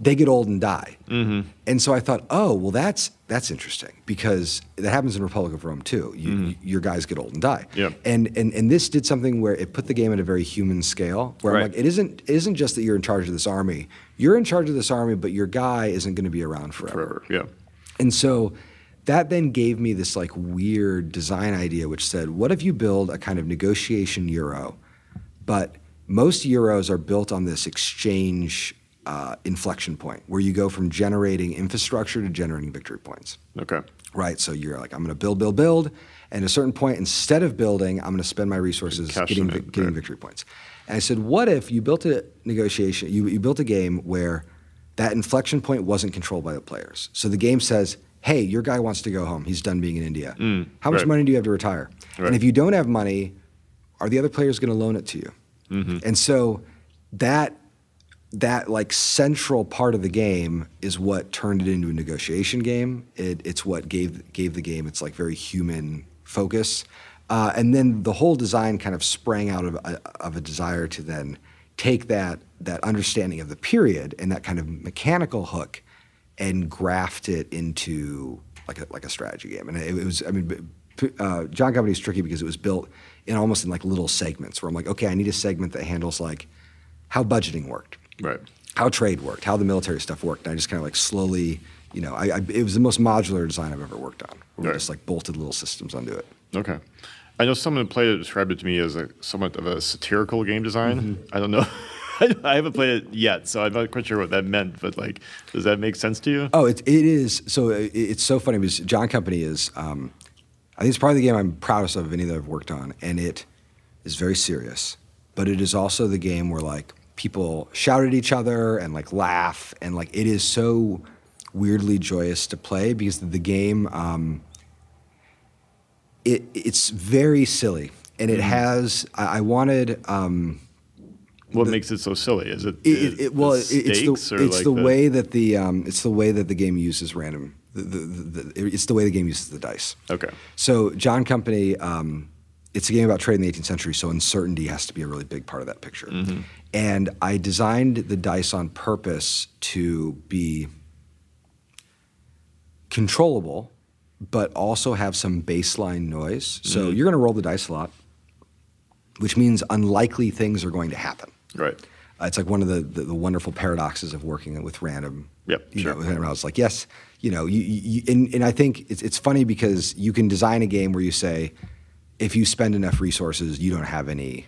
they get old and die. And so I thought, oh, well, that's that's interesting because that happens in Republic of Rome too. You, Your guys get old and die. Yeah. And, and and this did something where it put the game at a very human scale, where I'm like, it isn't it isn't just that you're in charge of this army. You're in charge of this army, but your guy isn't going to be around forever. Forever. Yeah. And so that then gave me this like weird design idea, which said, what if you build a kind of negotiation euro, but most euros are built on this exchange uh, inflection point where you go from generating infrastructure to generating victory points Okay. right? So you're like, I'm going to build, build, build, and at a certain point, instead of building, I'm going to spend my resources getting vi- getting right. victory points. And I said, what if you built a negotiation, you, you built a game where that inflection point wasn't controlled by the players. So the game says, hey, your guy wants to go home. He's done being in India. Mm, How much right. money do you have to retire? Right. And if you don't have money, are the other players going to loan it to you? Mm-hmm. And so that that like central part of the game is what turned it into a negotiation game. It, it's what gave gave the game its like very human focus, uh, and then the whole design kind of sprang out of a, of a desire to then take that that understanding of the period and that kind of mechanical hook and graft it into like a like a strategy game. And it, it was I mean. Uh, John Company is tricky because it was built in almost in like little segments where I'm like, okay, I need a segment that handles like how budgeting worked, Right. how trade worked, how the military stuff worked. And I just kind of like slowly, you know, I, I, it was the most modular design I've ever worked on. Where we Right. just like bolted little systems onto it. Okay. I know someone who played it described it to me as a somewhat of a satirical game design. Mm-hmm. I don't know. I haven't played it yet, so I'm not quite sure what that meant. But like, does that make sense to you? Oh, it, it is. So it, it's so funny because John Company is, um, I think it's probably the game I'm proudest of any that I've worked on. And it is very serious, but it is also the game where like people shout at each other and like laugh. And like it is so weirdly joyous to play because the game, um, it, it's very silly. And it has, I, I wanted, um, What makes it so silly? Is it? it, it, well, the it's the it's like the, way that the um, it's the way that the game uses random. The, the, the, the, it's the way the game uses the dice. Okay. So John Company, um, it's a game about trade in the 18th century, so uncertainty has to be a really big part of that picture. Mm-hmm. And I designed the dice on purpose to be controllable, but also have some baseline noise. So Mm-hmm. you're going to roll the dice a lot, which means unlikely things are going to happen. Right. Uh, it's like one of the, the, the wonderful paradoxes of working with random. Yep, You sure. know, with random rounds. Like, yes, you know, you, you, you- and, and I think it's, it's funny because you can design a game where you say, if you spend enough resources, you don't have any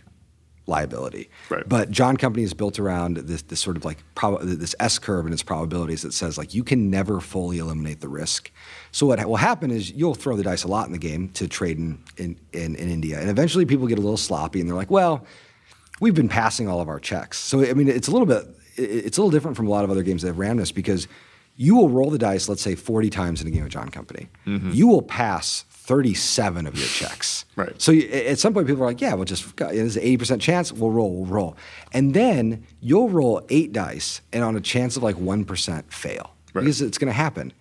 liability. Right. But John Company is built around this, this sort of like prob- this S curve and its probabilities that says like you can never fully eliminate the risk. So what will happen is you'll throw the dice a lot in the game to trade in, in, in, in India, and eventually people get a little sloppy and they're like, well, we've been passing all of our checks. So I mean, it's a little bit it's a little different from a lot of other games that have randomness because you will roll the dice, let's say 40 times in a game of John Company. Mm-hmm. You will pass 37 of your checks. Right. So you, at some point, people are like, yeah, we'll just, there's an 80% chance, we'll roll, we'll roll. And then you'll roll eight dice and on a chance of like 1% fail Right. because it's going to happen.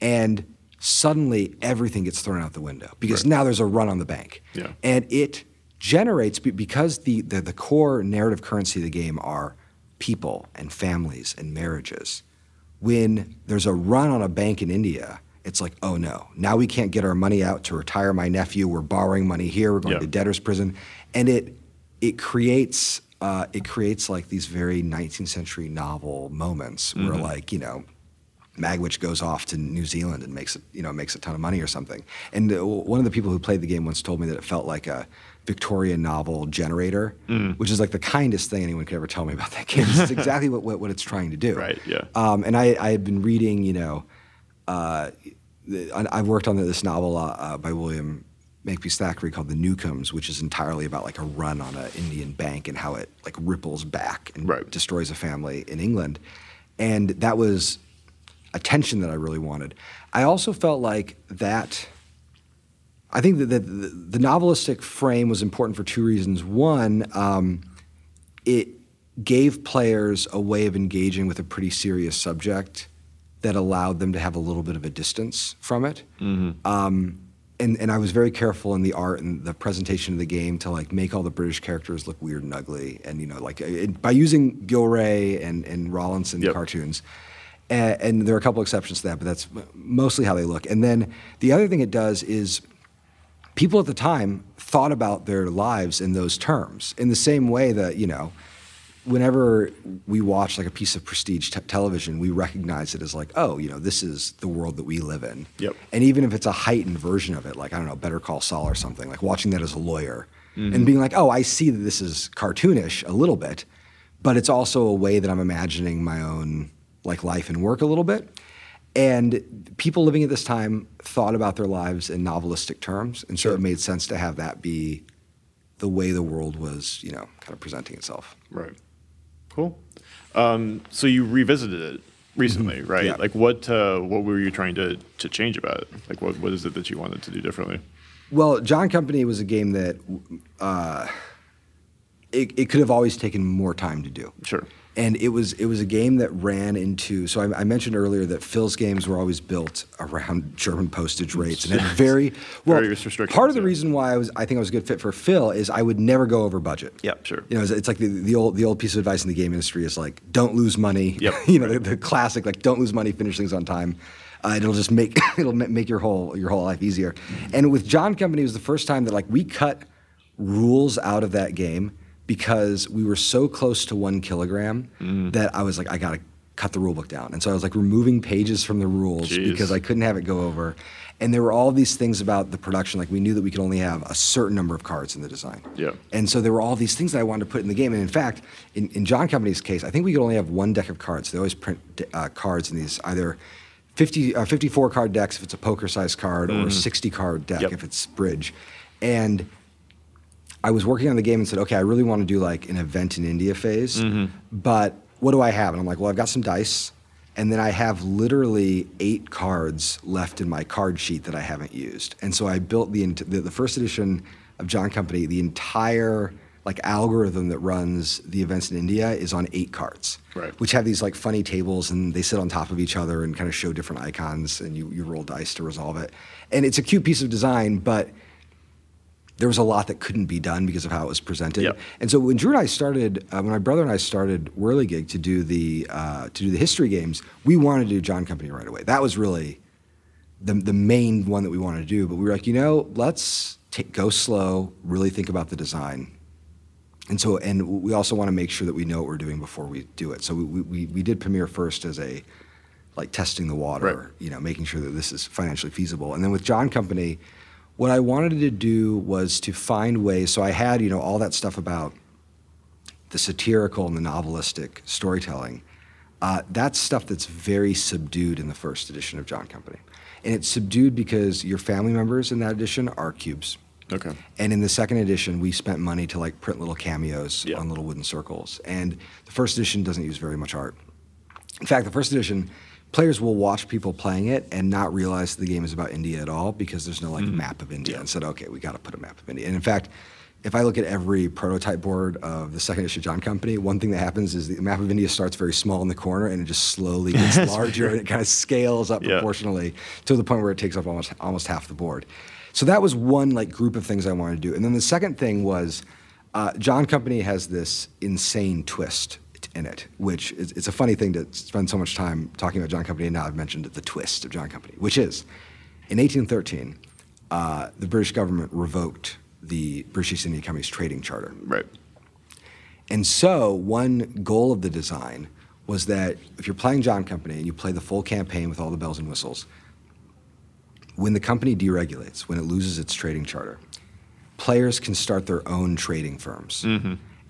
And suddenly everything gets thrown out the window because Right. now there's a run on the bank. Yeah. And it generates because the, the the core narrative currency of the game are people and families and marriages. When there's a run on a bank in India, it's like, oh no, now we can't get our money out to retire my nephew. We're borrowing money here. We're going Yeah. to debtor's prison, and it it creates uh, it creates like these very 19th century novel moments where like you know Magwitch goes off to New Zealand and makes a, you know makes a ton of money or something. And uh, one of the people who played the game once told me that it felt like a Victorian novel generator, which is like the kindest thing anyone could ever tell me about that game. It's exactly what, what what it's trying to do. Right, yeah. Um, and I I had been reading you know, uh, I- I've worked on this novel uh, uh, by William Makepeace Thackeray called The Newcomes, which is entirely about like a run on an Indian bank and how it like ripples back and Right. destroys a family in England. And that was a tension that I really wanted. I also felt like that. I think that the, the, the novelistic frame was important for two reasons. One, um, it gave players a way of engaging with a pretty serious subject that allowed them to have a little bit of a distance from it. Um, and, and I was very careful in the art and the presentation of the game to like make all the British characters look weird and ugly, and you know like it, by using Gillray and and Rowlandson Yep. cartoons. And, and there are a couple exceptions to that, but that's mostly how they look. And then the other thing it does is people at the time thought about their lives in those terms in the same way that you know whenever we watch like a piece of prestige te- television we recognize it as like oh you know this is the world that we live in. Yep. and even if it's a heightened version of it like i don't know better call saul or something like watching that as a lawyer mm-hmm. and being like oh i see that this is cartoonish a little bit but it's also a way that i'm imagining my own like life and work a little bit and people living at this time thought about their lives in novelistic terms, and so Sure. it made sense to have that be the way the world was, you know, kind of presenting itself. Right. Cool. Um, so you revisited it recently, right? Mm-hmm. Yeah. Like what uh, what were you trying to to change about it? Like what what is it that you wanted to do differently? Well, John Company was a game that uh, it, it could have always taken more time to do. Sure. And it was it was a game that ran into. So I, I mentioned earlier that Phil's games were always built around German postage rates and had very well. Part of the yeah. reason why I was I think I was a good fit for Phil is I would never go over budget. Yep, sure. You know, it's, it's like the, the old the old piece of advice in the game industry is like don't lose money. Yep, you know, the, the classic like don't lose money, finish things on time. Uh, it'll just make it'll make your whole your whole life easier. And with John Company, it was the first time that like we cut rules out of that game because we were so close to one kilogram Mm. that I was like, I gotta cut the rule book down. And so I was like removing pages from the rules Jeez. because I couldn't have it go over. And there were all these things about the production, like we knew that we could only have a certain number of cards in the design. Yeah. And so there were all these things that I wanted to put in the game. And in fact, in, in John Company's case, I think we could only have one deck of cards. They always print uh, cards in these either 50, uh, 54 card decks if it's a poker sized card or a 60 card deck Yep. if it's bridge. And I was working on the game and said, okay, I really want to do like an event in India phase, mm-hmm. but what do I have? And I'm like, well, I've got some dice, and then I have literally eight cards left in my card sheet that I haven't used. And so I built the the, the first edition of John Company. The entire like algorithm that runs the events in India is on eight cards, Right. which have these like funny tables and they sit on top of each other and kind of show different icons, and you you roll dice to resolve it. And it's a cute piece of design, but there was a lot that couldn't be done because of how it was presented. Yep. And so when Drew and I started, uh, when my brother and I started Wehrlegig to do the uh, to do the history games, we wanted to do John Company right away. That was really the the main one that we wanted to do. But we were like, you know, let's take, go slow, really think about the design. And so, and we also want to make sure that we know what we're doing before we do it. So we, we, we did Pamir first as a like testing the water, Right. you know, making sure that this is financially feasible. And then with John Company, what I wanted to do was to find ways. So I had, you know, all that stuff about the satirical and the novelistic storytelling. Uh, that's stuff that's very subdued in the first edition of John Company. And it's subdued because your family members in that edition are cubes. Okay. And in the second edition, we spent money to like print little cameos Yeah. on little wooden circles. And the first edition doesn't use very much art. In fact, the first edition, players will watch people playing it and not realize the game is about India at all because there's no like map of India. And said, okay, we got to put a map of India. And in fact, if I look at every prototype board of the second issue John Company, one thing that happens is the map of India starts very small in the corner and it just slowly gets larger and it kind of scales up Yeah. proportionally to the point where it takes up almost almost half the board. So that was one like group of things I wanted to do. And then the second thing was uh, John Company has this insane twist in it, which is it's a funny thing to spend so much time talking about John Company, and now I've mentioned the twist of John Company, which is in 1813, uh, the British government revoked the British East India Company's trading charter. Right. And so, one goal of the design was that if you're playing John Company and you play the full campaign with all the bells and whistles, when the company deregulates, when it loses its trading charter, players can start their own trading firms.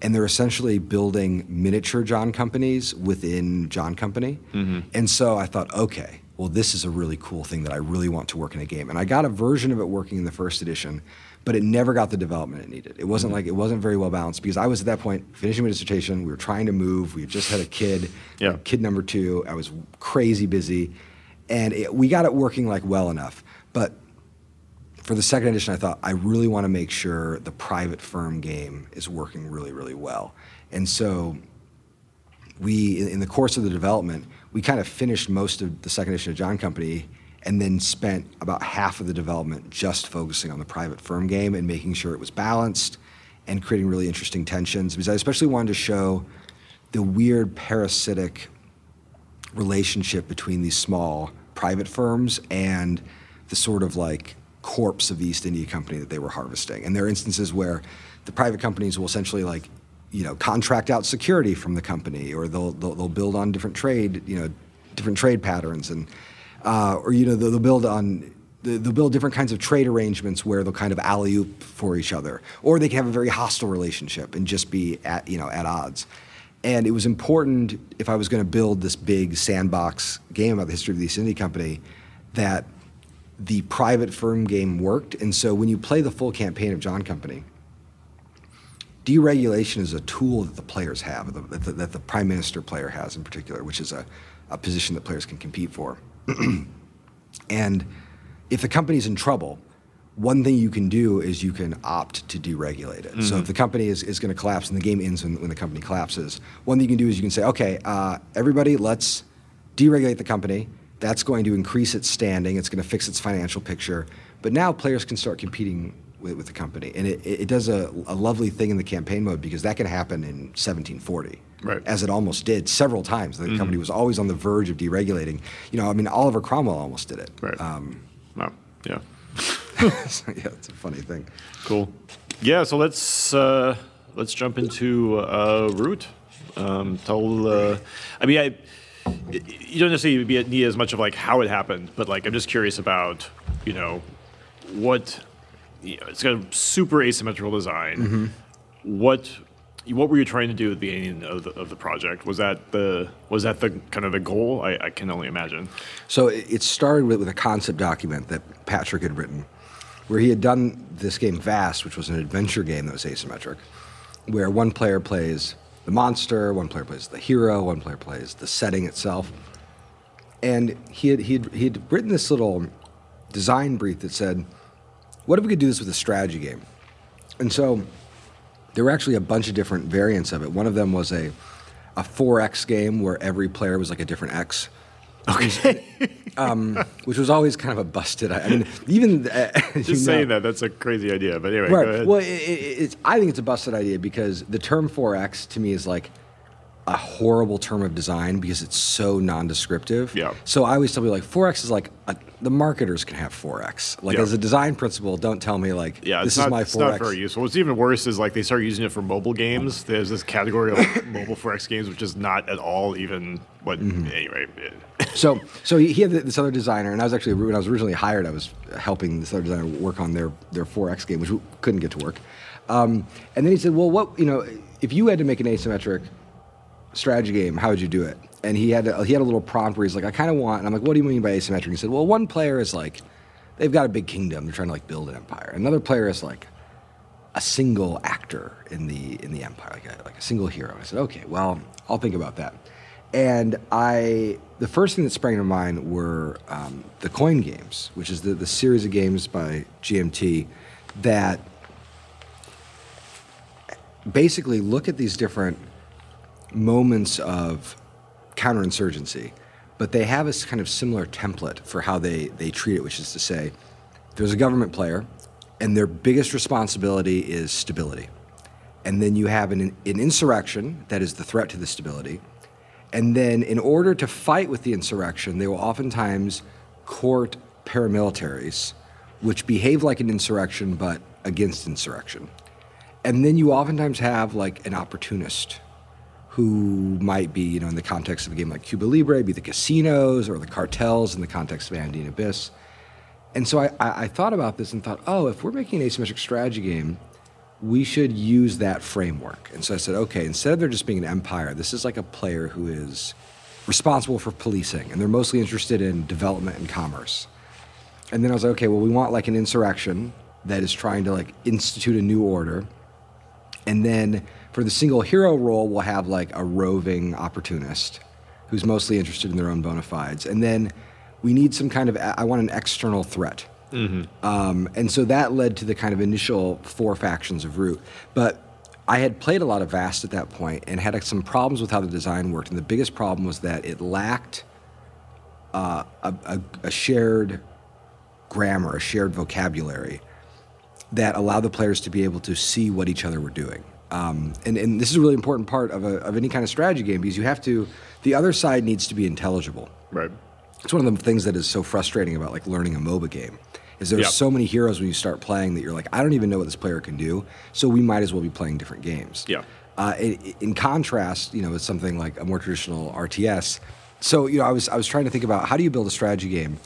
And they're essentially building miniature John companies within John Company. Mm-hmm. And so I thought, okay, well, this is a really cool thing that I really want to work in a game. And I got a version of it working in the first edition, but it never got the development it needed. It wasn't mm-hmm. like it wasn't very well balanced because I was at that point finishing my dissertation. We were trying to move. We had just had a kid, Yeah. kid number two. I was crazy busy, and it, we got it working like well enough. But for the second edition, I thought I really want to make sure the private firm game is working really, really well. And so we, in the course of the development, we kind of finished most of the second edition of John Company and then spent about half of the development just focusing on the private firm game and making sure it was balanced and creating really interesting tensions. Because I especially wanted to show the weird parasitic relationship between these small private firms and the sort of like corpse of the East India Company that they were harvesting. And there are instances where the private companies will essentially like, you know, contract out security from the company, or they'll they'll, they'll build on different trade, you know, different trade patterns, and uh, or you know they'll, they'll build on. They'll build different kinds of trade arrangements where they'll kind of alley oop for each other, or they can have a very hostile relationship and just be at you know at odds. And it was important if I was going to build this big sandbox game about the history of the East India Company that the private firm game worked. And so when you play the full campaign of John Company, deregulation is a tool that the players have, that the, that the prime minister player has in particular, which is a, a position that players can compete for. and if the company's in trouble, one thing you can do is you can opt to deregulate it. So if the company is, is going to collapse and the game ends when, when the company collapses, one thing you can do is you can say, okay, uh, everybody, let's deregulate the company. That's going to increase its standing. It's going to fix its financial picture. But now players can start competing with, with the company. And it, it does a, a lovely thing in the campaign mode because that can happen in 1740. Right. As it almost did several times. The company was always on the verge of deregulating. You know, I mean, Oliver Cromwell almost did it. Right. Um, wow. Yeah. so, yeah, it's a funny thing. Cool. Yeah. So let's uh, let's jump into uh, root. Um, tell. Uh, I mean, I. You don't necessarily be- need as much of like how it happened, but like I'm just curious about you know what you know, it's got a super asymmetrical design. Mm-hmm. What what were you trying to do at the beginning of the, of the project? Was that the was that the kind of the goal? I, I can only imagine. So it it started with, with a concept document that Patrick had written, where he had done this game Vast, which was an adventure game that was asymmetric, where one player plays the monster, one player plays the hero, one player plays the setting itself. And he had, he had, he had written this little design brief that said, what if we could do this with a strategy game? And so there were actually a bunch of different variants of it. One of them was a, a 4X game where every player was like a different X. Okay. um, which was always kind of a busted. I mean, even uh, Just saying that that's a crazy idea. But anyway, Right. go ahead. Well, it, it, it's, I think it's a busted idea because the term 4X to me is like a horrible term of design because it's so non-descriptive. Yeah. So I always tell people like 4X is like a, the marketers can have 4X. Like Yeah. as a design principle, don't tell me like Yeah, this not, is my 4X. it's not very useful. What's even worse is like they start using it for mobile games. There's this category of mobile 4X games, which is not at all even what. Mm-hmm. Anyway, So, so he had this other designer, and I was actually when I was originally hired, I was helping this other designer work on their their 4X game, which couldn't get to work. Um, and then he said, "Well, what you know, if you had to make an asymmetric strategy game, how would you do it?" And he had a, he had a little prompt where he's like, "I kind of want," and I'm like, "What do you mean by asymmetric?" He said, "Well, one player is like, they've got a big kingdom, they're trying to like build an empire. Another player is like." a single actor in the in the empire, like a, like a single hero. I said, okay, well, I'll think about that. And I, the first thing that sprang to mind were um, the COIN games, which is the, the series of games by GMT that basically look at these different moments of counterinsurgency, but they have a kind of similar template for how they, they treat it, which is to say, there's a government player, and their biggest responsibility is stability. And then you have an, an insurrection that is the threat to the stability. And then, in order to fight with the insurrection, they will oftentimes court paramilitaries, which behave like an insurrection but against insurrection. And then you oftentimes have like an opportunist who might be, you know, in the context of a game like Cuba Libre, be the casinos or the cartels in the context of Andean Abyss. And so I, I, I thought about this and thought, oh, if we're making an asymmetric strategy game, we should use that framework. And so I said, okay, instead of there just being an empire, this is like a player who is responsible for policing, and they're mostly interested in development and commerce. And then I was like, okay, well, we want like an insurrection that is trying to like institute a new order. And then for the single hero role, we'll have like a roving opportunist who's mostly interested in their own bona fides. And then we need some kind of, I want an external threat. Um, and so that led to the kind of initial four factions of Root. But I had played a lot of Vast at that point and had some problems with how the design worked. And the biggest problem was that it lacked uh, a, a, a shared grammar, a shared vocabulary that allowed the players to be able to see what each other were doing. Um, and, and this is a really important part of, a, of any kind of strategy game because you have to, the other side needs to be intelligible. Right. It's one of the things that is so frustrating about like learning a MOBA game. Is there's Yep. so many heroes when you start playing that you're like, I don't even know what this player can do, so we might as well be playing different games. Yeah. Uh, in, in contrast, you know, with something like a more traditional RTS. So you know, I was I was trying to think about how do you build a strategy game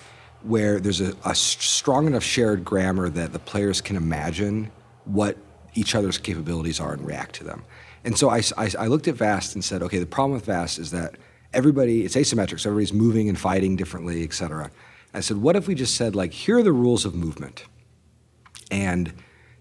where there's a strong enough shared grammar that the players can imagine what each other's capabilities are and react to them. And so I I looked at Vast and said, okay, the problem with Vast is that everybody it's asymmetric, so everybody's moving and fighting differently, et cetera. I said, what if we just said like, here are the rules of movement and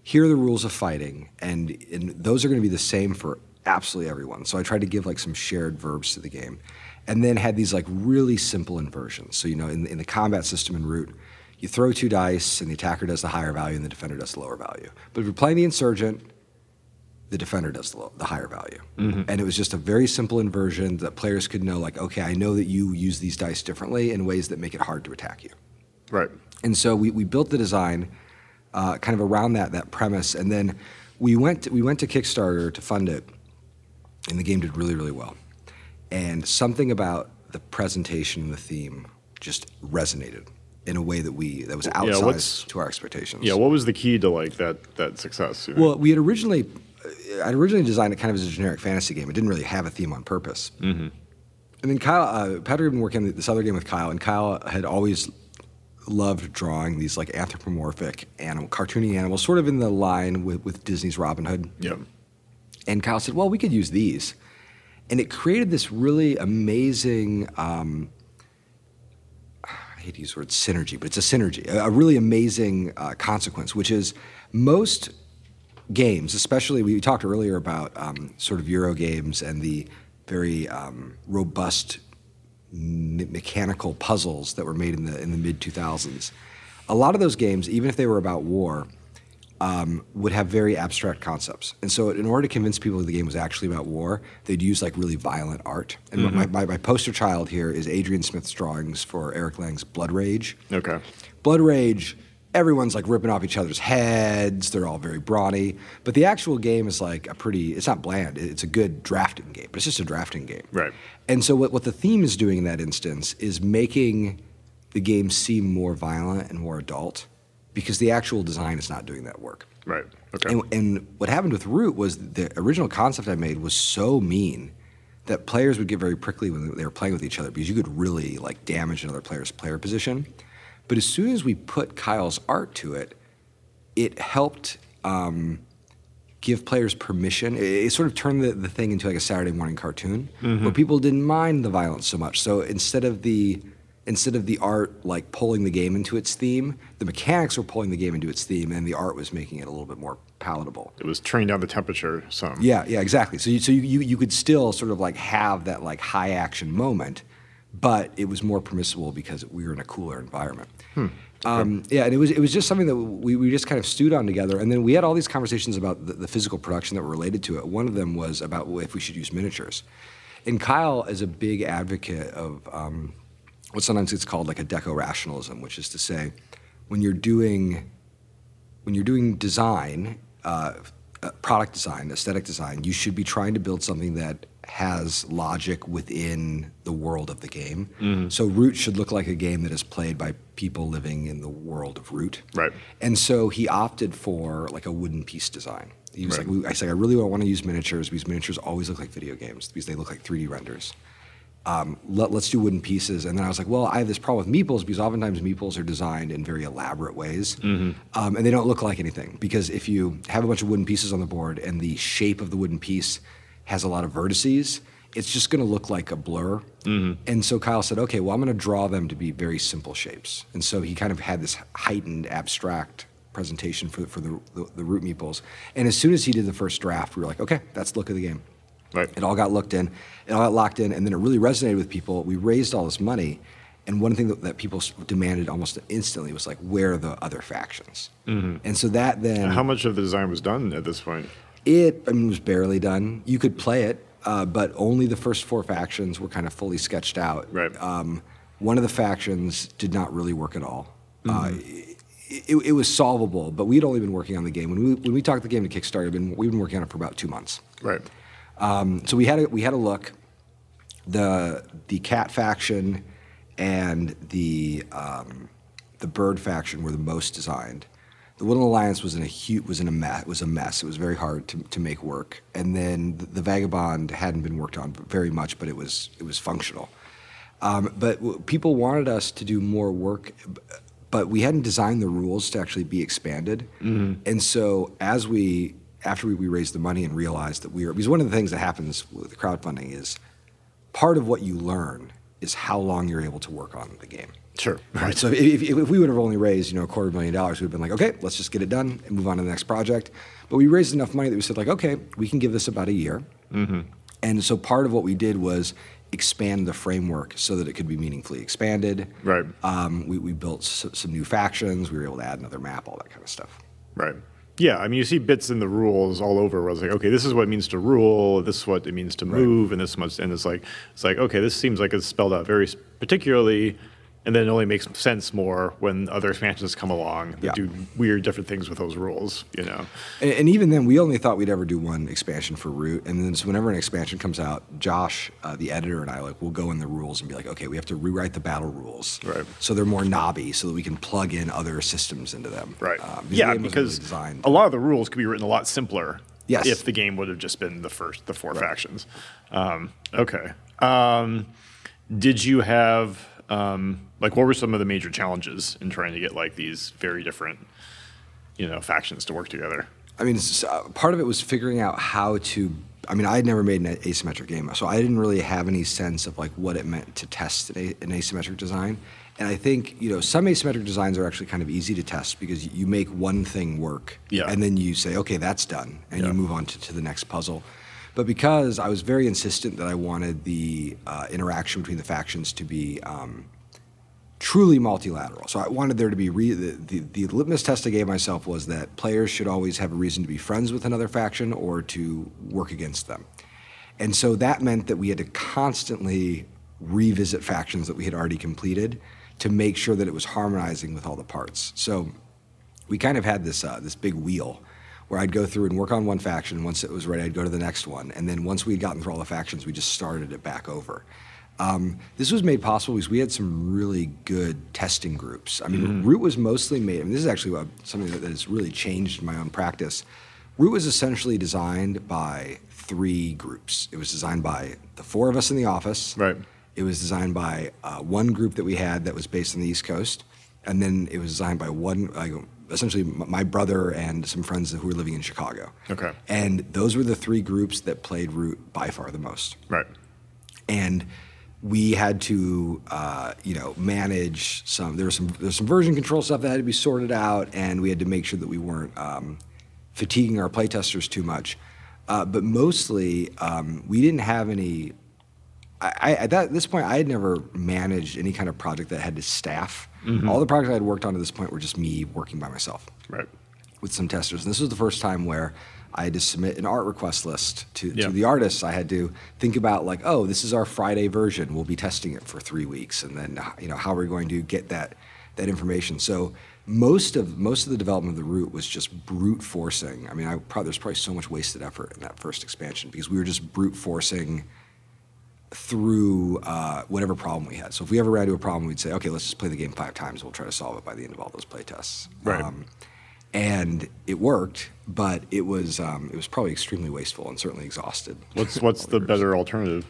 here are the rules of fighting and, and those are going to be the same for absolutely everyone. So i tried to give like some shared verbs to the game and then had these like really simple inversions. So you know in, in the combat system in root you throw two dice and the attacker does the higher value and the defender does the lower value. But if you're playing the insurgent the defender does the, the higher value and it was just a very simple inversion that players could know like okay i know that you use these dice differently in ways that make it hard to attack you Right. and so we, we built the design uh, kind of around that that premise, and then we went to, we went to Kickstarter to fund it, and the game did really really well. And something about the presentation and the theme just resonated in a way that we that was Yeah, outsized what's- to our expectations. Yeah. What was the key to like that that success? you know? Well, we had originally, I'd originally designed it kind of as a generic fantasy game. It didn't really have a theme on purpose. Mm-hmm. And then Kyle, uh, Patrick had been working on this other game with Kyle, and Kyle had always loved drawing these like anthropomorphic animal, cartoony animals, sort of in the line with, with Disney's Robin Hood. yeah. And Kyle said, "Well, we could use these," and it created this really amazing. Um, I hate to use the word synergy, but it's a synergy, a, a really amazing uh, consequence, which is most games, especially we talked earlier about um, sort of Euro games and the very um, robust me- mechanical puzzles that were made in the in the mid 2000s. A lot of those games, even if they were about war, um, would have very abstract concepts. And so, in order to convince people that the game was actually about war, they'd use like really violent art. And my, my, my poster child here is Adrian Smith's drawings for Eric Lang's Blood Rage. Okay. Blood Rage, everyone's like ripping off each other's heads. They're all very brawny. But the actual game is like a pretty, it's not bland. It's a good drafting game, but it's just a drafting game. Right. And so, what, what the theme is doing in that instance is making the game seem more violent and more adult because the actual design is not doing that work. Right. Okay. And, and what happened with Root was the original concept I made was so mean that players would get very prickly when they were playing with each other because you could really like damage another player's player position. But as soon as we put Kyle's art to it, it helped um, give players permission. It, it sort of turned the, the thing into like a Saturday morning cartoon where people didn't mind the violence so much. So instead of the instead of the art like pulling the game into its theme, the mechanics were pulling the game into its theme, and the art was making it a little bit more palatable. it was turning down the temperature some. Yeah, yeah, exactly. So you, so you, you, you could still sort of like have that like high action moment, but it was more permissible because we were in a cooler environment. Um, yeah, and it was it was just something that we, we just kind of stewed on together, and then we had all these conversations about the, the physical production that were related to it. One of them was about if we should use miniatures, and Kyle is a big advocate of um, what sometimes it's called like a deco rationalism, which is to say, when you're doing when you're doing design, uh, uh, product design, aesthetic design, you should be trying to build something that has logic within the world of the game. So Root should look like a game that is played by people living in the world of Root. Right. And so he opted for like a wooden piece design. He was Right. like, I said, I really don't want to use miniatures because miniatures always look like video games because they look like 3D renders um, let, us do wooden pieces. And then I was like, well, I have this problem with meeples because oftentimes meeples are designed in very elaborate ways. Um, and they don't look like anything because if you have a bunch of wooden pieces on the board and the shape of the wooden piece has a lot of vertices, it's just going to look like a blur. Mm-hmm. And so Kyle said, okay, well, I'm going to draw them to be very simple shapes. And so he kind of had this heightened abstract presentation for, for the, the, the root meeples. And as soon as he did the first draft, we were like, okay, that's the look of the game. Right. It all got looked in, it all got locked in, and then it really resonated with people. We raised all this money, and one thing that, that people demanded almost instantly was like, where are the other factions? Mm-hmm. And so that then How much of the design was done at this point? It I mean, was barely done. You could play it, uh, but only the first four factions were kind of fully sketched out. Right. Um, one of the factions did not really work at all. Uh, Mm-hmm. it, it was solvable, but we'd only been working on the game when we when we talked the game to Kickstarter. We've been, we've been working on it for about two months. Right. Um, so we had a, we had a look. The the cat faction and the um, the bird faction were the most designed. The Woodland Alliance was in a huge, was in a mess. Was a mess. It was very hard to, to make work. And then the, the Vagabond hadn't been worked on very much, but it was it was functional. Um, but w- people wanted us to do more work, but we hadn't designed the rules to actually be expanded. And so as we, after we, we raised the money and realized that we were, because one of the things that happens with crowdfunding is part of what you learn is how long you're able to work on the game. Sure. Right. So if, if, if we would have only raised, you know, a quarter million dollars, we'd have been like, okay, let's just get it done and move on to the next project. But we raised enough money that we said, like, okay, we can give this about a year. And so part of what we did was expand the framework so that it could be meaningfully expanded. Right. Um, we, we built s- some new factions. We were able to add another map, all that kind of stuff. Right. Yeah, I mean, you see bits in the rules all over. Where it's like, okay, this is what it means to rule. This is what it means to move, and this much. And it's like, it's like, okay, this seems like it's spelled out very particularly, and then it only makes sense more when other expansions come along that Yeah. do weird, different things with those rules. You know. And, and even then, we only thought we'd ever do one expansion for Root. And then, so whenever an expansion comes out, Josh, uh, the editor, and I like will go in the rules and be like, okay, we have to rewrite the battle rules, Right. So they're more knobby, so that we can plug in other systems into them, Right. Um, yeah, because really a lot of the rules could be written a lot simpler. Yes. If the game would have just been the first, the four factions. Um, okay. Um, did you have um, like what were some of the major challenges in trying to get like these very different, you know, factions to work together? I mean, uh, part of it was figuring out how to. I mean, I had never made an asymmetric game, so I didn't really have any sense of like what it meant to test an, a, an asymmetric design. And I think you know some asymmetric designs are actually kind of easy to test because you make one thing work, Yeah. and then you say, okay, that's done, and Yeah. you move on to, to the next puzzle. But because I was very insistent that I wanted the uh, interaction between the factions to be um, truly multilateral. So I wanted there to be re- the, the the litmus test I gave myself was that players should always have a reason to be friends with another faction or to work against them. And so that meant that we had to constantly revisit factions that we had already completed to make sure that it was harmonizing with all the parts. So we kind of had this uh, this big wheel where I'd go through and work on one faction. Once it was ready, I'd go to the next one, and then once we'd gotten through all the factions, we just started it back over. Um, this was made possible because we had some really good testing groups. I mean, Root was mostly made. I mean, this is actually what, something that has really changed my own practice. Root was essentially designed by three groups. It was designed by the four of us in the office. Right. It was designed by uh, one group that we had that was based on the East Coast, and then it was designed by one, like, essentially my brother and some friends who were living in Chicago. Okay. And those were the three groups that played Root by far the most Right. and we had to uh, you know manage some there was some there's some version control stuff that had to be sorted out and we had to make sure that we weren't um, fatiguing our playtesters too much uh, but mostly um, we didn't have any I, at that, this point, I had never managed any kind of project that had to staff. All the projects I had worked on to this point were just me working by myself Right. with some testers. And this was the first time where I had to submit an art request list to, Yeah. to the artists. I had to think about like, oh, this is our Friday version. We'll be testing it for three weeks, and then you know how we're going to get that that information. So most of most of the development of the Root was just brute forcing. I mean, I probably there's probably so much wasted effort in that first expansion because we were just brute forcing through uh, whatever problem we had. So if we ever ran into a problem, we'd say, okay, let's just play the game five times. We'll try to solve it by the end of all those play tests. Right. and it worked, but it was um, it was probably extremely wasteful and certainly exhausted. What's what's the better alternative?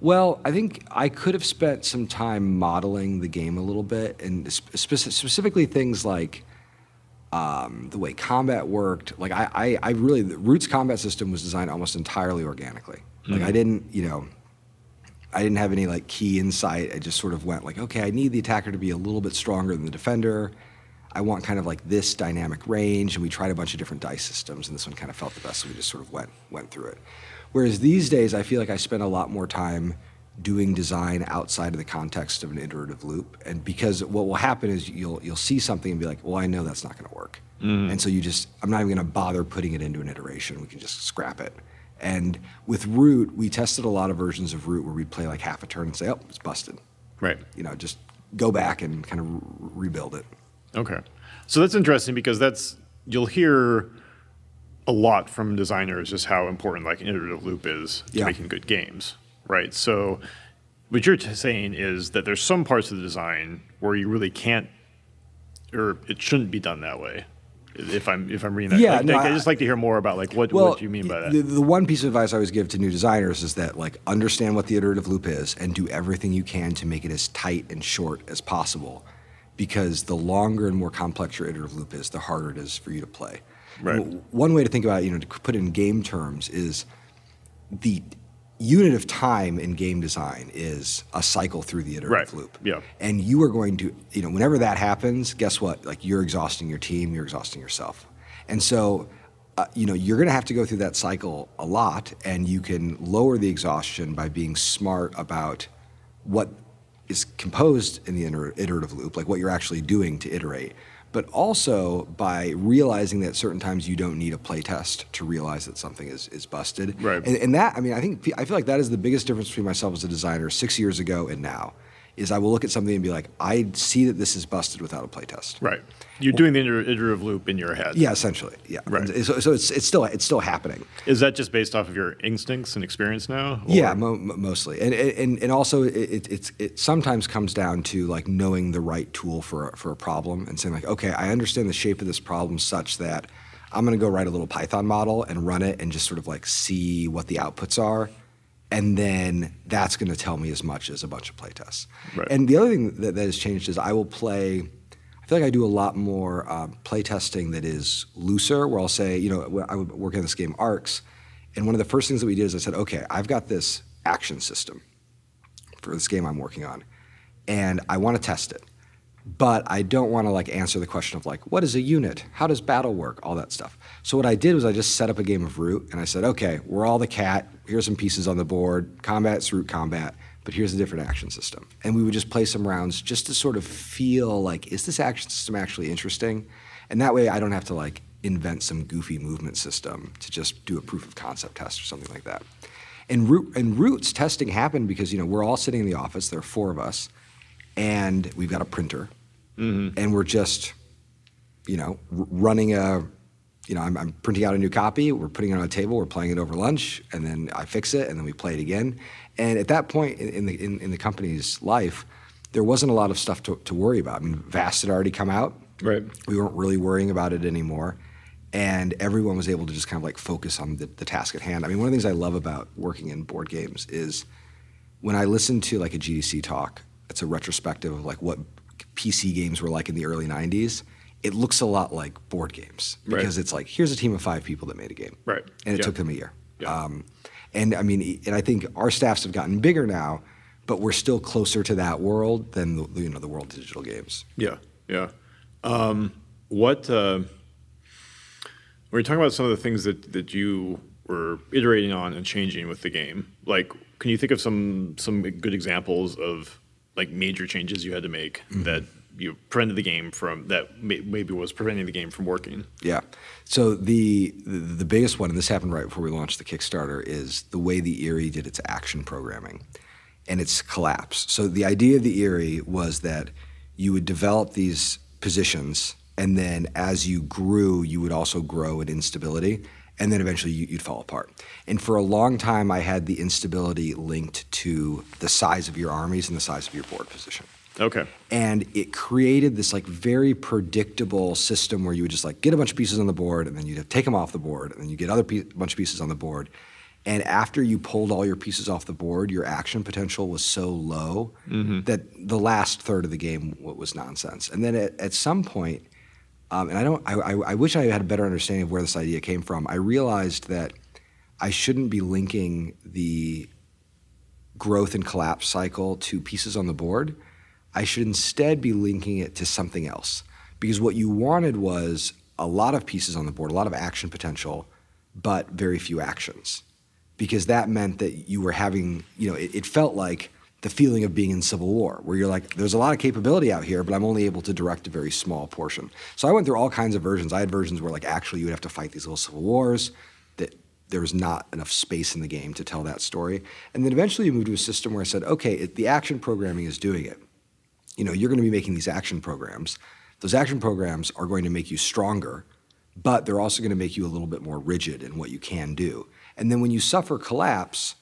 Well, I think I could have spent some time modeling the game a little bit, and spe- specifically things like um, the way combat worked. Like I, I, I really, the Roots combat system was designed almost entirely organically. Like I didn't, you know, I didn't have any like key insight. I just sort of went like, okay, I need the attacker to be a little bit stronger than the defender. I want kind of like this dynamic range, and we tried a bunch of different dice systems, and this one kind of felt the best, so we just sort of went went through it. Whereas these days, I feel like I spend a lot more time doing design outside of the context of an iterative loop, and because what will happen is you'll you'll see something and be like, well, I know that's not going to work, mm-hmm. and so you just I'm not even going to bother putting it into an iteration. We can just scrap it. And with Root, we tested a lot of versions of Root where we'd play like half a turn and say, oh, it's busted. Right. You know, just go back and kind of re- rebuild it. Okay. So that's interesting because that's you'll hear a lot from designers just how important like an iterative loop is to Yeah. making good games, right? So what you're t- saying is that there's some parts of the design where you really can't or it shouldn't be done that way. If I'm if I'm reading that, Yeah, like, no, like, I I- just like to hear more about like what what do you mean by that? The, the one piece of advice I always give to new designers is that like understand what the iterative loop is and do everything you can to make it as tight and short as possible, because the longer and more complex your iterative loop is, the harder it is for you to play. Right. One way to think about it, you know, to put it in game terms, is the unit of time in game design is a cycle through the iterative Right. loop. Yeah. And you are going to, you know, whenever that happens, guess what? Like you're exhausting your team, you're exhausting yourself. And so, uh, you know, you're going to have to go through that cycle a lot, and you can lower the exhaustion by being smart about what is composed in the iter- iterative loop, like what you're actually doing to iterate, but also by realizing that certain times you don't need a playtest to realize that something is, is busted. Right. And, and that, I mean, I think I feel like that is the biggest difference between myself as a designer six years ago and now. Is I will look at something and be like, I see that this is busted without a playtest. right. You're doing the iter- iterative loop in your head. Yeah, essentially. Yeah. Right. So, so it's it's still it's still happening. Is that just based off of your instincts and experience now? or- Yeah, mo- mo- mostly, and and and also it, it it's it sometimes comes down to like knowing the right tool for a, for a problem and saying like, okay, I understand the shape of this problem such that I'm going to go write a little Python model and run it and just sort of like see what the outputs are, and then that's going to tell me as much as a bunch of playtests. Right. And the other thing that, that has changed is I will play. I feel like I do a lot more um, play testing that is looser, where I'll say, you know, I would work on this game Arcs, and one of the first things that we did is I said, okay, I've got this action system for this game I'm working on, and I want to test it, but I don't want to like answer the question of like, what is a unit? How does battle work? All that stuff. So what I did was I just set up a game of Root, and I said, okay, we're all the cat. Here's some pieces on the board. Combat's Root combat, but here's a different action system. And we would just play some rounds just to sort of feel like, is this action system actually interesting? And that way, I don't have to like invent some goofy movement system to just do a proof of concept test or something like that. And root and roots testing happened because you know we're all sitting in the office. There are four of us, and we've got a printer, mm-hmm. and we're just, you know, r- running a, you know, I'm, I'm printing out a new copy. We're putting it on a table. We're playing it over lunch, and then I fix it, and then we play it again. And at that point in, in the in, in the company's life, there wasn't a lot of stuff to, to worry about. I mean, Vast had already come out. Right. We weren't really worrying about it anymore. And everyone was able to just kind of like focus on the, the task at hand. I mean, one of the things I love about working in board games is when I listen to like a GDC talk, it's a retrospective of like what PC games were like in the early 90s. It looks a lot like board games Right. because it's like, here's a team of five people that made a game. Right. And it Yeah. took them a year. Yeah. Um, and I mean, and I think our staffs have gotten bigger now, but we're still closer to that world than the, you know the world of digital games. Yeah, yeah. Um, what uh, when you're talking about some of the things that that you were iterating on and changing with the game, like can you think of some some good examples of like major changes you had to make that you prevented the game from that may, maybe was preventing the game from working? Yeah. So the, the biggest one, and this happened right before we launched the Kickstarter, is the way the Eyrie did its action programming, and its collapse. So the idea of the Eyrie was that you would develop these positions, and then as you grew, you would also grow in instability, and then eventually you, you'd fall apart. And for a long time, I had the instability linked to the size of your armies and the size of your board position Okay. and it created this like very predictable system where you would just like get a bunch of pieces on the board and then you'd have take them off the board and then you get other pe- bunch of pieces on the board and after you pulled all your pieces off the board your action potential was so low that the last third of the game was nonsense and then at, at some point um, and I don't. I, I, I wish I had a better understanding of where this idea came from. I realized that I shouldn't be linking the growth and collapse cycle to pieces on the board, I should instead be linking it to something else. Because what you wanted was a lot of pieces on the board, a lot of action potential, but very few actions. Because that meant that you were having, you know, it, it felt like the feeling of being in civil war, where you're like, there's a lot of capability out here, but I'm only able to direct a very small portion. So I went through all kinds of versions. I had versions where like actually you would have to fight these little civil wars that there was not enough space in the game to tell that story. And then eventually you moved to a system where I said, okay, it, the action programming is doing it. You know, you're going to be making these action programs. Those action programs are going to make you stronger, but they're also going to make you a little bit more rigid in what you can do. And then when you suffer collapse,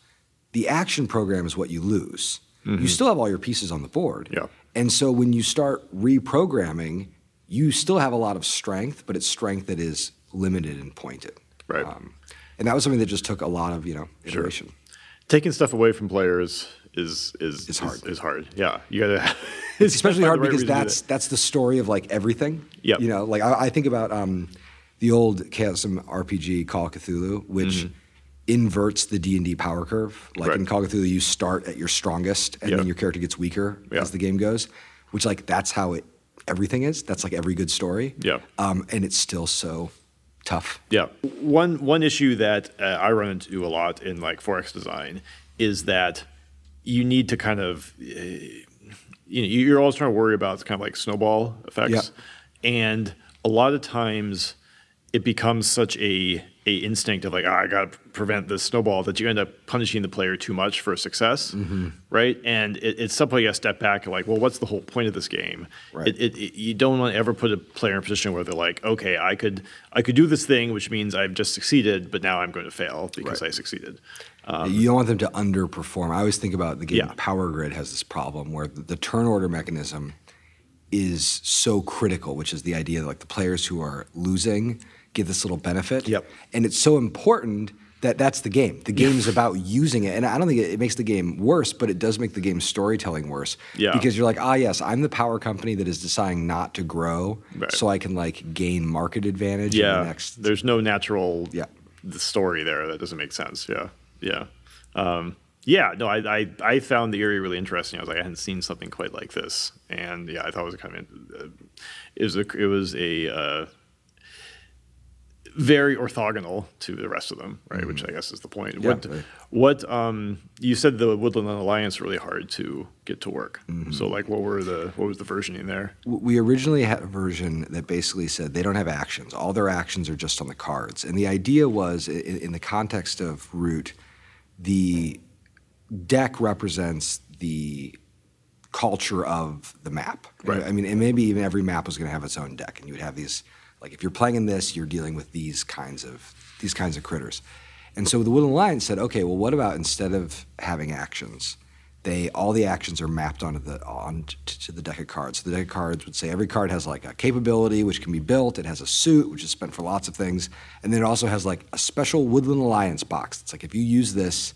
the action program is what you lose. You mm-hmm. still have all your pieces on the board. Yeah. And so when you start reprogramming, you still have a lot of strength, but it's strength that is limited and pointed. Right. Um, and that was something that just took a lot of, you know, iteration. Taking stuff away from players is is It's hard. Is, hard. Yeah, you gotta. It's especially hard right because reason to do that's that. that's the story of like everything. Yeah. You know, like I, I think about um, the old Chaosium RPG Call of Cthulhu, which inverts the D and D power curve. Like in Mm-hmm. Call of Cthulhu, you start at your strongest, and Yep. then your character gets weaker Yeah. as the game goes. Which like that's how it everything is. That's like every good story. Yeah. Um, and it's still so tough. Yeah. One one issue that uh, I run into a lot in like forex design is that you need to kind of uh, you know you're always trying to worry about kind of like snowball effects, and a lot of times it becomes such a a instinct of like oh, I got to prevent this snowball that you end up punishing the player too much for success, Mm-hmm. right? And it, it's something you step back and like, well, what's the whole point of this game? Right. It, it, you don't want to ever put a player in a position where they're like, okay, I could I could do this thing, which means I've just succeeded, but now I'm going to fail because I succeeded. You don't want them to underperform. I always think about the game Um, Yeah. Power Grid has this problem where the, turn order mechanism is so critical, which is the idea that like the players who are losing get this little benefit. Yep. And it's so important that that's the game. The game is about using it. And I don't think it, it makes the game worse, but it does make the game storytelling worse. Yeah. Because you're like, ah, yes, I'm the power company that is deciding not to grow Right. so I can like gain market advantage in Yeah, the next. there's no natural Yeah. the story there that doesn't make sense. Yeah, yeah, um, yeah. No, I, I I found the Eyrie really interesting. I was like, I hadn't seen something quite like this, and yeah, I thought it was kind of uh, it was a it was a uh, very orthogonal to the rest of them, right? Which I guess is the point. Mm-hmm. Yeah, what right. what um you said the Woodland Alliance really hard to get to work. Mm-hmm. So like, what were the what was the versioning there? we originally had a version that basically said they don't have actions. All their actions are just on the cards. And the idea was, i- in, the context of Root, the deck represents the culture of the map. Right. I mean, and maybe even every map was going to have its own deck, and you would have these. Like if you're playing in this, you're dealing with these kinds of these kinds of critters. And so the Woodland Alliance said, okay, well, what about instead of having actions, they all the actions are mapped onto the on to, to the deck of cards. So the deck of cards would say every card has like a capability which can be built. It has a suit which is spent for lots of things, and then it also has like a special Woodland Alliance box. It's like if you use this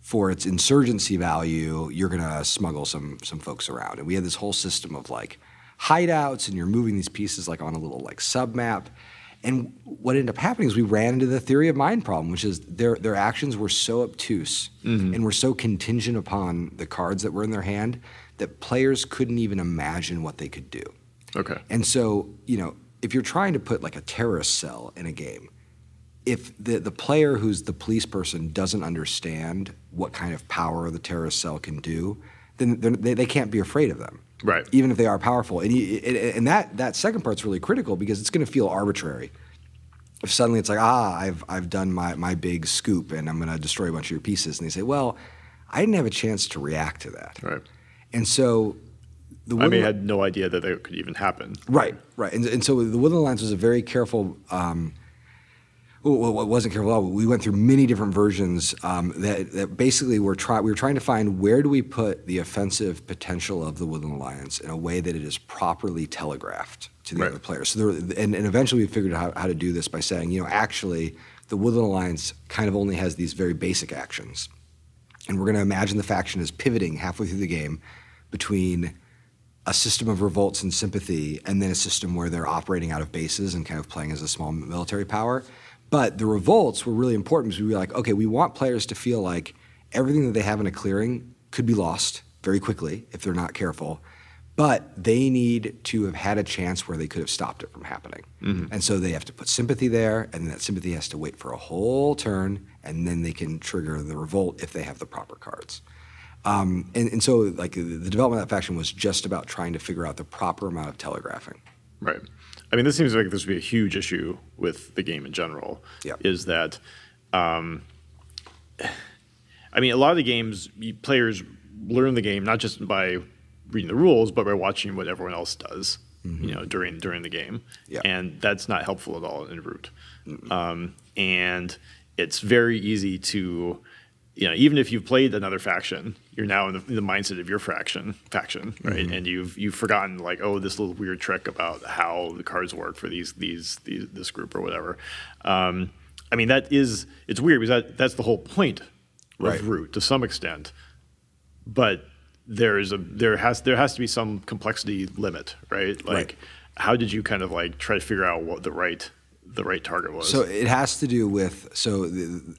for its insurgency value, you're gonna smuggle some some folks around. And we had this whole system of like hideouts, and you're moving these pieces like on a little like sub map. And what ended up happening is we ran into the theory of mind problem, which is their their actions were so obtuse mm-hmm. and were so contingent upon the cards that were in their hand that players couldn't even imagine what they could do. Okay. And so, you know, if you're trying to put like a terrorist cell in a game, if the, the player who's the police person doesn't understand what kind of power the terrorist cell can do, then they, they can't be afraid of them. Right. Even if they are powerful. And, you, and- and that, that second part's really critical because it's going to feel arbitrary. If suddenly it's like, ah, I've, I've done my, my big scoop and I'm going to destroy a bunch of your pieces. And they say, well, I didn't have a chance to react to that. Right. And so the I mean, I had no idea that that could even happen. Right, right. And, and so the Woodland Alliance was a very careful. Um, well, it wasn't careful at all. We went through many different versions um, that, that basically were try, we were trying to find where do we put the offensive potential of the Woodland Alliance in a way that it is properly telegraphed to the Right. other players. So there, and, and eventually we figured out how, how to do this by saying, you know, actually the Woodland Alliance kind of only has these very basic actions. And we're going to imagine the faction is pivoting halfway through the game between a system of revolts and sympathy, and then a system where they're operating out of bases and kind of playing as a small military power. But the revolts were really important because we were like, okay, we want players to feel like everything that they have in a clearing could be lost very quickly if they're not careful. But they need to have had a chance where they could have stopped it from happening. And so they have to put sympathy there, and that sympathy has to wait for a whole turn, and then they can trigger the revolt if they have the proper cards. Um, and, and so, like, the the development of that faction was just about trying to figure out the proper amount of telegraphing. Right. I mean, this seems like this would be a huge issue with the game in general. Yep. Is that, um, I mean, a lot of the games players learn the game not just by reading the rules, but by watching what everyone else does. You know, during during the game, Yep. and that's not helpful at all in Root. Um, and it's very easy to, you know, even if you've played another faction, you're now in the, in the mindset of your faction faction, right? And you've you've forgotten like, oh, this little weird trick about how the cards work for these these, these this group or whatever. Um, I mean, that is it's weird because that that's the whole point of Right. Root to some extent, but there is a there has there has to be some complexity limit, right? Like, Right. how did you kind of like try to figure out what the right the right target was? So it has to do with so the,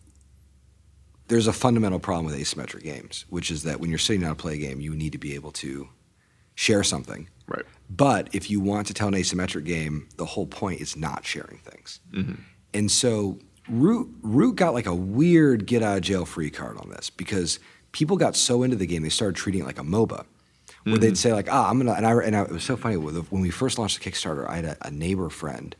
there's a fundamental problem with asymmetric games, which is that when you're sitting down to play a game, you need to be able to share something. right, But if you want to tell an asymmetric game, the whole point is not sharing things. Mm-hmm. And so Root Root got like a weird get out of jail free card on this because people got so into the game they started treating it like a MOBA. Where they'd say like, ah, I'm gonna, and I, and I, it was so funny when we first launched the Kickstarter. I had a, a neighbor friend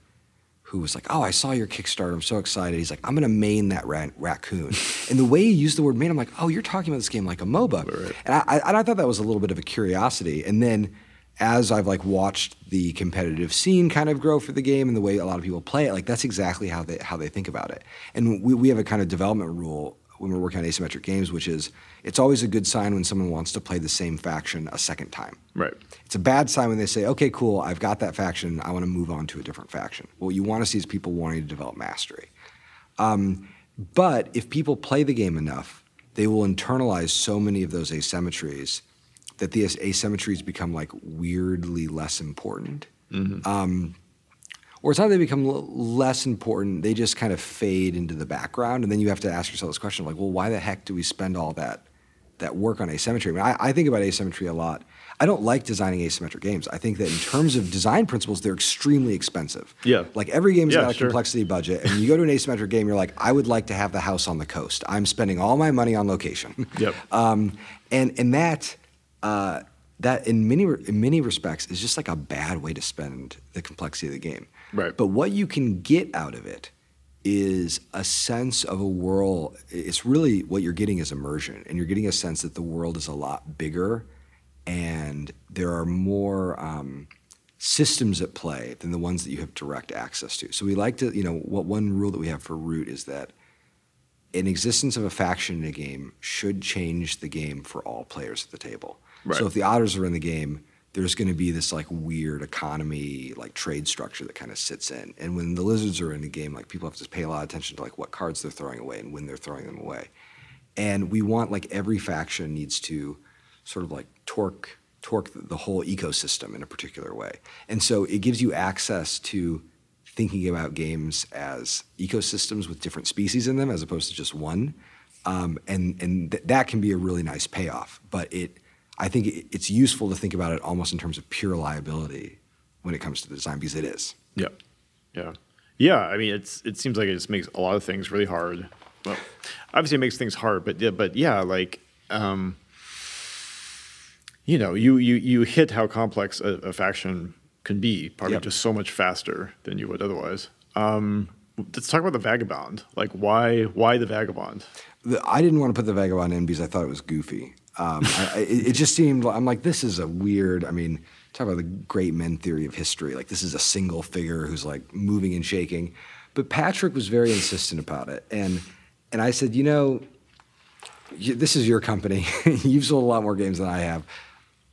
who was like, "Oh, I saw your Kickstarter. I'm so excited." He's like, "I'm gonna main that ra- raccoon," and the way he used the word "main," I'm like, "Oh, you're talking about this game like a MOBA," and I, I, and I thought that was a little bit of a curiosity. And then, as I've like watched the competitive scene kind of grow for the game and the way a lot of people play it, like that's exactly how they how they think about it. And we we have a kind of development rule when we're working on asymmetric games, which is it's always a good sign when someone wants to play the same faction a second time. right, It's a bad sign when they say, okay, cool, I've got that faction, I want to move on to a different faction. What you want to see is people wanting to develop mastery. Um, but if people play the game enough, they will internalize so many of those asymmetries that the as- asymmetries become like weirdly less important. Um, or it's not they become l- less important, they just kind of fade into the background. And then you have to ask yourself this question like, well, why the heck do we spend all that, that work on asymmetry? I, mean, I, I think about asymmetry a lot. I don't like designing asymmetric games. I think that in terms of design principles, they're extremely expensive. Yeah. Like every game's Yeah, got a sure. complexity budget, and you go to an asymmetric game, you're like, I would like to have the house on the coast. I'm spending all my money on location. Yep. Um, and and that uh, that in many in many respects is just like a bad way to spend the complexity of the game. Right. But what you can get out of it is a sense of a world. It's really what you're getting is immersion, and you're getting a sense that the world is a lot bigger, and there are more. Um, systems at play than the ones that you have direct access to. So we like to, you know, what one rule that we have for root is that an existence of a faction in a game should change the game for all players at the table. Right. So if the otters are in the game, there's going to be this like weird economy, like trade structure that kind of sits in. And when the lizards are in the game, like people have to pay a lot of attention to like what cards they're throwing away and when they're throwing them away. And we want like every faction needs to sort of like torque torque the whole ecosystem in a particular way. And so it gives you access to thinking about games as ecosystems with different species in them as opposed to just one. Um, and and th- that can be a really nice payoff. But it, I think it's useful to think about it almost in terms of pure liability when it comes to the design because it is. yeah, yeah, yeah. I mean, it's it seems like it just makes a lot of things really hard. Well, obviously it makes things hard, but yeah, but yeah, like. Um, you know, you you you hit how complex a, a faction can be, probably Yep. just so much faster than you would otherwise. Um, let's talk about the vagabond. Like, why why the vagabond? The, I didn't want to put the vagabond in because I thought it was goofy. Um, I, it it just seemed. I'm like, this is a weird. I mean, talk about the great men theory of history. Like, this is a single figure who's like moving and shaking. But Patrick was very insistent about it, and and I said, you know, you, this is your company. You've sold a lot more games than I have.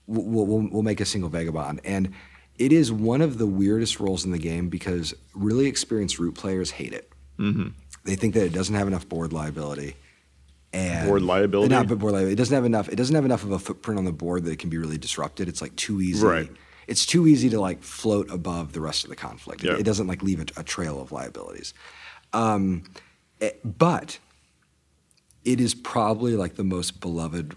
We'll, we'll, we'll make a single vagabond, and it is one of the weirdest roles in the game because really experienced root players hate it. They think that it doesn't have enough board liability. And Board liability? Not board liability. It doesn't have enough. It doesn't have enough of a footprint on the board that it can be really disrupted. It's like too easy. Right. It's too easy to like float above the rest of the conflict. It- Yeah. It, doesn't like leave a, a trail of liabilities. Um, eh, but it is probably like the most beloved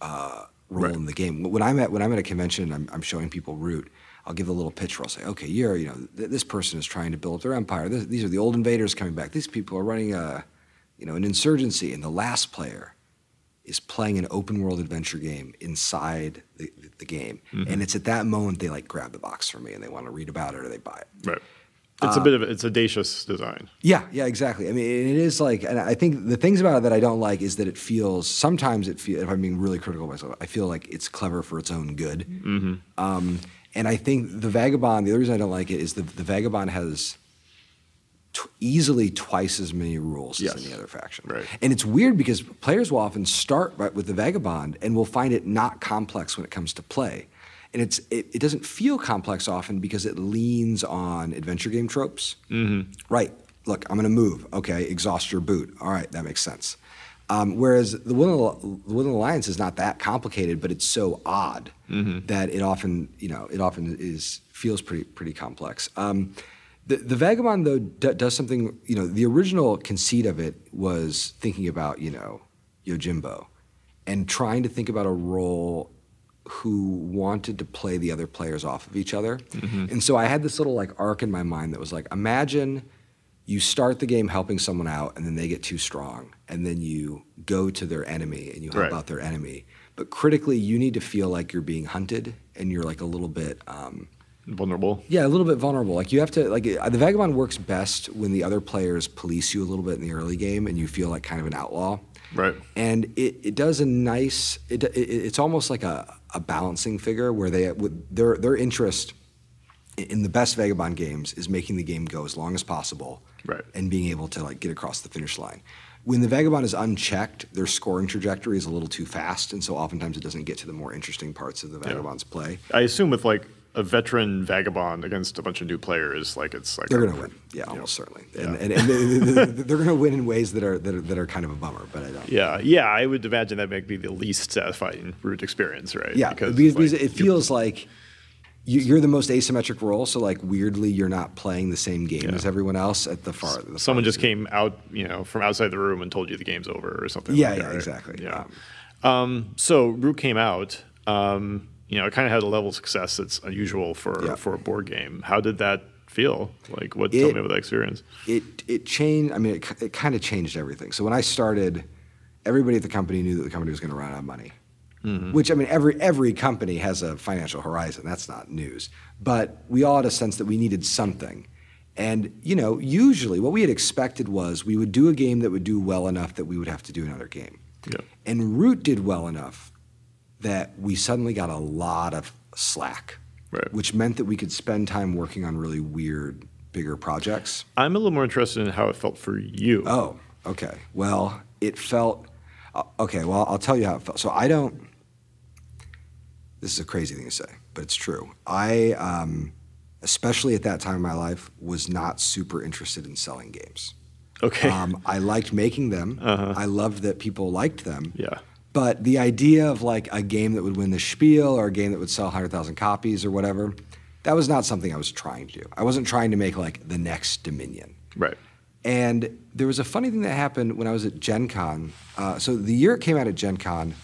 uh, role Right. in the game. When I'm at when I'm at a convention, I'm, I'm showing people Root. I'll give a little pitch where I'll say, okay, you're you know th- this person is trying to build up their empire. This, these are the old invaders coming back. These people are running a you know an insurgency, and the last player is playing an open world adventure game inside the, the game. Mm-hmm. And it's at that moment they like grab the box from me and they want to read about it or they buy it. Right. It's Uh, a bit of it's audacious design. Yeah, yeah, exactly. I mean, it is like, and I think the things about it that I don't like is that it feels sometimes it feels. If I'm being really critical of myself, I feel like it's clever for its own good. Mm-hmm. Um, and I think the Vagabond. The other reason I don't like it is the the Vagabond has t- easily twice as many rules Yes. as any other faction. Right. And it's weird because players will often start right with the Vagabond and will find it not complex when it comes to play. And it's it, it doesn't feel complex often because it leans on adventure game tropes. Mm-hmm. Right. Look, I'm going to move. Okay, exhaust your boot. All right, that makes sense. Um, whereas the Will of the Will of the Alliance is not that complicated, but it's so odd that it often, you know, it often is feels pretty pretty complex. Um, the, the Vagabond though d- does something. You know, the original conceit of it was thinking about you know Yojimbo, and trying to think about a role who wanted to play the other players off of each other. And so I had this little like arc in my mind that was like, imagine you start the game helping someone out and then they get too strong and then you go to their enemy and you help Right. out their enemy. But critically, you need to feel like you're being hunted and you're like a little bit, um, Vulnerable. yeah, a little bit vulnerable. Like you have to like uh, the vagabond works best when the other players police you a little bit in the early game and you feel like kind of an outlaw. Right. And it, it does a nice. It, it, it's almost like a, a balancing figure where they with their their interest in the best vagabond games is making the game go as long as possible Right. and being able to like get across the finish line. When the vagabond is unchecked, their scoring trajectory is a little too fast, and so oftentimes it doesn't get to the more interesting parts of the vagabond's play. I assume with like a veteran vagabond against a bunch of new players, like it's like They're going to win. Yeah, almost certainly. And, Yeah. and, and they- they- they're going to win in ways that are, that are that are kind of a bummer, but I don't. Yeah, yeah, I would imagine that might be the least satisfying root experience, right? Yeah, because, because like it feels like you, you're the most asymmetric role. So like weirdly, you're not playing the same game as everyone else at the far. The someone just came out, you know, from outside the room and told you the game's over or something. Yeah, like yeah, that, right? exactly. Yeah. Um, so Root came out. Um, you know, it kind of had a level of success that's unusual for Yeah. for a board game. How did that feel? Like, what? It- tell me about that experience. it it changed. I mean, it, it kind of changed everything. So when I started, everybody at the company knew that the company was going to run out of money. Mm-hmm. Which I mean, every every company has a financial horizon. That's not news. But we all had a sense that we needed something. And you know, usually what we had expected was we would do a game that would do well enough that we would have to do another game. Yeah. And Root did well enough that we suddenly got a lot of slack, Right. which meant that we could spend time working on really weird, bigger projects. I'm a little more interested in how it felt for you. Oh, okay. Well, it felt uh, okay. Well, I'll tell you how it felt. So I don't. This is a crazy thing to say, but it's true. I, um, especially at that time in my life, was not super interested in selling games. okay. Um, I liked making them. Uh-huh. I loved that people liked them. yeah. But the idea of like a game that would win the spiel or a game that would sell 100,000 copies or whatever, that was not something I was trying to do. I wasn't trying to make like the next Dominion. Right. And there was a funny thing that happened when I was at Gen Con. Uh, so the year it came out at Gen Con,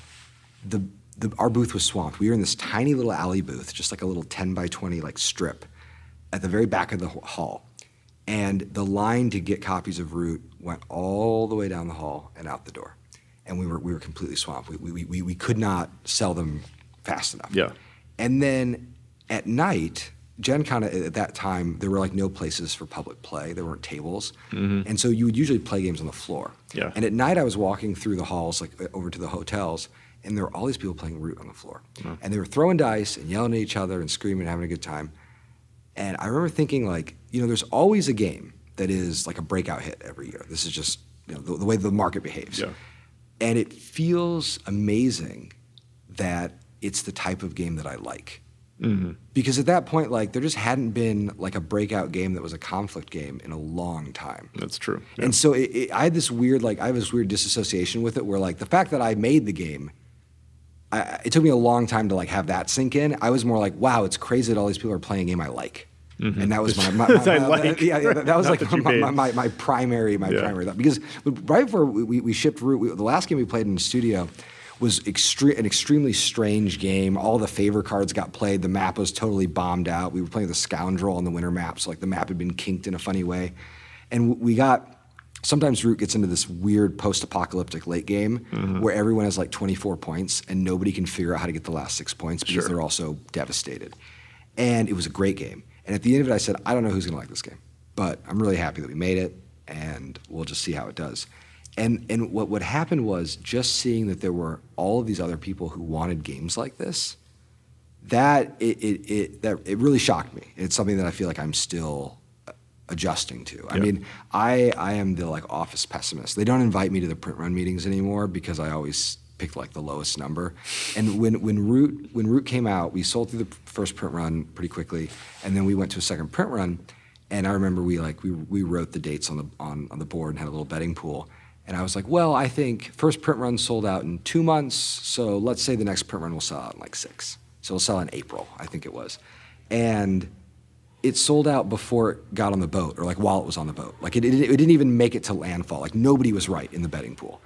the, the, our booth was swamped. We were in this tiny little alley booth, just like a little 10 by 20 like strip at the very back of the hall. And the line to get copies of Root went all the way down the hall and out the door. And we were, we were completely swamped. We, we, we, we could not sell them fast enough. Yeah. And then at night, Gen Con at at that time, there were like no places for public play. There weren't tables. And so you would usually play games on the floor. Yeah. And at night, I was walking through the halls, like uh, over to the hotels, and there were all these people playing Root on the floor. And they were throwing dice and yelling at each other and screaming and having a good time. And I remember thinking, like, you know, there's always a game that is like a breakout hit every year. This is just you know, the, the way the market behaves. Yeah. And it feels amazing that it's the type of game that I like. Mm-hmm. Because at that point, like, there just hadn't been like a breakout game that was a conflict game in a long time. That's true. Yeah. And so it, it, I had this weird, like, I have this weird disassociation with it where, like, the fact that I made the game, I, it took me a long time to, like, have that sink in. I was more like, wow, it's crazy that all these people are playing a game I like. And that was my, my, my, my- like. yeah, yeah, that was Not like that my, my, my, my primary my Yeah. primary thought because right before we, we, we shipped Root, we, the last game we played in the studio was extre- an extremely strange game. All the favor cards got played. The map was totally bombed out. We were playing the scoundrel on the winter map, so like the map had been kinked in a funny way, and we got. Sometimes Root gets into this weird post-apocalyptic late game Mm-hmm. where everyone has like 24 points and nobody can figure out how to get the last six points because Sure. they're all so devastated. And it was a great game. And at the end of it, I said, I don't know who's going to like this game, but I'm really happy that we made it, and we'll just see how it does. And and what what happened was just seeing that there were all of these other people who wanted games like this. That it it, it that it really shocked me. It's something that I feel like I'm still uh, adjusting to. I mean, I I am the like office pessimist. They don't invite me to the print run meetings anymore because I always pick like the lowest number. And when when Root when Root came out, we sold through the first print run pretty quickly, and then we went to a second print run. And I remember we like we we wrote the dates on the on, on the board and had a little betting pool. And I was like, well, I think first print run sold out in two months, so let's say the next print run will sell out in like six. So it'll sell in April, I think it was. And it sold out before it got on the boat or like while it was on the boat. Like it, it, it didn't even make it to landfall. Like nobody was right in the betting pool.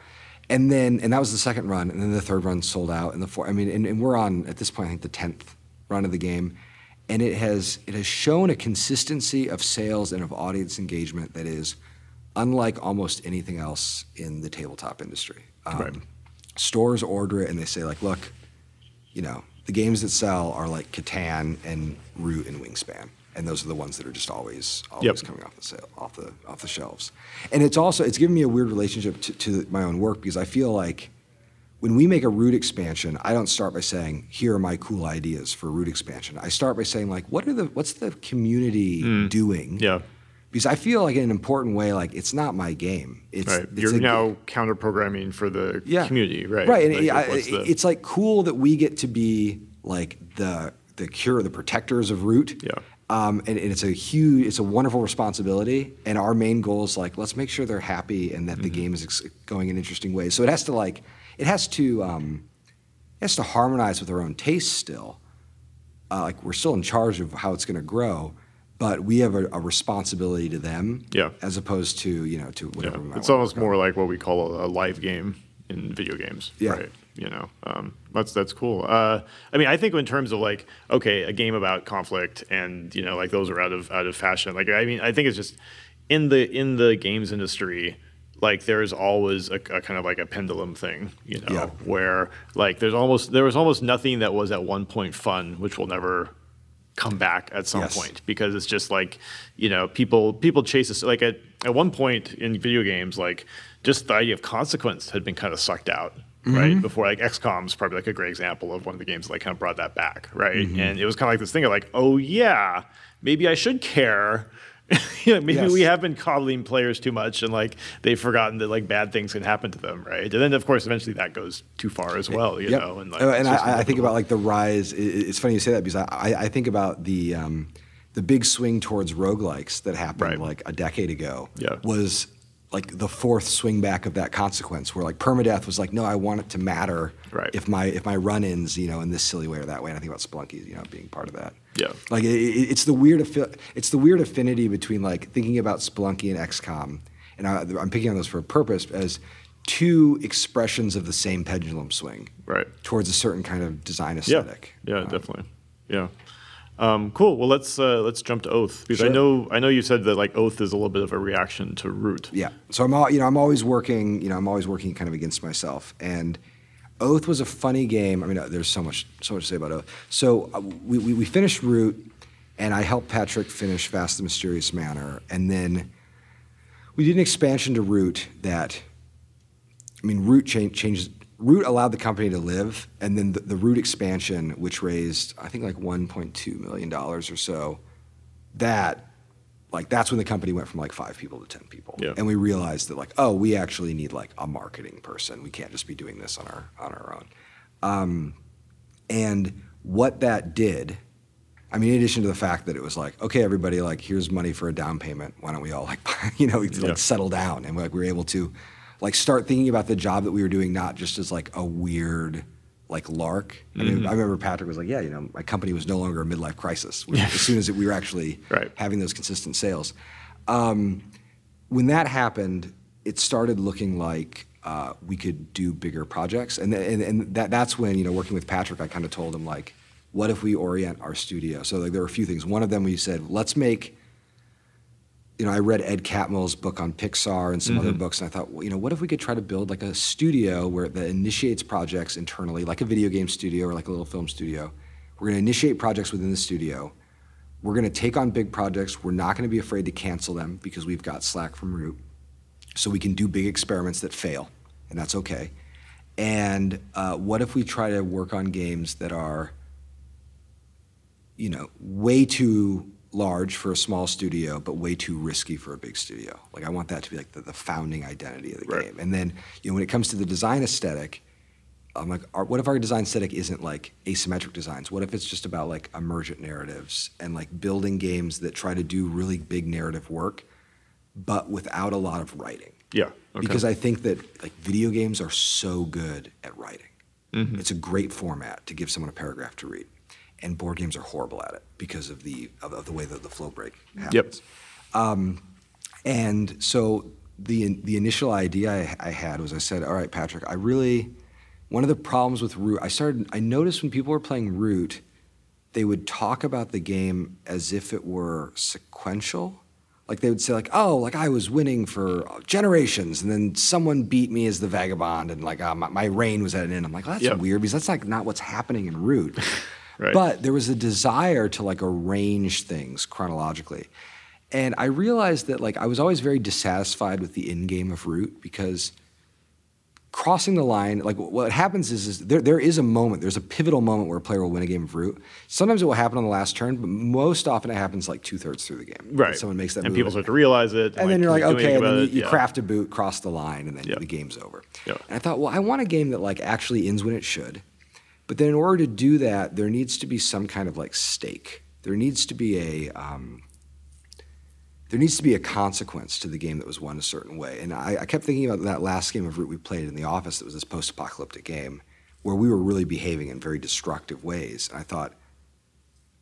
And then, and that was the second run. And then the third run sold out. And the fourth, I mean, and, and we're on, at this point, I think the 10th run of the game. And it has, it has shown a consistency of sales and of audience engagement that is unlike almost anything else in the tabletop industry. Um, Right. Stores order it and they say like, look, you know, the games that sell are like Catan and Root and Wingspan, and those are the ones that are just always always Yep. coming off the sale, off the off the shelves. And it's also it's given me a weird relationship to, to my own work because I feel like when we make a Root expansion, I don't start by saying here are my cool ideas for Root expansion. I start by saying like what are the what's the community doing? Hmm. Yeah. Because I feel like in an important way, like it's not my game. It's, Right. it's You're a- now counter programming for the yeah. community, right? Right, and Like, yeah, I- the- it's like cool that we get to be like the the cure, the protectors of Root. Yeah. Um, and, and it's a huge, it's a wonderful responsibility. And our main goal is like, let's make sure they're happy and that Mm-hmm. the game is ex- going in interesting ways. So it has to like, it has to, um, it has to harmonize with our own tastes still. Uh, like we're still in charge of how it's going to grow, but we have a, a responsibility to them. Yeah. As opposed to you know to yeah. whatever. we might It's almost more like what we call a, a live game in video games, Yeah. right? You know, um, that's that's cool. Uh, I mean, I think in terms of like, okay, a game about conflict, and you know, like those are out of out of fashion. Like, I mean, I think it's just in the in the games industry, like there's always a, a kind of like a pendulum thing, you know, Yeah. where like there's almost there was almost nothing that was at one point fun, which will never come back at some Yes. point because it's just like you know people people chase us like at, at one point in video games like just the idea of consequence had been kind of sucked out right before like xcom's probably like a great example of one of the games that like kind of brought that back right and it was kind of like this thing of like oh yeah maybe i should care you know, maybe Yes. we have been coddling players too much and like they've forgotten that like bad things can happen to them right and then of course eventually that goes too far as well you Yep. know and like and I, I think about like the rise. It's funny you say that because I, I I think about the um, the big swing towards roguelikes that happened Right. like a decade ago. Yeah. Was like the fourth swing back of that consequence, where like permadeath was like, no, I want it to matter. Right. If my if my run ins, you know, in this silly way or that way, and I think about Spelunky, you know, being part of that. Yeah. Like it, it- it's the weird affi- it's the weird affinity between like thinking about Spelunky and XCOM, and I, I'm picking on those for a purpose as two expressions of the same pendulum swing right towards a certain kind of design Yeah, aesthetic. yeah, Um, definitely. Yeah. Um, cool. Well, let's uh, let's jump to Oath because I know I know you said that like Oath is a little bit of a reaction to Root. Yeah. So I'm all, you know I'm always working you know I'm always working kind of against myself and Oath was a funny game. I mean uh, there's so much so much to say about Oath. So uh, we, we we finished Root and I helped Patrick finish Vast the Mysterious Manor and then we did an expansion to Root that I mean Root changed changes Root allowed the company to live and then the, the Root expansion which raised I think like 1.2 million dollars or so that like that's when the company went from like five people to 10 people. Yeah. and we realized that like oh we actually need like a marketing person. We can't just be doing this on our on our own. Um, and what that did i mean in addition to the fact that it was like okay everybody like here's money for a down payment. Why don't we all like you know like Yeah. settle down? And like we were able to like start thinking about the job that we were doing not just as like a weird like lark. I mean, I remember Patrick was like, "Yeah, you know, my company was no longer a midlife crisis as soon as we were actually Right. having those consistent sales." Um, when that happened, it started looking like uh, we could do bigger projects, and, th- and and that that's when you know working with Patrick, I kind of told him like, what if we orient our studio? So like there were a few things. One of them we said, let's make. You know, I read Ed Catmull's book on Pixar and some other books, and I thought, well, you know, what if we could try to build like a studio where that initiates projects internally, like a video game studio or like a little film studio. We're going to initiate projects within the studio. We're going to take on big projects. We're not going to be afraid to cancel them because we've got Slack from Root. So we can do big experiments that fail, and that's okay. And uh, what if we try to work on games that are, you know, way too large for a small studio, but way too risky for a big studio? Like I want that to be like the, the founding identity of the Right. game. And then, you know, when it comes to the design aesthetic, I'm like, our, what if our design aesthetic isn't like asymmetric designs? What if it's just about like emergent narratives and like building games that try to do really big narrative work, but without a lot of writing? Yeah. Okay. Because I think that like video games are so good at writing. Mm-hmm. It's a great format to give someone a paragraph to read, and board games are horrible at it because of the of, of the way that the flow break happens. Yep. And so the the initial idea I, I had was I said, all right, Patrick, I really one of the problems with Root, I started I noticed when people were playing Root, they would talk about the game as if it were sequential. Like they would say, like, oh, like I was winning for generations, and then someone beat me as the vagabond, and like uh, my, my reign was at an end. I'm like, well, that's Yep. weird because that's like not what's happening in Root. Right. But there was a desire to like arrange things chronologically. And I realized that like I was always very dissatisfied with the end game of Root because crossing the line, like what happens is, is there, there is a moment, there's a pivotal moment where a player will win a game of Root. Sometimes it will happen on the last turn, but most often it happens like two thirds through the game. right. Someone makes that and move. people start to realize it. and then you're like, okay, and then you, you Yeah. craft a boot, cross the line, and then Yeah. the game's over. Yeah. And I thought, well, I want a game that like actually ends when it should. But then in order to do that, there needs to be some kind of like stake. There needs to be a um, there needs to be a consequence to the game that was won a certain way. And I, I kept thinking about that last game of Root we played in the office that was this post-apocalyptic game where we were really behaving in very destructive ways. And I thought,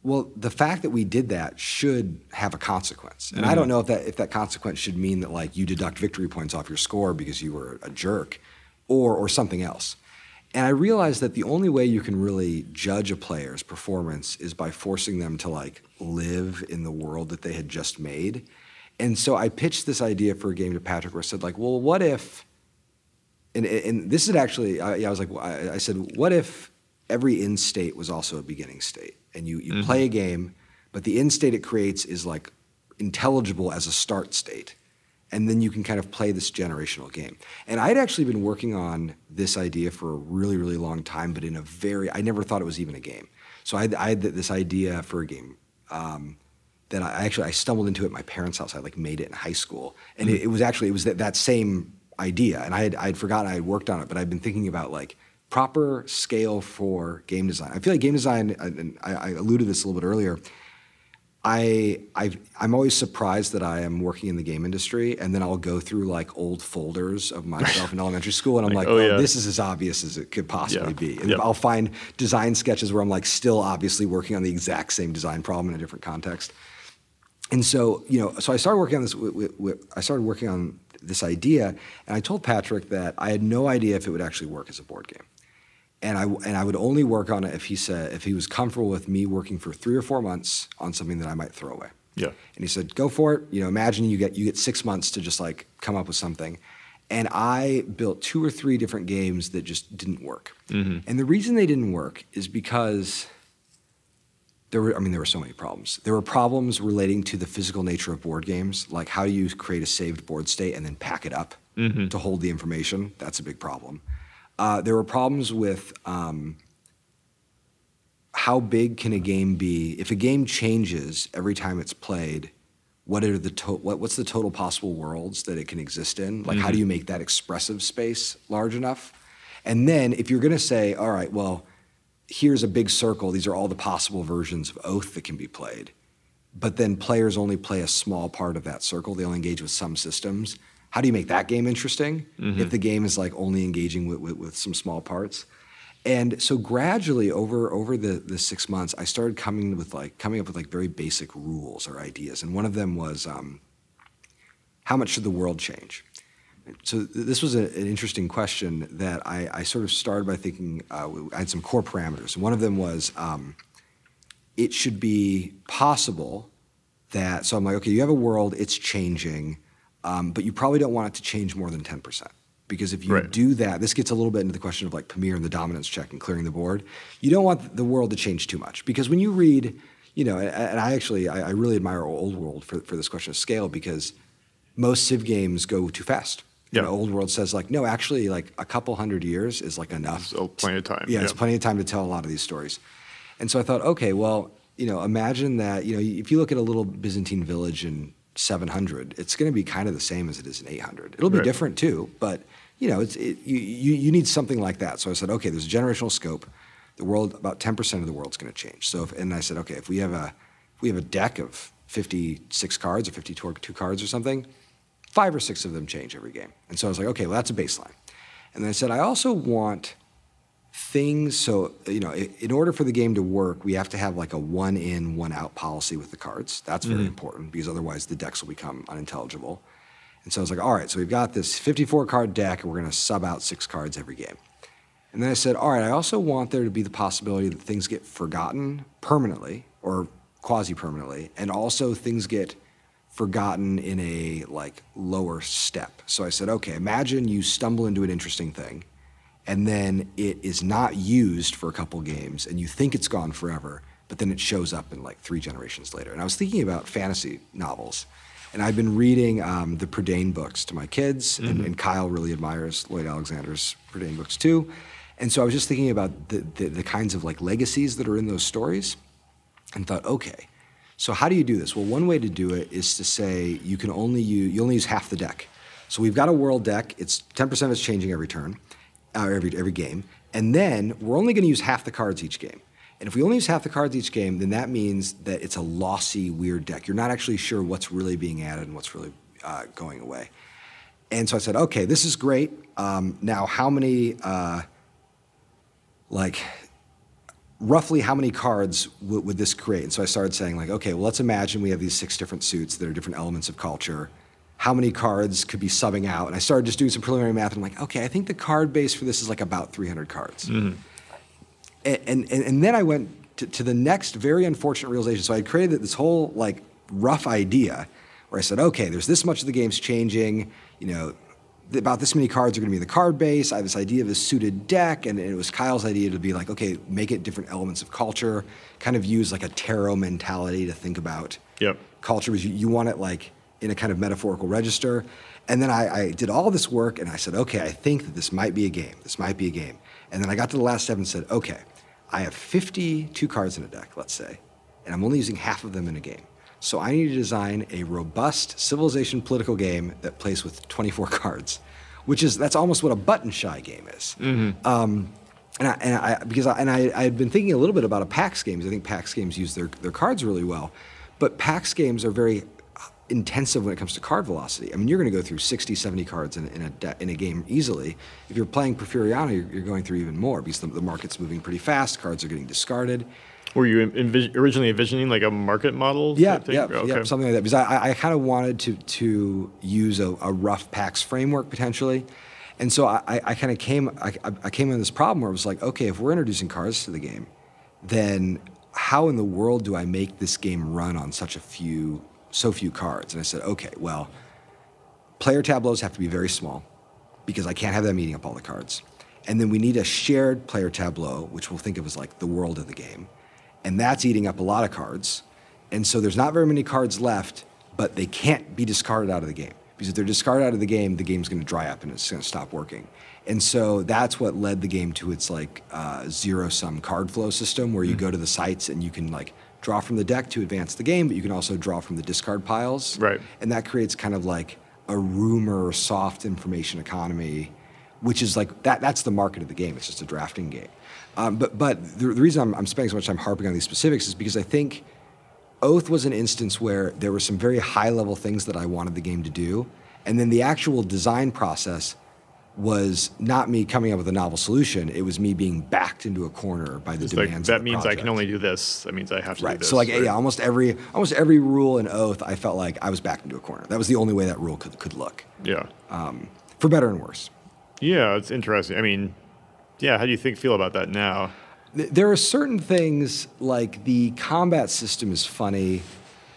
well, the fact that we did that should have a consequence. And I don't know if that if that consequence should mean that like you deduct victory points off your score because you were a jerk or or something else. And I realized that the only way you can really judge a player's performance is by forcing them to like live in the world that they had just made. And so I pitched this idea for a game to Patrick where I said like, well, what if and, and this is actually, I, I was like, I, I said, what if every end state was also a beginning state? And you, you mm-hmm. play a game, but the end state it creates is like intelligible as a start state. And then you can kind of play this generational game. And I'd actually been working on this idea for a really, really long time, but in a very, I never thought it was even a game. So I had, I had this idea for a game. Um, that I actually I stumbled into it at my parents' house. I like made it in high school, and it, it was actually it was that, that same idea, and I had I had forgotten I had worked on it, but I'd been thinking about like proper scale for game design. I feel like game design, and I, I alluded to this a little bit earlier. I I've, I'm always surprised that I am working in the game industry, and then I'll go through like old folders of myself in elementary school, and I'm like, Like, oh, oh, yeah. this is as obvious as it could possibly Yeah. be. And Yep. I'll find design sketches where I'm like still obviously working on the exact same design problem in a different context. And so, you know, so I started working on this. With, with, with, I started working on this idea, and I told Patrick that I had no idea if it would actually work as a board game, and I and I would only work on it if he said if he was comfortable with me working for three or four months on something that I might throw away. Yeah. And he said, "Go for it. You know, imagine you get you get six months to just like come up with something." And I built two or three different games that just didn't work. Mm-hmm. And the reason they didn't work is because there were, I mean, there were so many problems. There were problems relating to the physical nature of board games, like how do you create a saved board state and then pack it up mm-hmm. to hold the information? That's a big problem. Uh, there were problems with um, how big can a game be? If a game changes every time it's played, what are the to- what, what's the total possible worlds that it can exist in? Like, how do you make that expressive space large enough? And then, if you're going to say, all right, well, here's a big circle. These are all the possible versions of Oath that can be played. But then players only play a small part of that circle. They only engage with some systems. How do you make that game interesting if the game is like only engaging with, with, with some small parts? And so gradually over over the, the six months, I started coming with like coming up with like very basic rules or ideas. And one of them was um, how much should the world change? So this was a, an interesting question that I, I sort of started by thinking uh, I had some core parameters. And one of them was um, it should be possible that so I'm like, okay, you have a world, it's changing, um, but you probably don't want it to change more than 10%. Because if you Right. do that, this gets a little bit into the question of like Pamir and the dominance check and clearing the board. You don't want the world to change too much. Because when you read, you know, and, and I actually, I, I really admire Old World for, for this question of scale because most Civ games go too fast. You Yeah. know, Old World says like, no, actually, like a couple hundred years is like enough. So plenty of time. Yeah, it's plenty of time to tell a lot of these stories. And so I thought, okay, well, you know, imagine that, you know, if you look at a little Byzantine village in 700, it's going to be kind of the same as it is in 800. It'll be Right. different too, but, you know, it's, it, you, you, you need something like that. So I said, okay, there's a generational scope. The world, about 10% of the world's going to change. So, if, and I said, okay, if we have a, if we have a deck of 56 cards or 52 cards or something, five or six of them change every game. And so I was like, okay, well, that's a baseline. And then I said, I also want things. So you know in order for the game to work we have to have like a one in one out policy with the cards. That's very mm-hmm. important because otherwise the decks will become unintelligible. And so i was like all right so we've got this 54 card deck and we're going to sub out six cards every game. And then i said all right i also want there to be the possibility that things get forgotten permanently or quasi permanently and also things get forgotten in a like lower step. So i said okay imagine you stumble into an interesting thing and then it is not used for a couple games and you think it's gone forever but then it shows up in like three generations later. And i was thinking about fantasy novels and i've been reading um, the Prydain books to my kids and, and kyle really admires lloyd alexander's Prydain books too. And so i was just thinking about the, the, the kinds of like legacies that are in those stories and thought okay so how do you do this? Well one way to do it is to say you can only use you only use half the deck. So we've got a world deck. It's 10% of it's changing every turn uh, every every game, and then we're only going to use half the cards each game. And if we only use half the cards each game, then that means that it's a lossy, weird deck. You're not actually sure what's really being added and what's really uh, going away. And so I said, okay, this is great. Um, now, how many, uh, like, roughly how many cards w- would this create? And so I started saying, like, okay, well, let's imagine we have these six different suits that are different elements of culture. How many cards could be subbing out? And I started just doing some preliminary math. And I'm like, okay, I think the card base for this is like about 300 cards. Mm-hmm. And, and, and then I went to, to the next very unfortunate realization. So I created this whole like rough idea where I said, okay, there's this much of the game's changing. You know, about this many cards are going to be in the card base. I have this idea of a suited deck, and it was Kyle's idea to be like, okay, make it different elements of culture, kind of use like a tarot mentality to think about Yep. culture. You, you want it like in a kind of metaphorical register. And then I, I did all this work, and I said, okay, I think that this might be a game. This might be a game. And then I got to the last step and said, okay, I have 52 cards in a deck, let's say, and I'm only using half of them in a game. So I need to design a robust civilization political game that plays with 24 cards, which is that's almost what a button shy game is. Um, and I, and I because I, and I, I had been thinking a little bit about a PAX games. I think PAX games use their, their cards really well, but PAX games are very intensive when it comes to card velocity. I mean, you're going to go through 60, 70 cards in, in, a, in a game easily. If you're playing Porfiriana, you're, you're going through even more because the, the market's moving pretty fast. Cards are getting discarded. Were you envis- originally envisioning like a market model? Yeah, yeah, Okay. yeah, something like that. Because I, I kind of wanted to to use a, a rough PAX framework potentially, and so I, I kind of came I, I- I came in this problem where it was like, okay, if we're introducing cards to the game, then how in the world do I make this game run on such a few so few cards? And I said, okay, well, player tableaus have to be very small because I can't have them eating up all the cards. And then we need a shared player tableau, which we'll think of as like the world of the game. And that's eating up a lot of cards. And so there's not very many cards left, but they can't be discarded out of the game. Because if they're discarded out of the game, the game's going to dry up and it's going to stop working. And so that's what led the game to its like uh, zero sum card flow system, where you go to the sites and you can like draw from the deck to advance the game, but you can also draw from the discard piles. Right. And that creates kind of like a rumor soft information economy, which is like that. That's the market of the game. It's just a drafting game. Um, but but the, the reason I'm, I'm spending so much time harping on these specifics is because I think Oath was an instance where there were some very high level things that I wanted the game to do, and then the actual design process was not me coming up with a novel solution. It was me being backed into a corner by the It's like, demands. of that the means I can only do this. That means I have to do this. So like right? yeah, almost every almost every rule and Oath, I felt like I was backed into a corner. That was the only way that rule could could look, yeah. Um, for better and worse. Yeah, it's interesting. I mean, yeah, how do you think feel about that now? There are certain things like the combat system is funny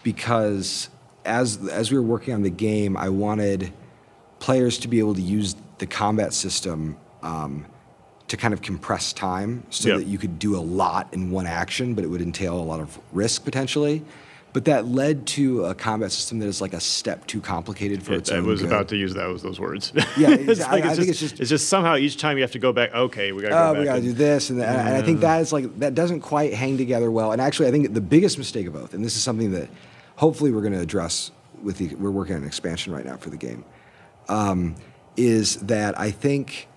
because as as we were working on the game, I wanted players to be able to use the combat system um, to kind of compress time so Yep. that you could do a lot in one action, but it would entail a lot of risk potentially. But that led to a combat system that is like a step too complicated for its I own was good. about to use that was those words. Yeah, it's exactly. like I it's think just, it's just- it's just somehow each time you have to go back. Okay, we gotta go oh, back. we got to do this, and, and I think that is like that doesn't quite hang together well. And actually, I think the biggest mistake of Oath, and this is something that hopefully we're going to address with the we're working on an expansion right now for the game, um, is that I think,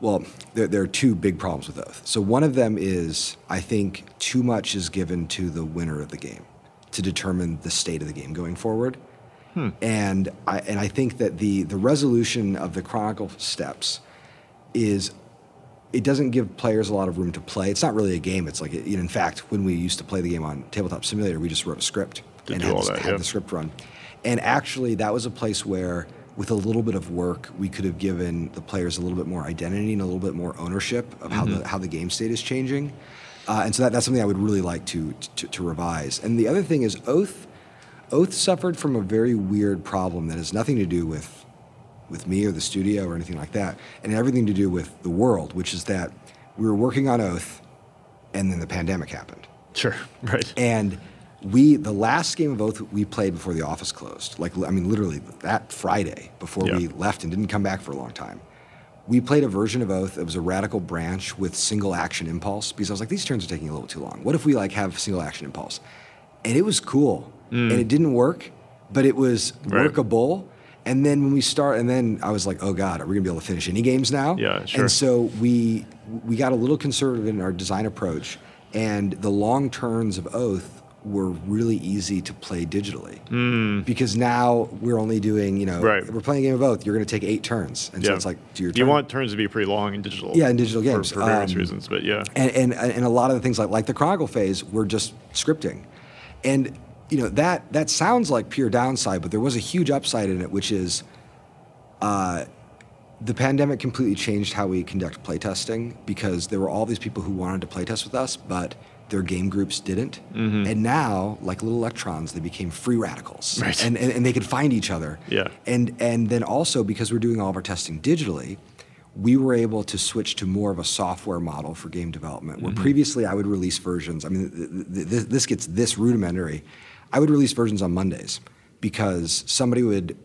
well, there, there are two big problems with Oath. So one of them is I think too much is given to the winner of the game to determine the state of the game going forward. And I and I think that the the resolution of the chronicle steps is it doesn't give players a lot of room to play. It's not really a game. It's like, in fact, when we used to play the game on Tabletop Simulator, we just wrote a script and had, that, had yeah. the script run. And actually, that was a place where, with a little bit of work, we could have given the players a little bit more identity and a little bit more ownership of how Mm-hmm. the how the game state is changing. Uh, and so that, that's something I would really like to, to to revise. And the other thing is Oath. Oath suffered from a very weird problem that has nothing to do with with me or the studio or anything like that, and everything to do with the world, which is that we were working on Oath, and then the pandemic happened, Sure. Right. and we the last game of Oath we played before the office closed, like I mean literally that Friday before we left and didn't come back for a long time. We played a version of Oath that was a radical branch with single action impulse because I was like, these turns are taking a little too long. What if we like have single action impulse? And it was cool, and it didn't work, but it was Mm. Right. workable. And then when we start, and then I was like, oh God, are we gonna be able to finish any games now? Yeah, sure. And so we we got a little conservative in our design approach, and the long turns of Oath were really easy to play digitally because now we're only doing you know. Right. we're playing a game of Oath You're going to take eight turns, and so it's like do your you want turns to be pretty long in digital. Yeah, in digital for- games. for, various Um, reasons. But yeah, and, and and a lot of the things like like the chronicle phase were just scripting and you know that that sounds like pure downside but there was a huge upside in it which is uh, the pandemic completely changed how we conduct playtesting because there were all these people who wanted to playtest with us but their game groups didn't Mm-hmm. and now like little electrons they became free radicals Right. and, and, and they could find each other Yeah. and and then also because we're doing all of our testing digitally, we were able to switch to more of a software model for game development. Where previously I would release versions. I mean, th- th- th- this gets this rudimentary. I would release versions on Mondays because somebody would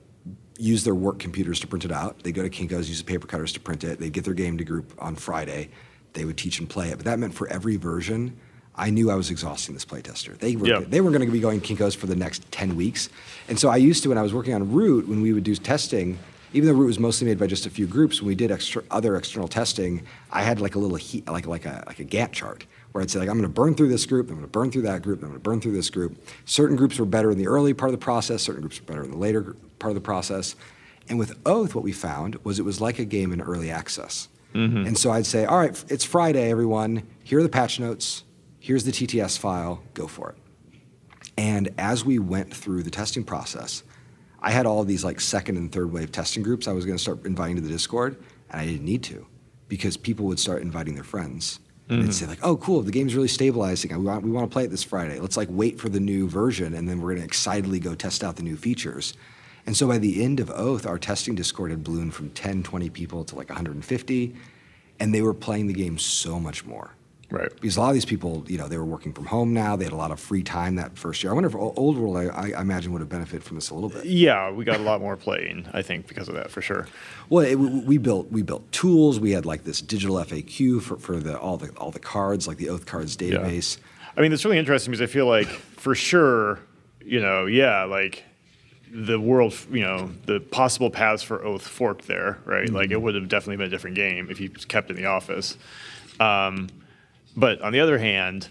use their work computers to print it out. They'd go to Kinko's, use the paper cutters to print it. They'd get their game to group on Friday. They would teach and play it. But that meant for every version, I knew I was exhausting this playtester. They were Yeah. they were going to be going Kinko's for the next 10 weeks. And so I used to, when I was working on Root, when we would do testing, even though Root was mostly made by just a few groups, when we did extra, other external testing, I had like a little heat, like, like, a, like a Gantt chart where I'd say, like, I'm going to burn through this group, I'm going to burn through that group, I'm going to burn through this group. Certain groups were better in the early part of the process, certain groups were better in the later part of the process. And with Oath, what we found was it was like a game in early access. Mm-hmm. And so I'd say, all right, it's Friday, everyone. Here are the patch notes. Here's the TTS file. Go for it. And as we went through the testing process, I had all these like second and third wave testing groups I was going to start inviting to the Discord, and I didn't need to because people would start inviting their friends. And they'd mm-hmm. say like, "Oh, cool! The game's really stabilizing. We want we want to play it this Friday. Let's like wait for the new version, and then we're going to excitedly go test out the new features." And so by the end of Oath, our testing Discord had ballooned from 10, 20 people to like 150, and they were playing the game so much more right. because a lot of these people, you know, they were working from home now. They had a lot of free time that first year. I wonder if Old World, I, I imagine, would have benefited from this a little bit. Yeah, we got a lot more playing, I think, because of that for sure. Well, it, we we built we built tools. We had like this digital FAQ for, for the all the all the cards, like the Oath Cards Yeah. database. I mean, it's really interesting because I feel like for sure, you know, yeah, like the world, you know, the possible paths for Oath forked there, right? Like it would have definitely been a different game if he kept in the office. Um, but on the other hand,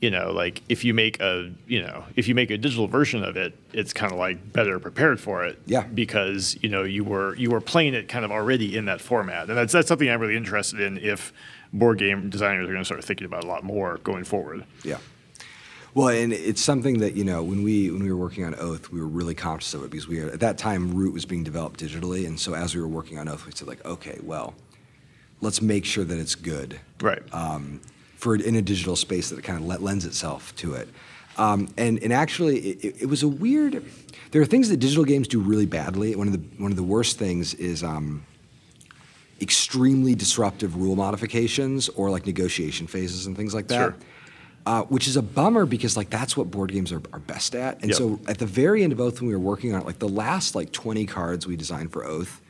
you know, like if you make a, you know, if you make a digital version of it, it's kind of like better prepared for it. Yeah. Because you know you were you were playing it kind of already in that format, and that's that's something I'm really interested in. If board game designers are going to start thinking about a lot more going forward. Yeah. Well, and it's something that you know when we when we were working on Oath, we were really conscious of it because we were, at that time Root was being developed digitally, and so as we were working on Oath, we said like, okay, well, let's make sure that it's good Right. um, for in a digital space that kind of lends itself to it. Um, and and actually, it, it- it was a weird. There are things that digital games do really badly. One of the one of the worst things is. Um, extremely disruptive rule modifications or like negotiation phases and things like that. Sure. Uh, which is a bummer because like that's what board games are, are best at. And Yep. so at the very end of Oath when we were working on it, like the last like 20 cards we designed for Oath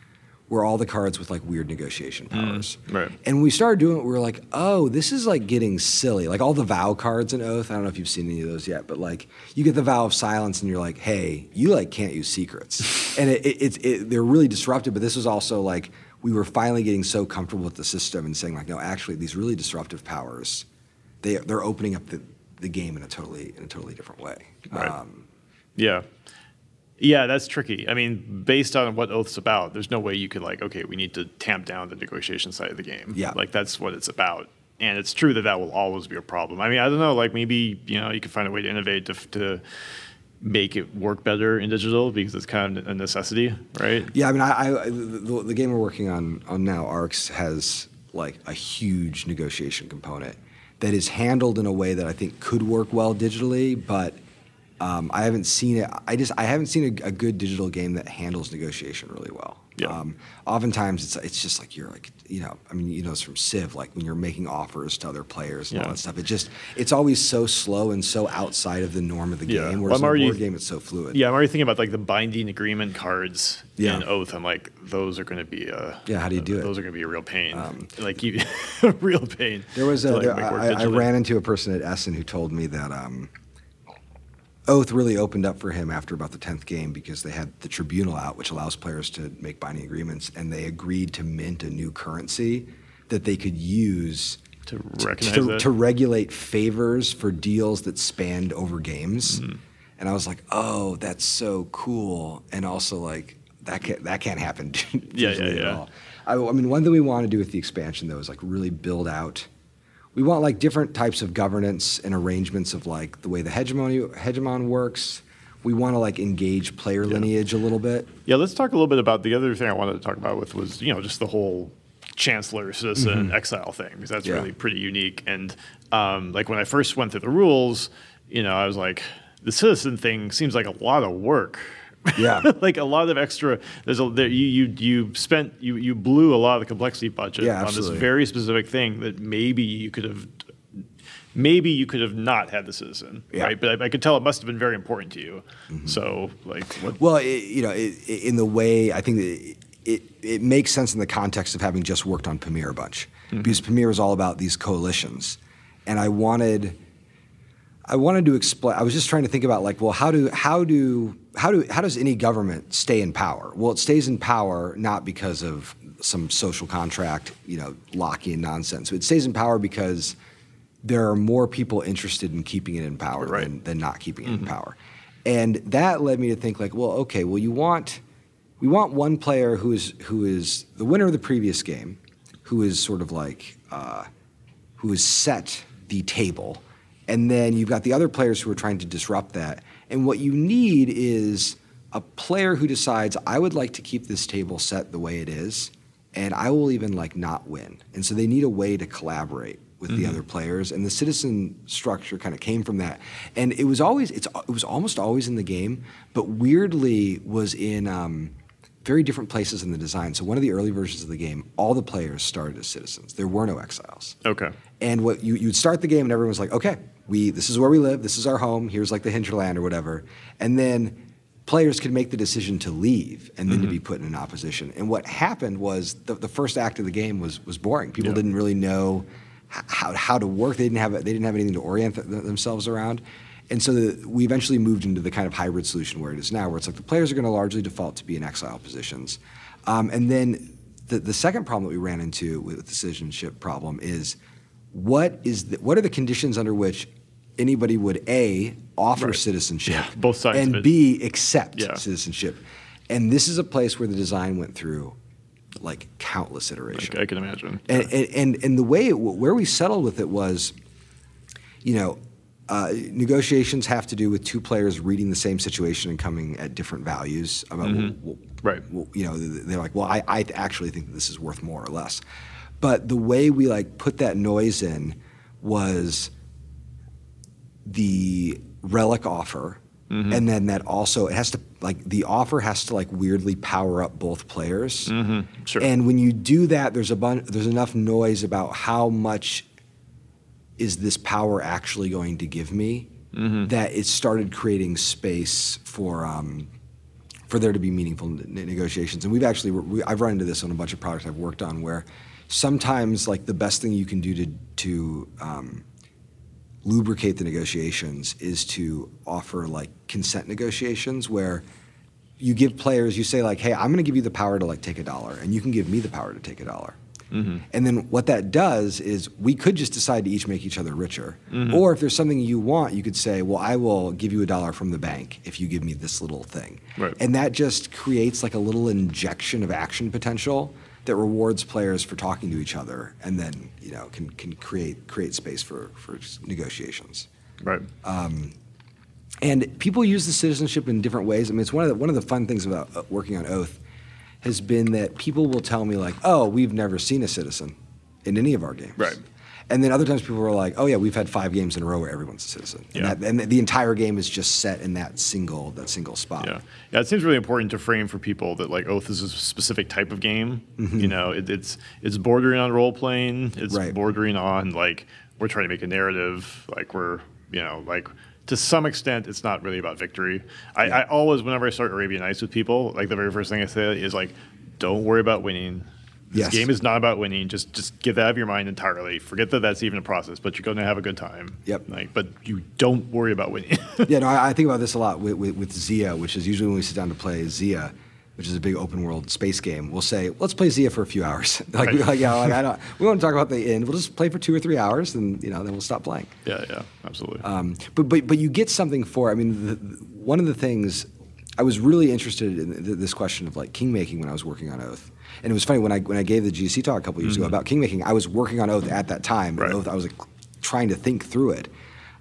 were all the cards with like weird negotiation powers. Mm, right. And we started doing it, we were like, oh, this is like getting silly. Like all the vow cards in Oath, I don't know if you've seen any of those yet, but like you get the vow of silence and you're like, hey, you like can't use secrets. and it, it, it's it, they're really disruptive, but this was also like we were finally getting so comfortable with the system and saying like, no, actually these really disruptive powers, they, they're opening up the, the game in a totally in a totally different way. Right. Um, Yeah. Yeah, that's tricky. I mean, based on what Oath's about, there's no way you could like, okay, we need to tamp down the negotiation side of the game. Yeah. Like that's what it's about. And it's true that that will always be a problem. I mean, I don't know, like maybe, you know, you can find a way to innovate to, to make it work better in digital because it's kind of a necessity, right? Yeah, I mean, I, I the, the game we're working on on now, Arcs, has like a huge negotiation component that is handled in a way that I think could work well digitally, but um, I haven't seen it. I just I haven't seen a, a good digital game that handles negotiation really well. Yeah. Um, oftentimes it's it's just like you're like you know I mean you know it's from Civ like when you're making offers to other players and all that stuff. It just it's always so slow and so outside of the norm of the Yeah. game. Well, Whereas I'm in a board game it's so fluid. Yeah, I'm already thinking about like the binding agreement cards Yeah. in Oath. I'm like, those are going to be a Yeah, how do you do it? Those are going to be a real pain. like you, a real pain. There was a, like, there, I, I ran into a person at Essen who told me that um, Oath really opened up for him after about the tenth game because they had the tribunal out, which allows players to make binding agreements, and they agreed to mint a new currency that they could use to to, to, regulate favors for deals that spanned over games. Mm-hmm. And I was like, oh, that's so cool, and also like that can't that can't happen Yeah, yeah, yeah. all. I, I mean, one thing we want to do with the expansion though is like really build out. We want like different types of governance and arrangements of like the way the hegemony hegemon works. We want to like engage player lineage a little bit. Yeah, let's talk a little bit about the other thing I wanted to talk about with was you know just the whole chancellor citizen exile thing because that's Mm-hmm. Yeah. really pretty unique. And um, like when I first went through the rules, you know, I was like, the citizen thing seems like a lot of work. Yeah. like a lot of extra. There's a there, you you you spent you you blew a lot of the complexity budget Yeah, on this very specific thing that maybe you could have. Maybe you could have not had the citizen, Yeah. Mm-hmm. right? But I, I could tell it must have been very important to you. So, like, what, Well, it, you know, it, it- in the way I think that it, it it makes sense in the context of having just worked on Pamir a bunch, because Pamir is all about these coalitions, and I wanted. I wanted to explain. I was just trying to think about like, well, how do how do how do how does any government stay in power? Well, it stays in power not because of some social contract, you know, Lockean nonsense. It stays in power because there are more people interested in keeping it in power Right. than, than not keeping it in power. And that led me to think like, well, okay, well you want we want one player who is who is the winner of the previous game, who is sort of like uh, who has set the table, and then you've got the other players who are trying to disrupt that. And what you need is a player who decides I would like to keep this table set the way it is, and I will even like not win. And so they need a way to collaborate with the other players, and the citizen structure kind of came from that. And it was always it's it was almost always in the game, but weirdly was in. Um, very different places in the design. So one of the early versions of the game, all the players started as citizens. There were no exiles. okay. And what you you'd start the game and everyone was like, okay, we this is where we live, this is our home, here's like the hinterland or whatever. And then players could make the decision to leave and then to mm-hmm. be put in an opposition. And what happened was the, the first act of the game was was boring. People Yeah. didn't really know how, how to work. They didn't have they didn't have anything to orient th- themselves around. And so the, we eventually moved into the kind of hybrid solution where it is now, where it's like the players are going to largely default to be in exile positions. Um, and then the, the second problem that we ran into with the citizenship problem is what is the, what are the conditions under which anybody would a offer Right. citizenship, Yeah, both sides and b accept Yeah. citizenship. And this is a place where the design went through like countless iterations. I can imagine. And, and, and, and the way, it, where we settled with it was, you know, uh, negotiations have to do with two players reading the same situation and coming at different values about, mm-hmm. well, well, Right. well, you know, they're like, well, I, I actually think that this is worth more or less. But the way we like put that noise in was the relic offer. Mm-hmm. And then that also it has to like the offer has to like weirdly power up both players. Mm-hmm. Sure. And when you do that, there's a bun- there's enough noise about how much is this power actually going to give me that it started creating space for um, for there to be meaningful ne- negotiations. And we've actually we, I've run into this on a bunch of products I've worked on where sometimes like the best thing you can do to to um, lubricate the negotiations is to offer like consent negotiations where you give players you say like hey i'm going to give you the power to like take a dollar and you can give me the power to take a dollar Mm-hmm. and then what that does is we could just decide to each make each other richer mm-hmm. or if there's something you want you could say well i will give you a dollar from the bank if you give me this little thing Right. and that just creates like a little injection of action potential that rewards players for talking to each other and then you know can, can create create space for, for negotiations right. Um, and people use the citizenship in different ways. I mean, it's one of the, one of the fun things about uh, working on Oath has been that people will tell me like, "Oh, we've never seen a citizen in any of our games." Right. And then other times people are like, "Oh yeah, we've had five games in a row where everyone's a citizen." Yeah. And, that, and the entire game is just set in that single that single spot. Yeah, yeah. It seems really important to frame for people that like oh, Oath is a specific type of game. Mm-hmm. You know, it, it's it's bordering on role playing. It's Right. bordering on like we're trying to make a narrative. Like we're you know like to some extent it's not really about victory. I, I always whenever I start Arabian Nights with people, like the very first thing I say is like, don't worry about winning. This Yes. game is not about winning. Just just get that out of your mind entirely. Forget that that's even a process. But you're going to have a good time. Yep. Like, but you don't worry about winning. yeah, no, I, I think about this a lot with, with, with Zia, which is usually when we sit down to play Zia, which is a big open world space game. We'll say, let's play Xia for a few hours. like, Right. like, know, like, I don't, we won't talk about the end. We'll just play for two or three hours, and you know, then we'll stop playing. yeah, yeah, absolutely. Um, but but but you get something for. I mean, the, one of the things I was really interested in th- this question of like kingmaking when I was working on Oath, and it was funny when I when I gave the GC talk a couple years ago about kingmaking. I was working on Oath at that time. Right. Oath, I was like, trying to think through it.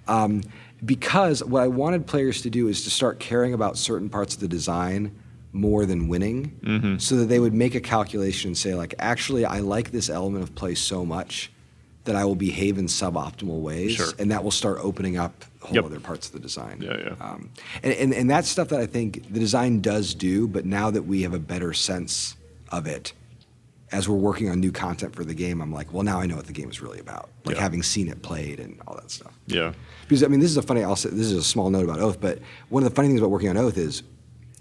Um, because what I wanted players to do is to start caring about certain parts of the design more than winning, so that they would make a calculation and say, like, actually, I like this element of play so much that I will behave in suboptimal ways, Sure. and that will start opening up whole Yep. other parts of the design. Yeah, yeah. Um, and, and and that's stuff that I think the design does do, but now that we have a better sense of it, as we're working on new content for the game, I'm like, well, now I know what the game is really about, like Yeah. having seen it played and all that stuff. yeah. Because I mean, this is a funny. I'll say, this is a small note about Oath, but one of the funny things about working on Oath is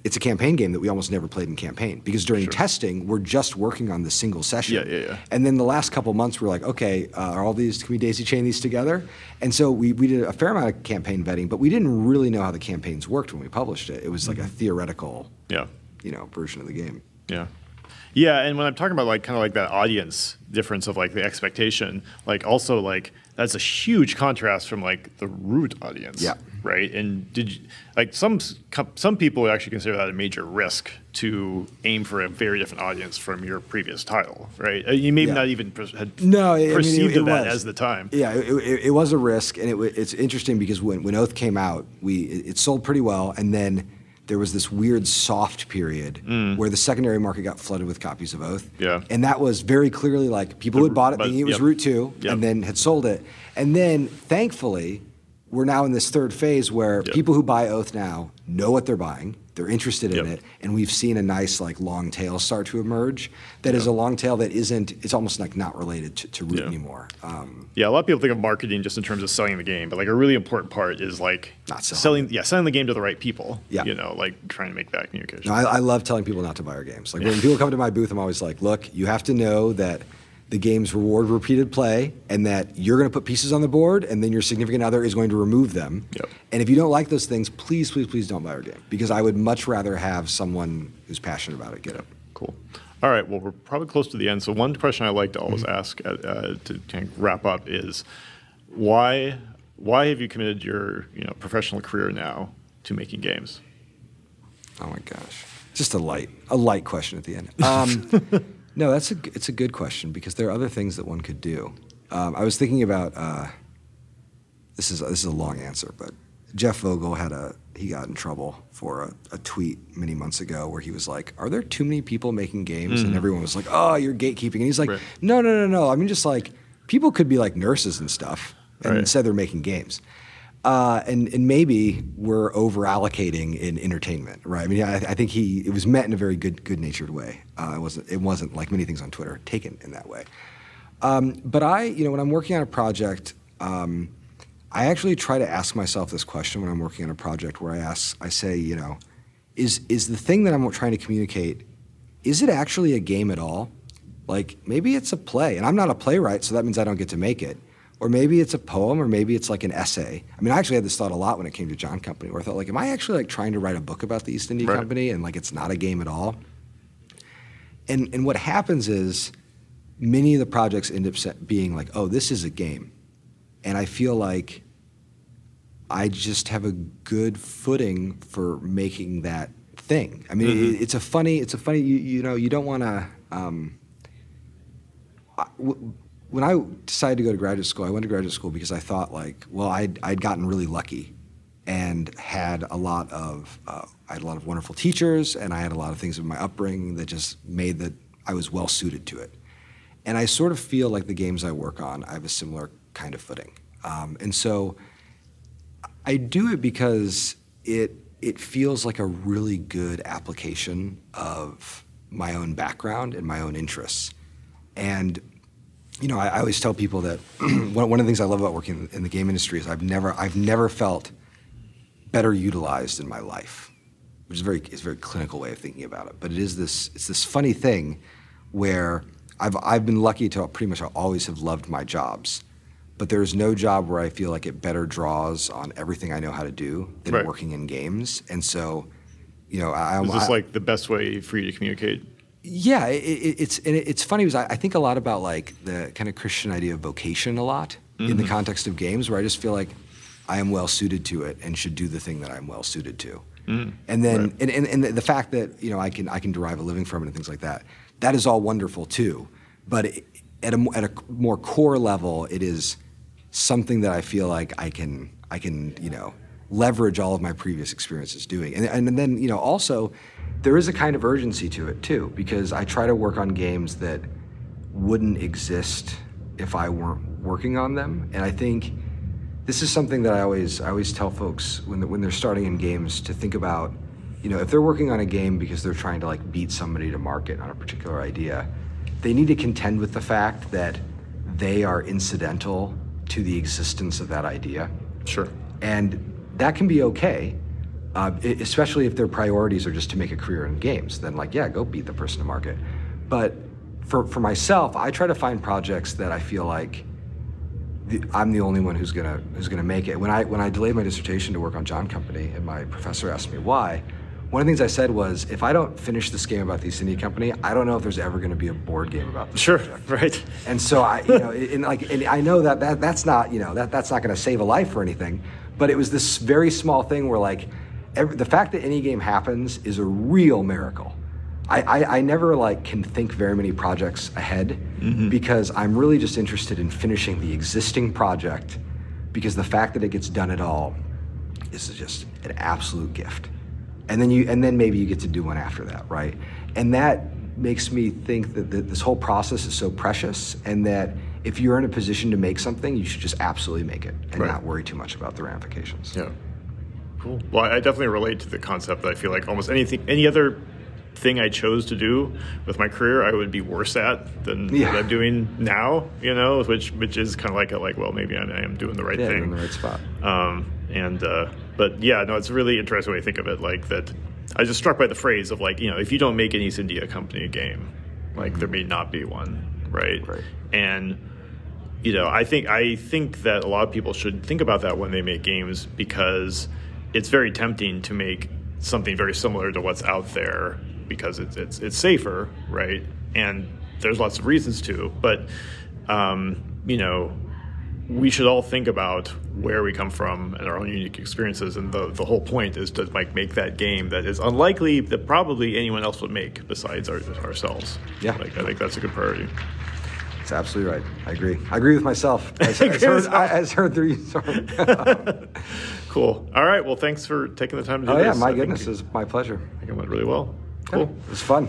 it's a campaign game that we almost never played in campaign because during Sure. testing we're just working on the single session. Yeah, yeah, yeah. And then the last couple months we're like, okay, uh, are all these can we daisy chain these together? And so we, we did a fair amount of campaign vetting, but we didn't really know how the campaigns worked when we published it. It was like a theoretical, Yeah. you know, version of the game. Yeah. Yeah, and when I'm talking about like kind of like that audience difference of like the expectation, like also like that's a huge contrast from like the root audience. Yeah. Right. And did you, like some some people would actually consider that a major risk to aim for a very different audience from your previous title, right? Uh, You may Yeah. not even had No, I- I mean, it- perceived it that was. as the time. Yeah, it, it, was a risk, and it, it's interesting because when, when Oath came out, we it, sold pretty well, and then there was this weird soft period where the secondary market got flooded with copies of Oath. Mm. Yeah. and that was very clearly like people who had bought it but- thinking it was yep. Root Two, Yep. and then had sold it, and then thankfully. We're now in this third phase where Yep. people who buy Oath now know what they're buying. They're interested in Yep. it, and we've seen a nice like long tail start to emerge. That is a long tail that isn't. It's almost like not related to, to Root Yeah. anymore. Um, Yeah, a lot of people think of marketing just in terms of selling the game, but like a really important part is like Not selling selling. Yeah, selling the game to the right people. Yeah. you know, like trying to make that communication. No, I, I love telling people not to buy our games. Like when people come to my booth, I'm always like, look, you have to know that the games reward repeated play and that you're going to put pieces on the board and then your significant other is going to remove them. Yep. And if you don't like those things, please, please, please don't buy our game because I would much rather have someone who's passionate about it get it. Cool. All right. Well, we're probably close to the end. So one question I like to always Mm-hmm. ask uh, uh, to kind of wrap up is why why have you committed your you know professional career now to making games? Oh my gosh, just a light a light question at the end. Um, no, that's a it's a good question because there are other things that one could do. Um, I was thinking about uh, this is this is a long answer, but Jeff Vogel had a he got in trouble for a, a tweet many months ago where he was like, "Are there too many people making games?" And everyone was like, "Oh, you're gatekeeping." And he's like, Right. "No, no, no, no. I mean, just like people could be like nurses and stuff, and Right. instead they're making games." Uh, and and maybe we're over allocating in entertainment, right? I mean, I, I think he it was met in a very good good natured way. Uh, it wasn't it wasn't like many things on Twitter taken in that way. Um, but I, you know, when I'm working on a project, um, I actually try to ask myself this question when I'm working on a project, where I ask, I say, you know, is is the thing that I'm trying to communicate, is it actually a game at all? Like maybe it's a play, and I'm not a playwright, so that means I don't get to make it. Or maybe it's a poem, or maybe it's like an essay. I mean, I actually had this thought a lot when it came to John Company, where I thought, like, am I actually like trying to write a book about the East India Right. Company, and like it's not a game at all? And and what happens is, many of the projects end up being like, oh, this is a game, and I feel like I just have a good footing for making that thing. I mean, it, it's a funny, it's a funny, you, you know, you don't want to. Um, when I decided to go to graduate school, I went to graduate school because I thought like, well, I'd, I'd gotten really lucky and had a lot of, uh, I had a lot of wonderful teachers and I had a lot of things in my upbringing that just made that I was well suited to it. And I sort of feel like the games I work on, I have a similar kind of footing. Um, and so I do it because it it feels like a really good application of my own background and my own interests. And you know, I, I always tell people that one, one of the things I love about working in the game industry is I've never I've never felt better utilized in my life, which is very is a very clinical way of thinking about it. But it is this it's this funny thing where I've I've been lucky to pretty much always have loved my jobs, but there's no job where I feel like it better draws on everything I know how to do than Right. working in games. And so, you know, I, Is this I, like the best way for you to communicate? Yeah, it, it, it's and it- it's funny because I, I think a lot about like the kind of Christian idea of vocation a lot in the mm-hmm. context of games, where I just feel like I am well suited to it and should do the thing that I'm well suited to. Mm, and then Right. and, and, and the- the fact that you know I can I can derive a living from it and things like that, that is all wonderful too. But it, at a at a more core level, it is something that I feel like I can I can you know leverage all of my previous experiences doing, and and then you know also there is a kind of urgency to it too because I try to work on games that wouldn't exist if I weren't working on them, and I think this is something that I always I always tell folks when they're, when they're starting in games to think about, you know, if they're working on a game because they're trying to like beat somebody to market on a particular idea, they need to contend with the fact that they are incidental to the existence of that idea, Sure. and that can be okay. Uh, especially if their priorities are just to make a career in games, then like yeah, go beat the person to market. But for for myself, I try to find projects that I feel like the, I'm the only one who's gonna who's gonna make it. When I when I delayed my dissertation to work on John Company, and my professor asked me why, one of the things I said was, if I don't finish this game about the East India Company, I don't know if there's ever gonna be a board game about this. Sure. project. Right. And so I, you know, and like, and I know that, that that's not, you know, that that's not going to save a life or anything, but it was this very small thing where like, every, the fact that any game happens is a real miracle. I, I, I never like can think very many projects ahead mm-hmm. because I'm really just interested in finishing the existing project because the fact that it gets done at all is just an absolute gift. And then you and then maybe you get to do one after that, right? And that makes me think that, that this whole process is so precious and that if you're in a position to make something, you should just absolutely make it and Right. not worry too much about the ramifications. Yeah. Cool. Well, I definitely relate to the concept that I feel like almost anything, any other thing I chose to do with my career, I would be worse at than Yeah. what I'm doing now. You know, which which is kind of like a, like, well, maybe I, I am doing the right Yeah, thing. in the right spot. Um, and uh, but yeah, no, it's a really interesting way to think of it. Like that, I was just struck by the phrase of like, you know, if you don't make an East India Company game, like there may not be one, right? Right. And you know, I think I think that a lot of people should think about that when they make games because it's very tempting to make something very similar to what's out there because it's it's it's safer, right? And there's lots of reasons to, but um, you know, we should all think about where we come from and our own unique experiences. And the, the whole point is to like make that game that is unlikely that probably anyone else would make besides our, ourselves. Yeah. Like, I think that's a good priority. It's absolutely right. I agree. I agree with myself. As, as, heard, as heard through you. Cool. All right. Well, thanks for taking the time to do oh, this. yeah. My I goodness. Think, It's my pleasure. I think it went really well. Cool. It was fun.